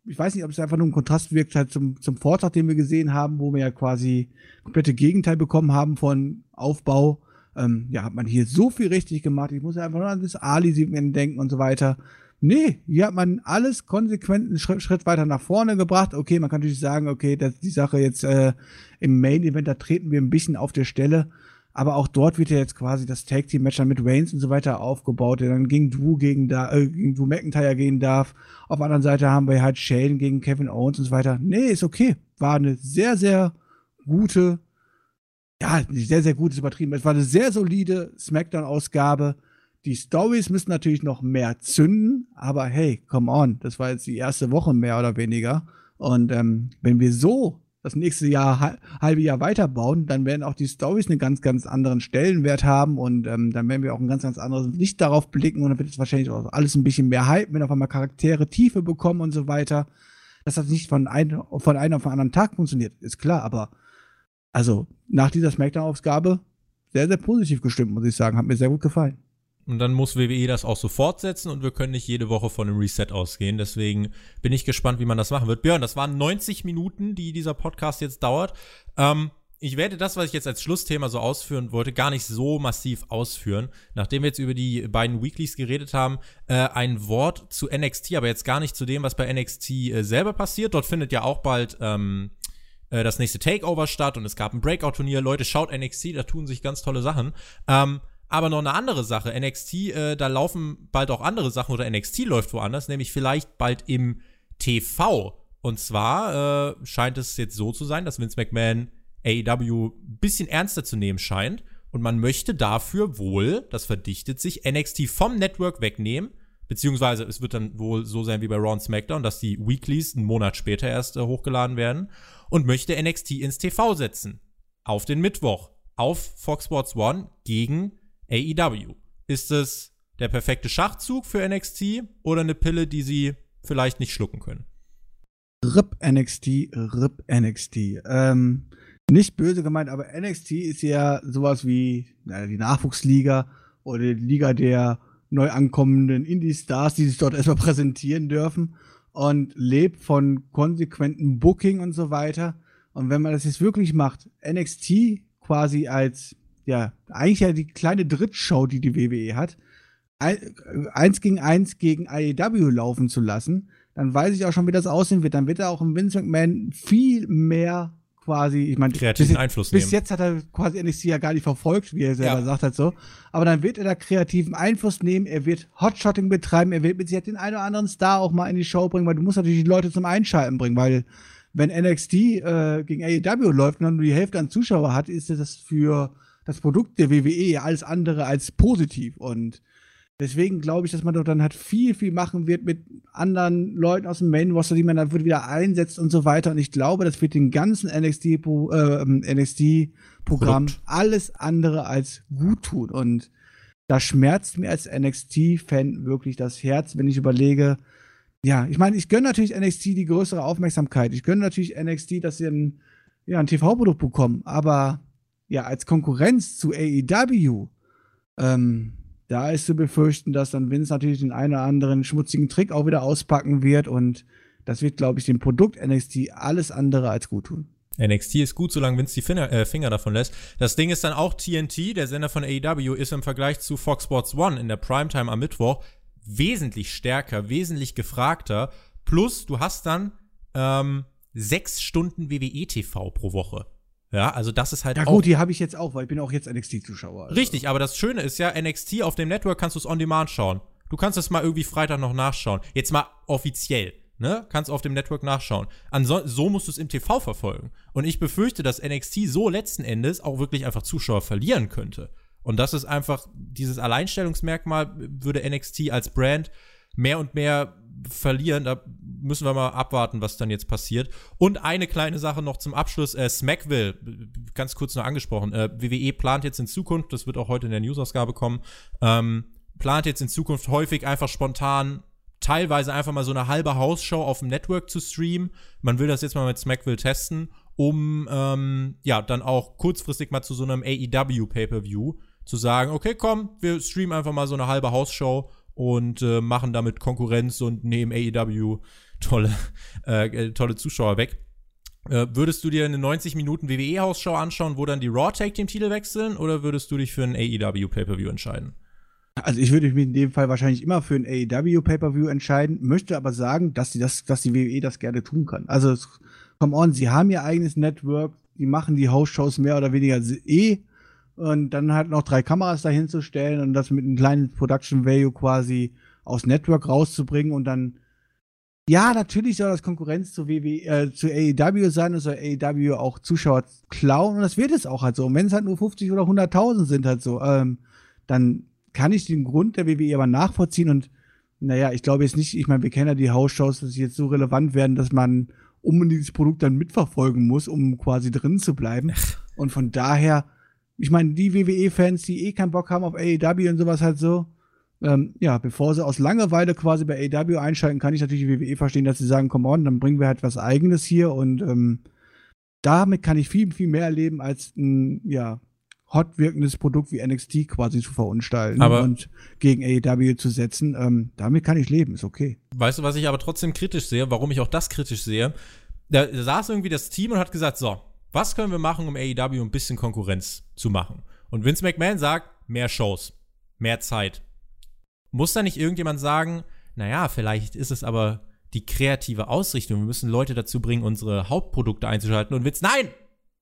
ich weiß nicht, ob es einfach nur ein Kontrast wirkt halt zum, zum Vortrag, den wir gesehen haben, wo wir ja quasi komplette Gegenteil bekommen haben von Aufbau. Ähm, ja, hat man hier so viel richtig gemacht. Ich muss einfach nur an das Ali-Segment denken und so weiter. Nee, hier hat man alles konsequent einen Schritt, Schritt, weiter nach vorne gebracht. Okay, man kann natürlich sagen, okay, dass die Sache jetzt äh, im Main-Event, da treten wir ein bisschen auf der Stelle. Aber auch dort wird ja jetzt quasi das Tag Team Match dann mit Reigns und so weiter aufgebaut, der dann gegen Drew gegen da äh, gegen Drew McIntyre gehen darf. Auf der anderen Seite haben wir halt Shane gegen Kevin Owens und so weiter. Nee, ist okay. War eine sehr sehr gute ja, sehr sehr gutes übertrieben. Es war eine sehr solide Smackdown Ausgabe. Die Stories müssen natürlich noch mehr zünden, aber hey, come on, das war jetzt die erste Woche mehr oder weniger. Und ähm, wenn wir so das nächste Jahr, halbe Jahr weiterbauen, dann werden auch die Stories einen ganz, ganz anderen Stellenwert haben und ähm, dann werden wir auch ein ganz, ganz anderes Licht darauf blicken und dann wird es wahrscheinlich auch alles ein bisschen mehr Hype, wenn auf einmal Charaktere Tiefe bekommen und so weiter. Dass das nicht von, ein, von einem auf den anderen Tag funktioniert, ist klar, aber also nach dieser Smackdown-Ausgabe sehr, sehr positiv gestimmt, muss ich sagen. Hat mir sehr gut gefallen. Und dann muss WWE das auch so fortsetzen und wir können nicht jede Woche von einem Reset ausgehen. Deswegen bin ich gespannt, wie man das machen wird. Björn, das waren 90 Minuten, die dieser Podcast jetzt dauert. Ähm, ich werde das, was ich jetzt als Schlussthema so ausführen wollte, gar nicht so massiv ausführen. Nachdem wir jetzt über die beiden Weeklies geredet haben, äh, ein Wort zu NXT, aber jetzt gar nicht zu dem, was bei NXT äh, selber passiert. Dort findet ja auch bald ähm, äh, das nächste Takeover statt und es gab ein Breakout-Turnier. Leute, schaut NXT, da tun sich ganz tolle Sachen. Ähm, aber noch eine andere Sache. NXT, äh, da laufen bald auch andere Sachen oder NXT läuft woanders, nämlich vielleicht bald im TV. Und zwar äh, scheint es jetzt so zu sein, dass Vince McMahon AEW ein bisschen ernster zu nehmen scheint. Und man möchte dafür wohl, das verdichtet sich, NXT vom Network wegnehmen. Beziehungsweise es wird dann wohl so sein wie bei Raw und SmackDown, dass die Weeklies einen Monat später erst äh, hochgeladen werden. Und möchte NXT ins TV setzen. Auf den Mittwoch. Auf Fox Sports One gegen AEW. Ist es der perfekte Schachzug für NXT oder eine Pille, die sie vielleicht nicht schlucken können? RIP NXT, RIP NXT. Ähm, nicht böse gemeint, aber NXT ist ja sowas wie naja, die Nachwuchsliga oder die Liga der neu ankommenden Indie-Stars, die sich dort erstmal präsentieren dürfen und lebt von konsequentem Booking und so weiter. Und wenn man das jetzt wirklich macht, NXT quasi als ja, eigentlich ja die kleine Drittshow, die die WWE hat, eins gegen eins gegen AEW laufen zu lassen, dann weiß ich auch schon, wie das aussehen wird. Dann wird er auch im Vince McMahon viel mehr quasi, ich meine, kreativen bis, Einfluss bis nehmen. jetzt hat er quasi NXT ja gar nicht verfolgt, wie er selber ja. sagt halt so. Aber dann wird er da kreativen Einfluss nehmen, er wird Hotshotting betreiben, er wird mit sich den einen oder anderen Star auch mal in die Show bringen, weil du musst natürlich die Leute zum Einschalten bringen, weil wenn NXT äh, gegen AEW läuft und dann nur die Hälfte an Zuschauer hat, ist das für das Produkt der WWE alles andere als positiv. Und deswegen glaube ich, dass man doch dann halt viel, viel machen wird mit anderen Leuten aus dem Main Roster, die man dann wieder einsetzt und so weiter. Und ich glaube, das wird den ganzen NXT-Programm äh, NXT alles andere als gut tun. Und da schmerzt mir als NXT-Fan wirklich das Herz, wenn ich überlege, ja, ich meine, ich gönne natürlich NXT die größere Aufmerksamkeit. Ich gönne natürlich NXT, dass sie ein, ja, ein TV-Produkt bekommen. Aber ja, als Konkurrenz zu AEW, ähm, da ist zu befürchten, dass dann Vince natürlich den einen oder anderen schmutzigen Trick auch wieder auspacken wird und das wird, glaube ich, dem Produkt NXT alles andere als gut tun. NXT ist gut, solange Vince die Finger, äh, Finger davon lässt. Das Ding ist dann auch TNT, der Sender von AEW, ist im Vergleich zu Fox Sports One in der Primetime am Mittwoch wesentlich stärker, wesentlich gefragter. Plus, du hast dann ähm, sechs Stunden WWE TV pro Woche. Ja, also das ist halt Ja gut, die habe ich jetzt auch, weil ich bin auch jetzt NXT-Zuschauer. Also. Richtig, aber das Schöne ist ja, NXT auf dem Network kannst du es on demand schauen. Du kannst es mal irgendwie Freitag noch nachschauen. Jetzt mal offiziell, ne? Kannst auf dem Network nachschauen. Ansonsten, so musst du es im TV verfolgen. Und ich befürchte, dass NXT so letzten Endes auch wirklich einfach Zuschauer verlieren könnte. Und das ist einfach, dieses Alleinstellungsmerkmal würde NXT als Brand mehr und mehr verlieren. Da müssen wir mal abwarten, was dann jetzt passiert. Und eine kleine Sache noch zum Abschluss. Äh, Smackville, ganz kurz noch angesprochen. Äh, WWE plant jetzt in Zukunft, das wird auch heute in der Newsausgabe kommen, ähm, plant jetzt in Zukunft häufig einfach spontan teilweise einfach mal so eine halbe Hausshow auf dem Network zu streamen. Man will das jetzt mal mit Smackville testen, um ähm, ja dann auch kurzfristig mal zu so einem AEW Pay-per-View zu sagen, okay, komm, wir streamen einfach mal so eine halbe Hausshow und äh, machen damit Konkurrenz und nehmen AEW tolle, äh, äh tolle Zuschauer weg. Äh, würdest du dir eine 90 Minuten WWE-Hausschau anschauen, wo dann die Raw Tag Team Titel wechseln, oder würdest du dich für ein AEW Pay-per-View entscheiden? Also ich würde mich in dem Fall wahrscheinlich immer für ein AEW Pay-per-View entscheiden, möchte aber sagen, dass die das, dass die WWE das gerne tun kann. Also come on, sie haben ihr eigenes Network, die machen die House-Shows mehr oder weniger eh und dann halt noch drei Kameras dahin zu stellen und das mit einem kleinen Production Value quasi aus Network rauszubringen und dann ja, natürlich soll das Konkurrenz zu, WW, äh, zu AEW sein und soll AEW auch Zuschauer klauen und das wird es auch halt so. Und wenn es halt nur 50 oder 100.000 sind halt so, ähm, dann kann ich den Grund der WWE aber nachvollziehen und naja, ich glaube jetzt nicht, ich meine, wir kennen ja die House-Shows, dass sie jetzt so relevant werden, dass man unbedingt dieses Produkt dann mitverfolgen muss, um quasi drin zu bleiben. Und von daher, ich meine, die WWE-Fans, die eh keinen Bock haben auf AEW und sowas halt so, ähm, ja, bevor sie aus Langeweile quasi bei AEW einschalten, kann ich natürlich die WWE verstehen, dass sie sagen, komm on, dann bringen wir halt was Eigenes hier und ähm, damit kann ich viel, viel mehr erleben, als ein, ja, hot wirkendes Produkt wie NXT quasi zu verunstalten aber und gegen AEW zu setzen. Ähm, damit kann ich leben, ist okay. Weißt du, was ich aber trotzdem kritisch sehe, warum ich auch das kritisch sehe? Da saß irgendwie das Team und hat gesagt, so, was können wir machen, um AEW ein bisschen Konkurrenz zu machen? Und Vince McMahon sagt, mehr Shows, mehr Zeit, muss da nicht irgendjemand sagen, naja, vielleicht ist es aber die kreative Ausrichtung. Wir müssen Leute dazu bringen, unsere Hauptprodukte einzuschalten und Witz, nein!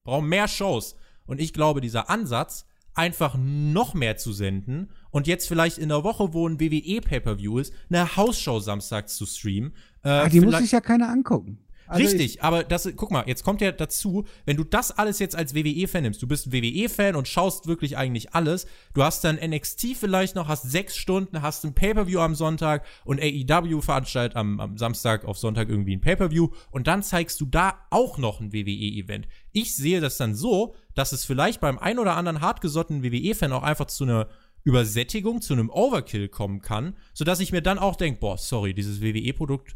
Brauchen mehr Shows. Und ich glaube, dieser Ansatz, einfach noch mehr zu senden und jetzt vielleicht in der Woche, wo ein WWE Pay-Per-View ist, eine Hausshow samstags zu streamen. Äh, ah, die muss sich ja keiner angucken. Also Richtig, aber das, guck mal, jetzt kommt ja dazu, wenn du das alles jetzt als WWE-Fan nimmst, du bist ein WWE-Fan und schaust wirklich eigentlich alles, du hast dann NXT vielleicht noch, hast sechs Stunden, hast ein Pay-Per-View am Sonntag und AEW veranstaltet am, am Samstag auf Sonntag irgendwie ein Pay-Per-View und dann zeigst du da auch noch ein WWE-Event. Ich sehe das dann so, dass es vielleicht beim ein oder anderen hartgesottenen WWE-Fan auch einfach zu einer Übersättigung, zu einem Overkill kommen kann, sodass ich mir dann auch denke, boah, sorry, dieses WWE-Produkt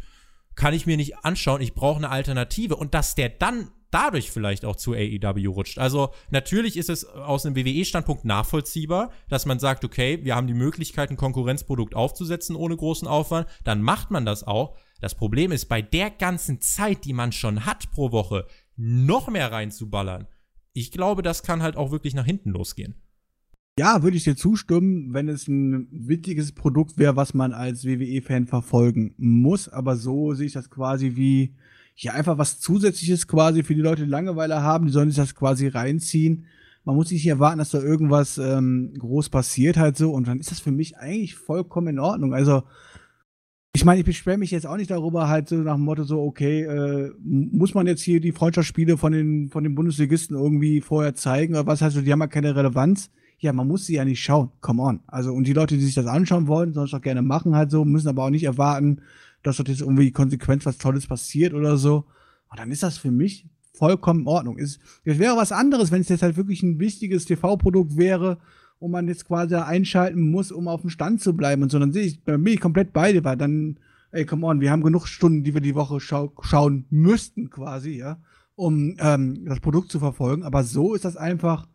kann ich mir nicht anschauen, ich brauche eine Alternative und dass der dann dadurch vielleicht auch zu AEW rutscht. Also natürlich ist es aus einem WWE-Standpunkt nachvollziehbar, dass man sagt, okay, wir haben die Möglichkeit, ein Konkurrenzprodukt aufzusetzen ohne großen Aufwand, dann macht man das auch. Das Problem ist, bei der ganzen Zeit, die man schon hat pro Woche, noch mehr reinzuballern. Ich glaube, das kann halt auch wirklich nach hinten losgehen. Ja, würde ich dir zustimmen, wenn es ein wichtiges Produkt wäre, was man als WWE-Fan verfolgen muss. Aber so sehe ich das quasi wie, ja, einfach was Zusätzliches quasi für die Leute, die Langeweile haben. Die sollen sich das quasi reinziehen. Man muss nicht erwarten, dass da irgendwas ähm, groß passiert halt so. Und dann ist das für mich eigentlich vollkommen in Ordnung. Also, ich meine, ich beschwere mich jetzt auch nicht darüber, halt so nach dem Motto so, okay, äh, muss man jetzt hier die Freundschaftsspiele von den, von den Bundesligisten irgendwie vorher zeigen oder was heißt, die haben ja keine Relevanz ja, man muss sie ja nicht schauen. Come on. Also, und die Leute, die sich das anschauen wollen, sollen es doch gerne machen halt so, müssen aber auch nicht erwarten, dass dort jetzt irgendwie konsequent was Tolles passiert oder so. Und dann ist das für mich vollkommen in Ordnung. Es, es wäre was anderes, wenn es jetzt halt wirklich ein wichtiges TV-Produkt wäre und man jetzt quasi einschalten muss, um auf dem Stand zu bleiben und so. Dann sehe ich, bin ich komplett bei dir, weil dann, ey, come on, wir haben genug Stunden, die wir die Woche schau schauen müssten, quasi, ja, um ähm, das Produkt zu verfolgen. Aber so ist das einfach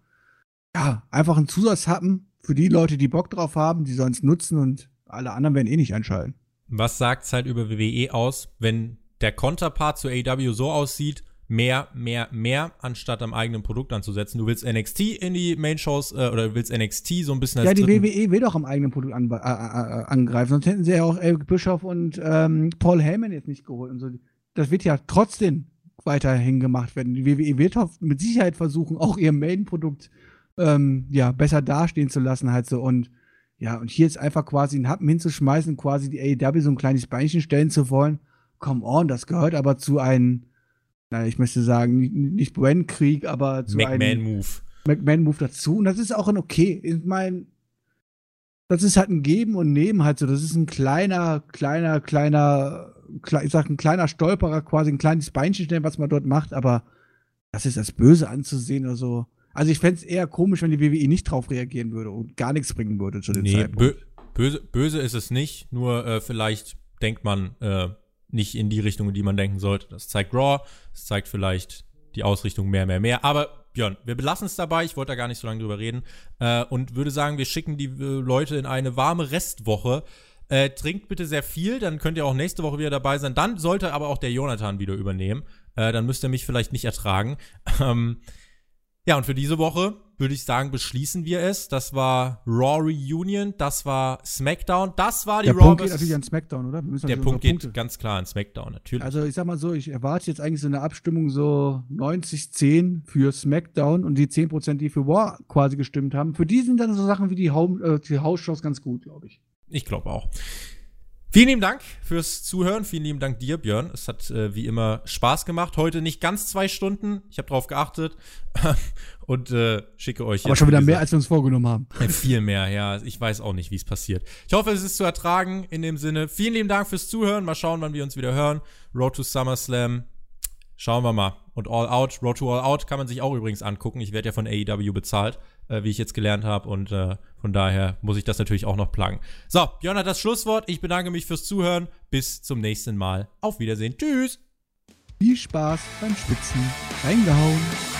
ja, einfach einen Zusatz haben für die Leute, die Bock drauf haben, die sollen es nutzen und alle anderen werden eh nicht einschalten. Was sagt es halt über WWE aus, wenn der Konterpart zu AEW so aussieht, mehr, mehr, mehr, anstatt am eigenen Produkt anzusetzen. Du willst NXT in die Main-Shows äh, oder du willst NXT so ein bisschen als Ja, die WWE will doch am eigenen Produkt an, äh, äh, angreifen, sonst hätten sie ja auch Eric Bischoff und ähm, Paul Heyman jetzt nicht geholt und so. Das wird ja trotzdem weiterhin gemacht werden. Die WWE wird mit Sicherheit versuchen, auch ihr Main-Produkt ähm, ja, besser dastehen zu lassen halt so und ja, und hier jetzt einfach quasi einen Happen hinzuschmeißen, quasi die AEW so ein kleines Beinchen stellen zu wollen, come on, das gehört aber zu einem, na, ich möchte sagen, nicht Brand-Krieg, aber zu McMahon einem McMahon-Move. McMahon-Move dazu. Und das ist auch ein okay. Ich meine, das ist halt ein Geben und Nehmen halt so. Das ist ein kleiner, kleiner, kleiner, ich sag ein kleiner Stolperer, quasi ein kleines Beinchen stellen, was man dort macht, aber das ist als böse anzusehen oder so. Also ich fände es eher komisch, wenn die WWE nicht drauf reagieren würde und gar nichts bringen würde zu dem nee, Zeitpunkt. Bö böse, böse ist es nicht, nur äh, vielleicht denkt man äh, nicht in die Richtung, in die man denken sollte. Das zeigt Raw, das zeigt vielleicht die Ausrichtung mehr, mehr, mehr. Aber Björn, wir belassen es dabei. Ich wollte da gar nicht so lange drüber reden. Äh, und würde sagen, wir schicken die äh, Leute in eine warme Restwoche. Äh, trinkt bitte sehr viel, dann könnt ihr auch nächste Woche wieder dabei sein. Dann sollte aber auch der Jonathan wieder übernehmen. Äh, dann müsst ihr mich vielleicht nicht ertragen. Ähm, ja, und für diese Woche würde ich sagen, beschließen wir es. Das war Raw Reunion, das war SmackDown, das war die der Raw Punkt geht natürlich an SmackDown, oder? Der Punkt geht ganz klar an SmackDown, natürlich. Also ich sag mal so, ich erwarte jetzt eigentlich so eine Abstimmung so 90-10 für SmackDown und die 10%, die für War quasi gestimmt haben. Für die sind dann so Sachen wie die, Home, äh, die House-Shows ganz gut, glaube ich. Ich glaube auch. Vielen lieben Dank fürs Zuhören. Vielen lieben Dank dir, Björn. Es hat äh, wie immer Spaß gemacht. Heute nicht ganz zwei Stunden. Ich habe darauf geachtet und äh, schicke euch Aber jetzt, schon wie wieder mehr, als wir uns vorgenommen haben. äh, viel mehr. Ja, ich weiß auch nicht, wie es passiert. Ich hoffe, es ist zu ertragen in dem Sinne. Vielen lieben Dank fürs Zuhören. Mal schauen, wann wir uns wieder hören. Road to SummerSlam. Schauen wir mal. Und All Out, Road to All Out kann man sich auch übrigens angucken. Ich werde ja von AEW bezahlt, äh, wie ich jetzt gelernt habe. Und äh, von daher muss ich das natürlich auch noch plagen. So, Björn hat das Schlusswort. Ich bedanke mich fürs Zuhören. Bis zum nächsten Mal. Auf Wiedersehen. Tschüss. Viel Spaß beim Spitzen. Reingehauen.